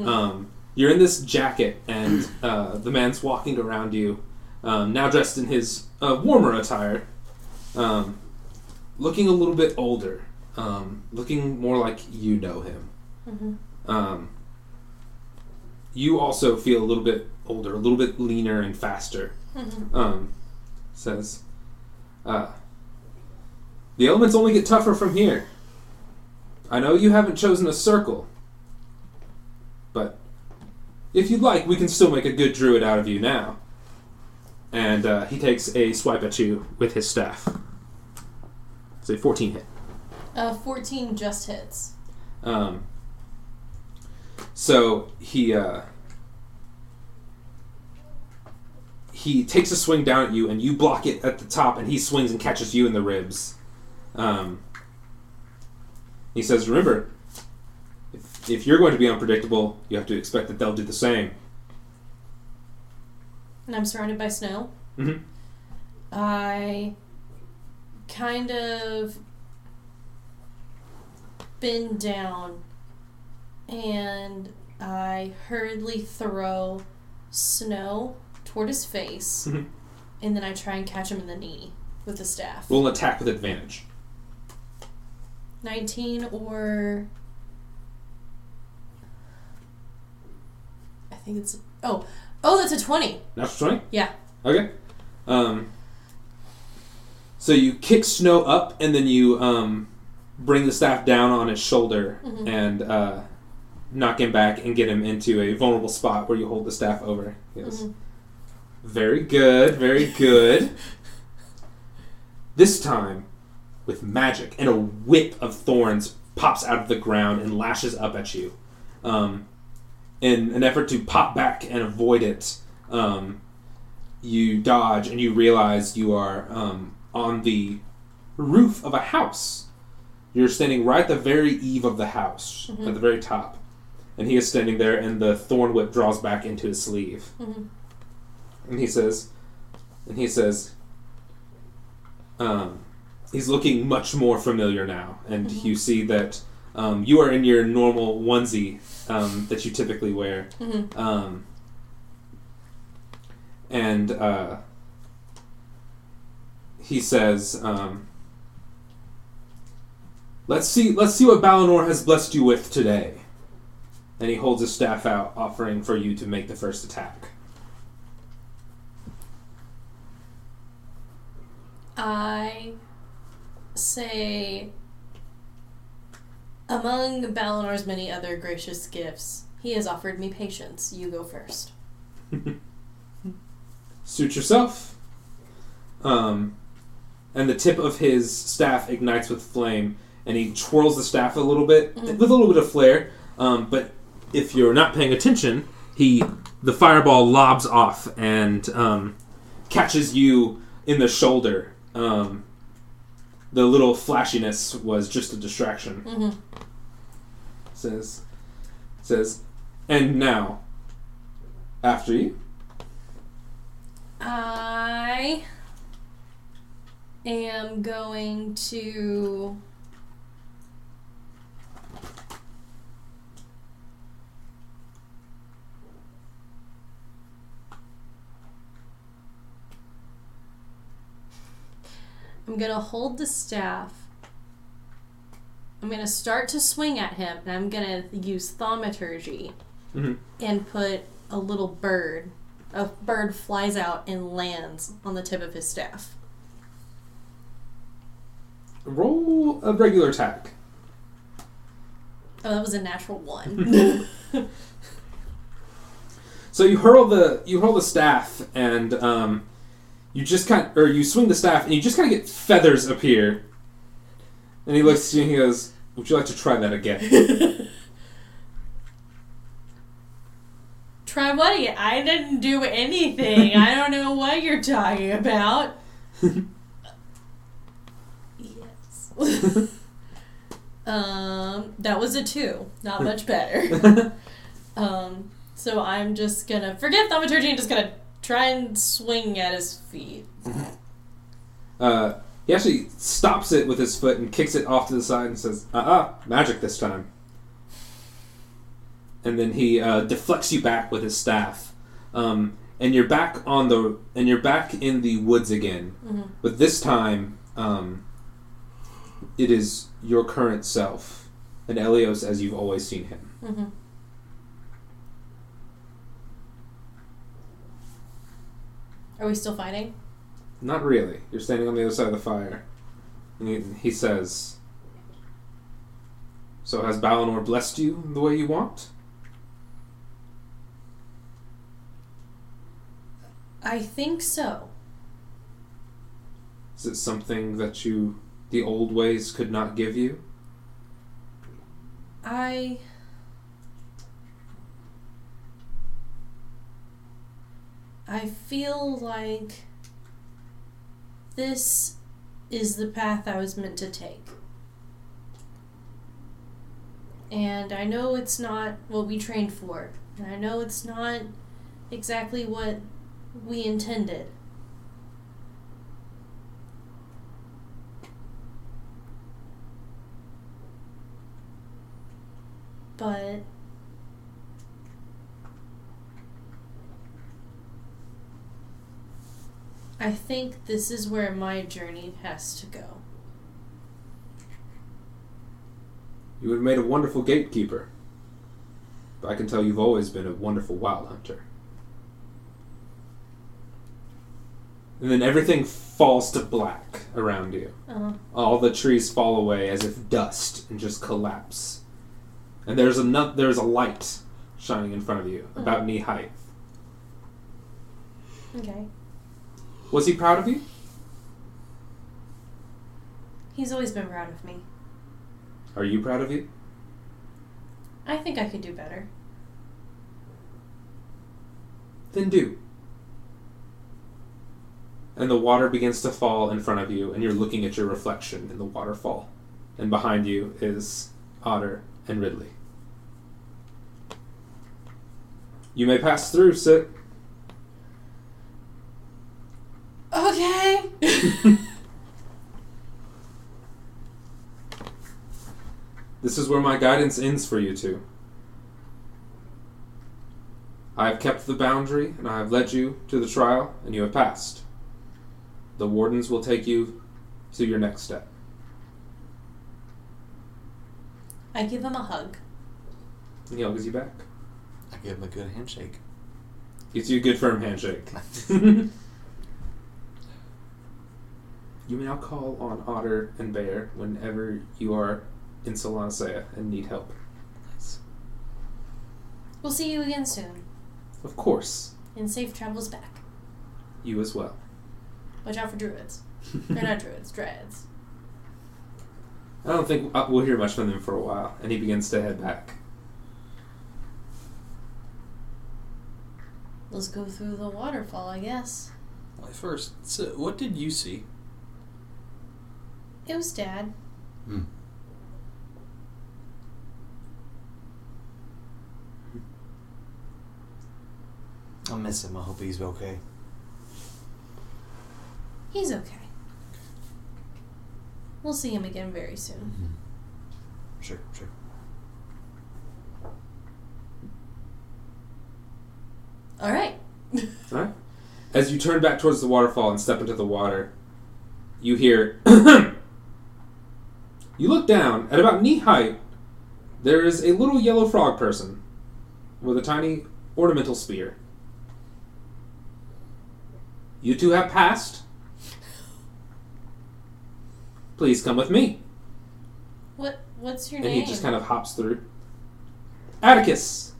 Um, you're in this jacket, and uh, the man's walking around you, um, now dressed in his uh, warmer attire, um, looking a little bit older, um, looking more like you know him. Mhm. Um, you also feel a little bit older, a little bit leaner and faster. Mhm. Um, says, uh, the elements only get tougher from here. I know you haven't chosen a circle, but if you'd like, we can still make a good druid out of you now. And uh, he takes a swipe at you with his staff. It's a 14 hit. Uh, fourteen just hits. Um, so he uh, he takes a swing down at you, and you block it at the top, and he swings and catches you in the ribs. Um, he says, "Remember, if, if you're going to be unpredictable, you have to expect that they'll do the same." And I'm surrounded by snow. Mhm. I kind of bend down and I hurriedly throw snow toward his face Mhm. and then I try and catch him in the knee with the staff. We'll attack with advantage. 19 or I think it's oh oh that's a 20 Natural twenty. yeah Okay. Um, so you kick Snow up, and then you um, bring the staff down on his shoulder Mhm. and uh, knock him back and get him into a vulnerable spot where you hold the staff over. Yes. Mhm. Very good. Very good. this time, with magic, and a whip of thorns pops out of the ground and lashes up at you. Um, in an effort to pop back and avoid it, um, you dodge and you realize you are um, on the roof of a house. You're standing right at the very eve of the house, Mhm. at the very top. And he is standing there, and the thorn whip draws back into his sleeve. Mhm. And he says, and he says, um, he's looking much more familiar now. And Mhm. you see that um, you are in your normal onesie um, that you typically wear. Mhm. Um, and uh, he says, um, "Let's see. Let's see what Balinor has blessed you with today." And he holds his staff out, offering for you to make the first attack. I say, among Balinor's many other gracious gifts, he has offered me patience. You go first. Suit yourself. Um, and the tip of his staff ignites with flame, and he twirls the staff a little bit Mhm. with a little bit of flare. Um, but if you're not paying attention, he the fireball lobs off and um, catches you in the shoulder. Um, the little flashiness was just a distraction. Mm-hmm. Says, says, and now, after you. I am going to I'm gonna hold the staff. I'm gonna start to swing at him, and I'm gonna use thaumaturgy Mhm. and put a little bird. A bird flies out and lands on the tip of his staff. Roll a regular attack. Oh, that was a natural one. So you hurl the you hurl the staff and um, you just kind of, or you swing the staff and you just kind of get feathers appear. And he looks at you and he goes, "Would you like to try that again?" Try what? again? I didn't do anything. I don't know what you're talking about. yes. um, that was a two. Not much better. Um, so I'm just gonna forget thaumaturgy and just gonna try and swing at his feet. uh, he actually stops it with his foot and kicks it off to the side and says, "Uh uh magic this time." And then he uh, deflects you back with his staff, um, and you're back on the and you're back in the woods again. Mhm. But this time, um, it is your current self, and Elios as you've always seen him. Mm-hmm. Are we still fighting? Not really. You're standing on the other side of the fire. And he, he says, So has Balinor blessed you the way you want? I think so. Is it something that you, the old ways, could not give you? I. I feel like this is the path I was meant to take. And I know it's not what we trained for. And I know it's not exactly what we intended. But I think this is where my journey has to go. You would have made a wonderful gatekeeper. But I can tell you've always been a wonderful wild hunter. And then everything falls to black around you. Uh, All the trees fall away as if dust and just collapse. And there's a there's a light shining in front of you, about knee height. okay. Was he proud of you? He's always been proud of me. Are you proud of you? I think I could do better. Then do. And the water begins to fall in front of you, and you're looking at your reflection in the waterfall. And behind you is Otter and Ridley. You may pass through, sit. Okay. This is where my guidance ends for you two. I have kept the boundary, and I have led you to the trial, and you have passed. The wardens will take you to your next step. I give him a hug. And he hugs you back. I give him a good handshake. Gives you a good firm handshake. you may now call on Otter and Bear whenever you are in Solanacea and need help. Nice. We'll see you again soon. Of course, And safe travels back. you as well. Watch out for druids. They're not druids, dreads. I don't think uh, we'll hear much from them for a while, and he begins to head back. Let's go through the waterfall, I guess. Well, first, so what did you see? It was Dad. Hmm. I'll miss him. I hope he's okay. He's okay. We'll see him again very soon. Sure, sure. All right. Alright. As you turn back towards the waterfall and step into the water, you hear. you look down at about knee height. There is a little yellow frog person with a tiny ornamental spear. You two have passed. Please come with me. What what's your And name? And he just kind of hops through. Atticus.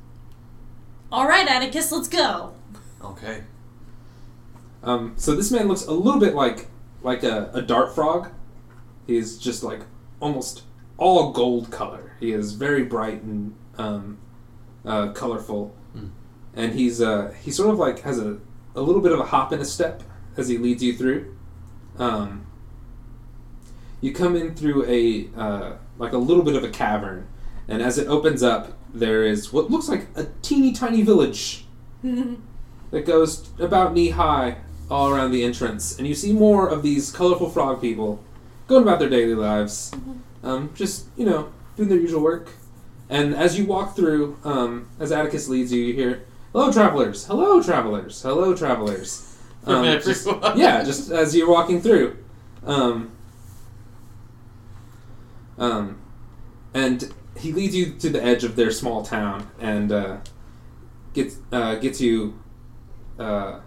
All right, Atticus, let's go. Okay. Um, so this man looks a little bit like like a, a dart frog. He's just like almost all gold color. He is very bright and um, uh, colorful, Hmm. and he's uh, he sort of like has a, a little bit of a hop in his step as he leads you through. Um, you come in through a uh, like a little bit of a cavern, and as it opens up, there is what looks like a teeny tiny village that goes about knee high all around the entrance, and you see more of these colorful frog people going about their daily lives, um, just you know doing their usual work. And as you walk through, um, as Atticus leads you, you hear, "Hello, travelers! Hello, travelers! Hello, travelers!" Um, just- yeah, just as you're walking through. Um, um, and he leads you to the edge of their small town and uh, gets uh, gets you, uh,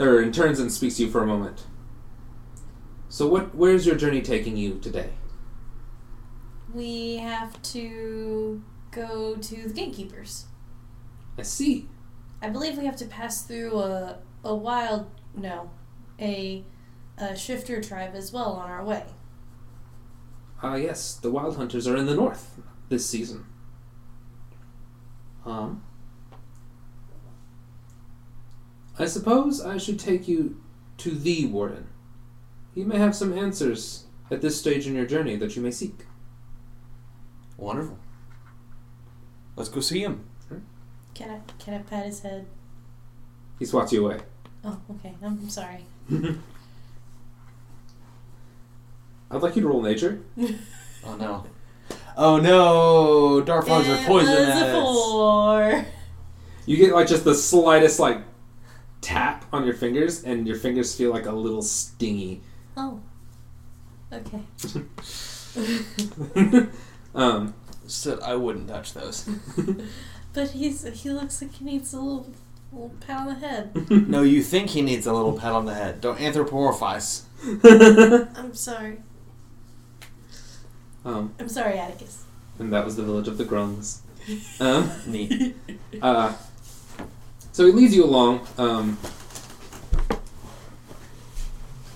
or and turns and speaks to you for a moment. So, what? Where's your journey taking you today? we have to go to the gatekeepers. I see. I believe we have to pass through a a wild no, a a shifter tribe as well on our way. Ah, yes, the wild hunters are in the north this season. Um, I suppose I should take you to the warden. He may have some answers at this stage in your journey that you may seek. Wonderful. Let's go see him. Can I can I pat his head? He swats you away. Oh, okay. I'm, I'm sorry. I'd like you to roll nature. Oh no. Oh no! Dart frogs are It poison was a us. four. You get like just the slightest like tap on your fingers, and your fingers feel like a little stingy. Oh. Okay. um, Said I wouldn't touch those. But he's he looks like he needs a little little pat on the head. no, you think he needs a little pat on the head. Don't anthropomorphize. I'm sorry. um, I'm sorry, Atticus. and that was the village of the Grungs. Um, Neat. uh, so he leads you along. Um,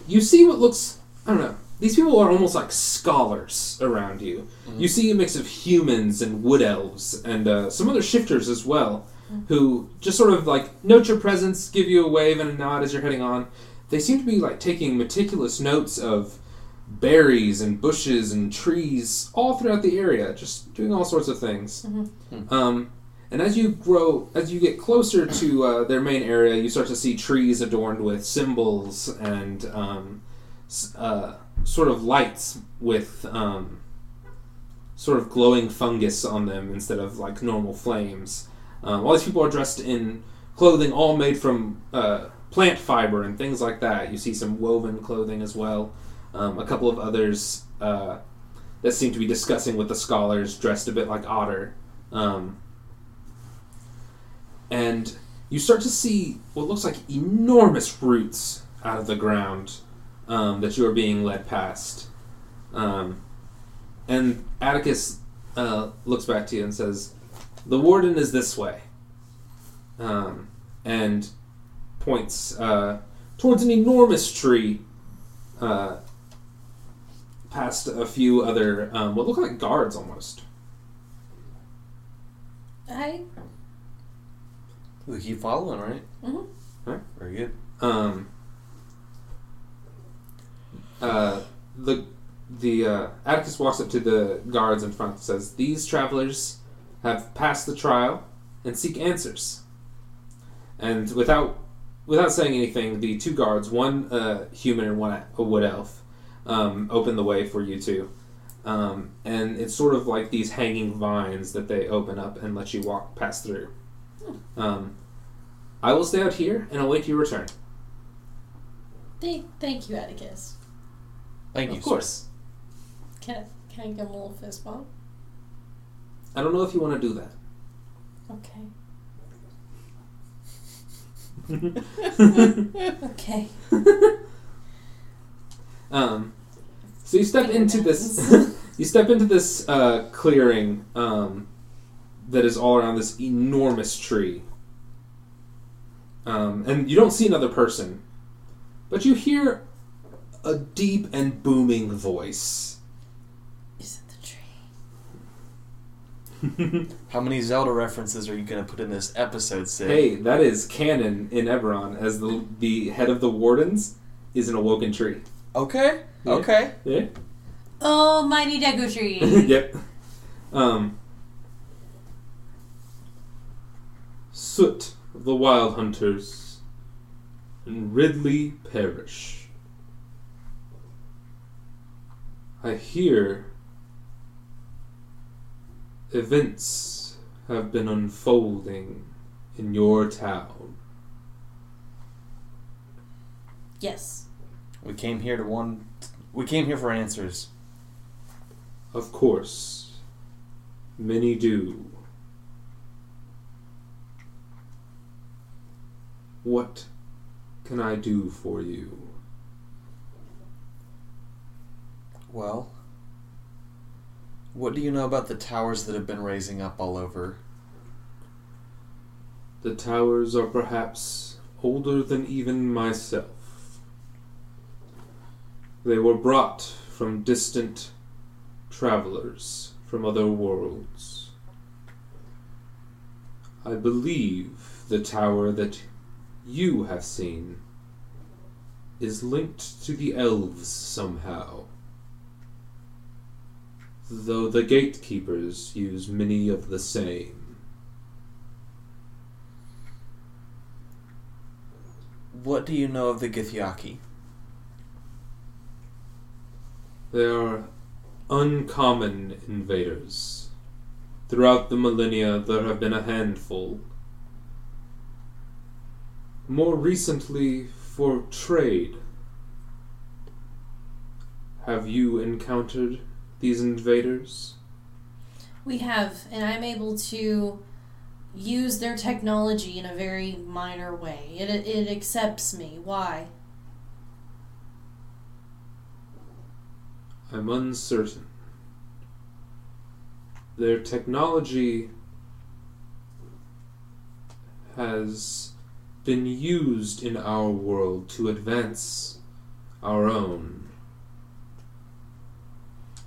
you see what looks, I don't know, these people are almost like scholars around you. You see a mix of humans and wood elves and uh, some other shifters as well, who just sort of like note your presence, give you a wave and a nod as you're heading on. They seem to be like taking meticulous notes of berries and bushes and trees all throughout the area, just doing all sorts of things. Um, and as you grow, as you get closer to uh, their main area, you start to see trees adorned with symbols and um, uh, sort of lights with um, sort of glowing fungus on them instead of like normal flames. Um, all these people are dressed in clothing all made from uh, plant fiber and things like that. You see some woven clothing as well. Um, a couple of others uh, that seem to be discussing with the scholars, dressed a bit like Otter. Um, and you start to see what looks like enormous roots out of the ground um, that you are being led past. Um, and Atticus uh, looks back to you and says, "The warden is this way," um, and points uh, towards an enormous tree. Uh, past a few other um, what look like guards almost. I We keep following, right? Mhm. Right. Very good. Um, uh, the the uh, Atticus walks up to the guards in front and says, "These travelers have passed the trial and seek answers." And without without saying anything, the two guards, one uh, human and one a wood elf, um, open the way for you two. Um, and it's sort of like these hanging vines that they open up and let you walk past through. Um, I will stay out here and await your return. Thank, thank you, Atticus. Thank you. of course. Can I, can I give him a little fist bump? I don't know if you want to do that. Okay. Okay. Um, so you step into this. you step into this uh, clearing um, that is all around this enormous tree, um, and you don't see another person, but you hear a deep and booming voice. Is it the tree? How many Zelda references are you going to put in this episode, Sid? Hey, that is canon in Eberron, as the the head of the wardens is an awoken tree. Okay. Yeah. Okay. Yeah. Oh, mighty Deku tree. yep. Um, Soot, of the Wild Hunters, and Ridley Parish. I hear events have been unfolding in your town. yes. We came here to one. We came here for answers. Of course, many do. What can I do for you? Well, what do you know about the towers that have been raising up all over? The towers are perhaps older than even myself. They were brought from distant travelers from other worlds. I believe the tower that you have seen is linked to the elves somehow. Though the gatekeepers use many of the same. What do you know of the Githyanki? They are uncommon invaders. Throughout the millennia, there have been a handful. More recently, for trade. Have you encountered these invaders? We have, and I'm able to use their technology in a very minor way. It, it accepts me. Why? I'm uncertain. Their technology has been used in our world to advance our own.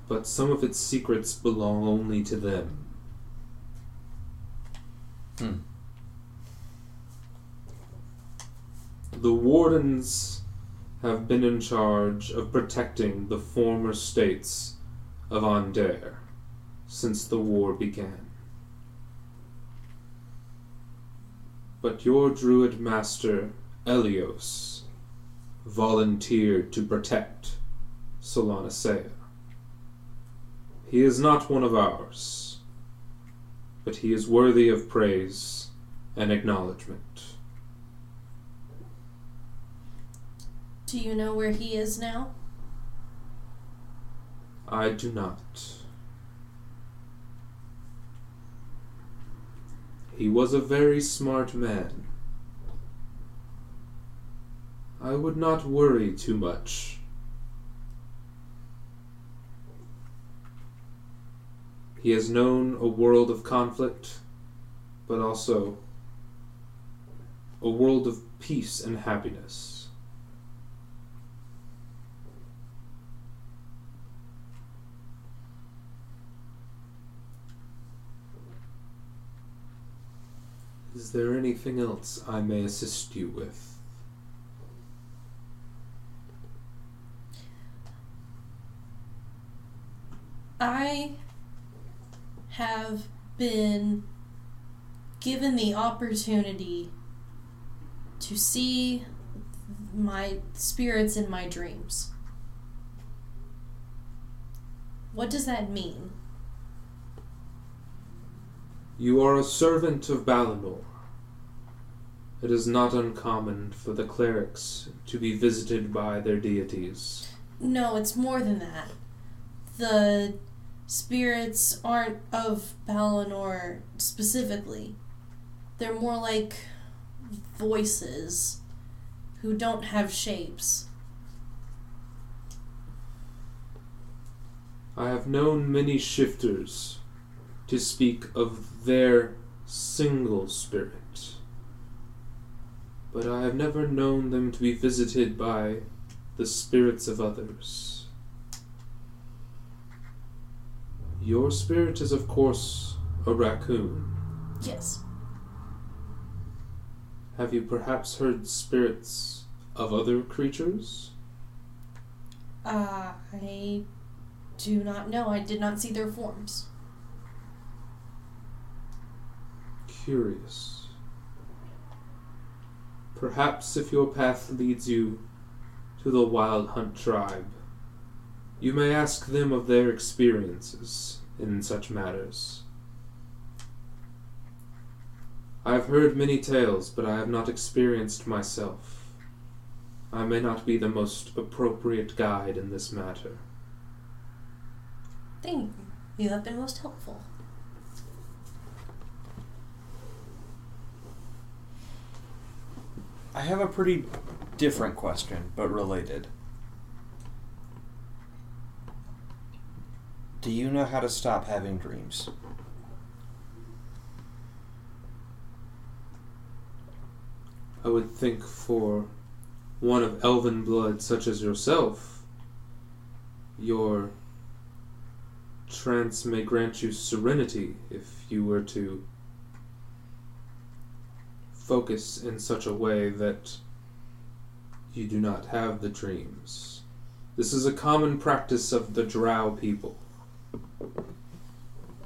But some of its secrets belong only to them. Hmm. The wardens have been in charge of protecting the former states of Aundair since the war began. But your druid master, Elios, volunteered to protect Solanacea. He is not one of ours, but he is worthy of praise and acknowledgement. Do you know where he is now? I do not. He was a very smart man. I would not worry too much. He has known a world of conflict, but also a world of peace and happiness. Is there anything else I may assist you with? I have been given the opportunity to see my spirits in my dreams. What does that mean? You are a servant of Balinor. It is not uncommon for the clerics to be visited by their deities. No, it's more than that. The spirits aren't of Balinor specifically. They're more like voices who don't have shapes. I have known many shifters to speak of their single spirit, but I have never known them to be visited by the spirits of others. Your spirit is, of course, a raccoon. Yes. Have you perhaps heard spirits of other creatures? Uh, I do not know. I did not see their forms. Curious. Perhaps if your path leads you to the Wild Hunt tribe, you may ask them of their experiences in such matters. I have heard many tales, but I have not experienced myself. I may not be the most appropriate guide in this matter. Thank you. You have been most helpful. I have a pretty different question, but related. Do you know how to stop having dreams? I would think for one of elven blood such as yourself, your trance may grant you serenity if you were to focus in such a way that you do not have the dreams. This is a common practice of the drow people.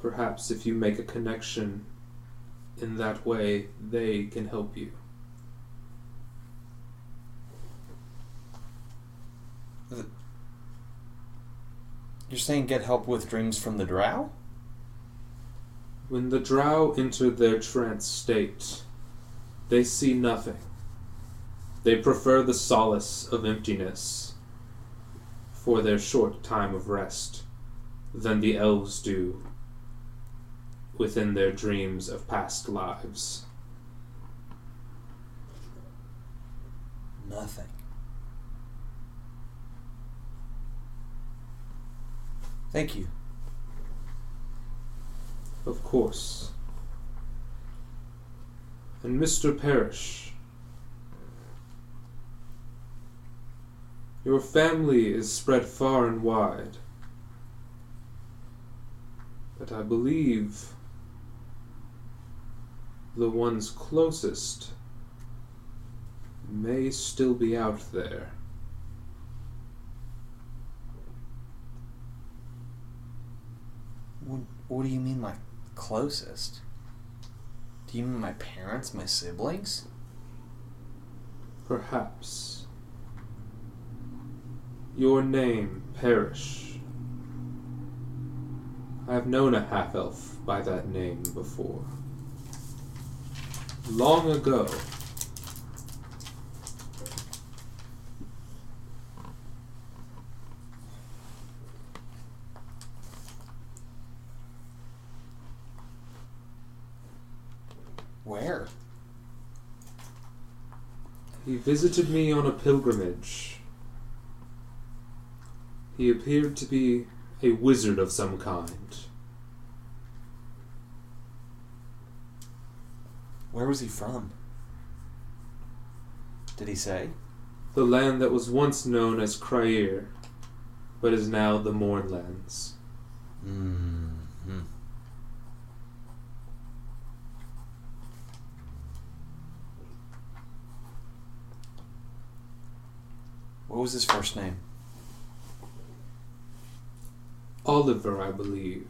Perhaps if you make a connection in that way, they can help you. You're saying get help with dreams from the drow? When the drow enter their trance state, they see nothing. They prefer the solace of emptiness for their short time of rest than the elves do within their dreams of past lives. Nothing. Thank you. Of course. And Mr. Parrish, your family is spread far and wide. But I believe the ones closest may still be out there. What, what do you mean, my closest? Do you mean my parents, my siblings? Perhaps. Your name, Parrish. I have known a half elf by that name before. Long ago. Where? He visited me on a pilgrimage. He appeared to be a wizard of some kind. Where was he from? Did he say? The land that was once known as Cyre, but is now the Mournlands. Mm-hmm. What was his first name? Oliver, I believe.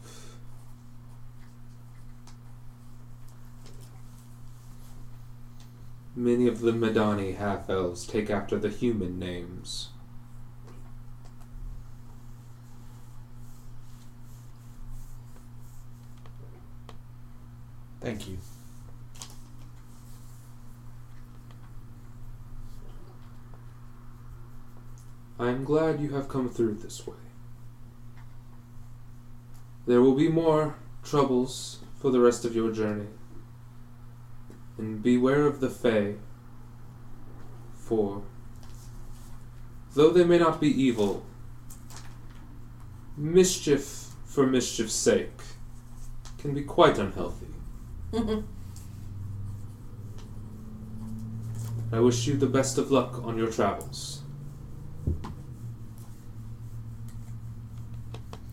Many of the Madani half elves take after the human names. Thank you. I am glad you have come through this way. There will be more troubles for the rest of your journey. And beware of the Fae, for though they may not be evil, mischief for mischief's sake can be quite unhealthy. I wish you the best of luck on your travels.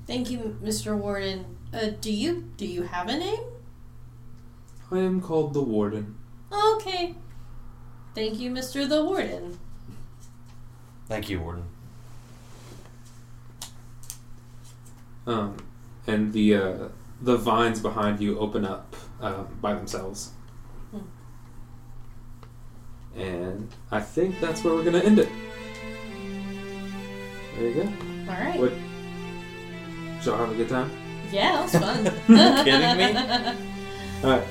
Thank you, Mr. Warden. Uh, do you do you have a name? I am called the Warden. Okay. Thank you, Mr. the Warden. Thank you, Warden. Um, and the uh, the vines behind you open up um, by themselves. Hmm. And I think that's where we're gonna end it. There you go. All right. What? Did y'all have a good time? Yeah, that was fun. Kidding me? All right.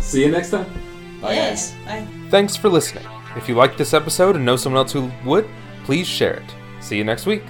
See you next time. Bye, yeah. guys. Bye. Thanks for listening. If you liked this episode and know someone else who would, please share it. See you next week.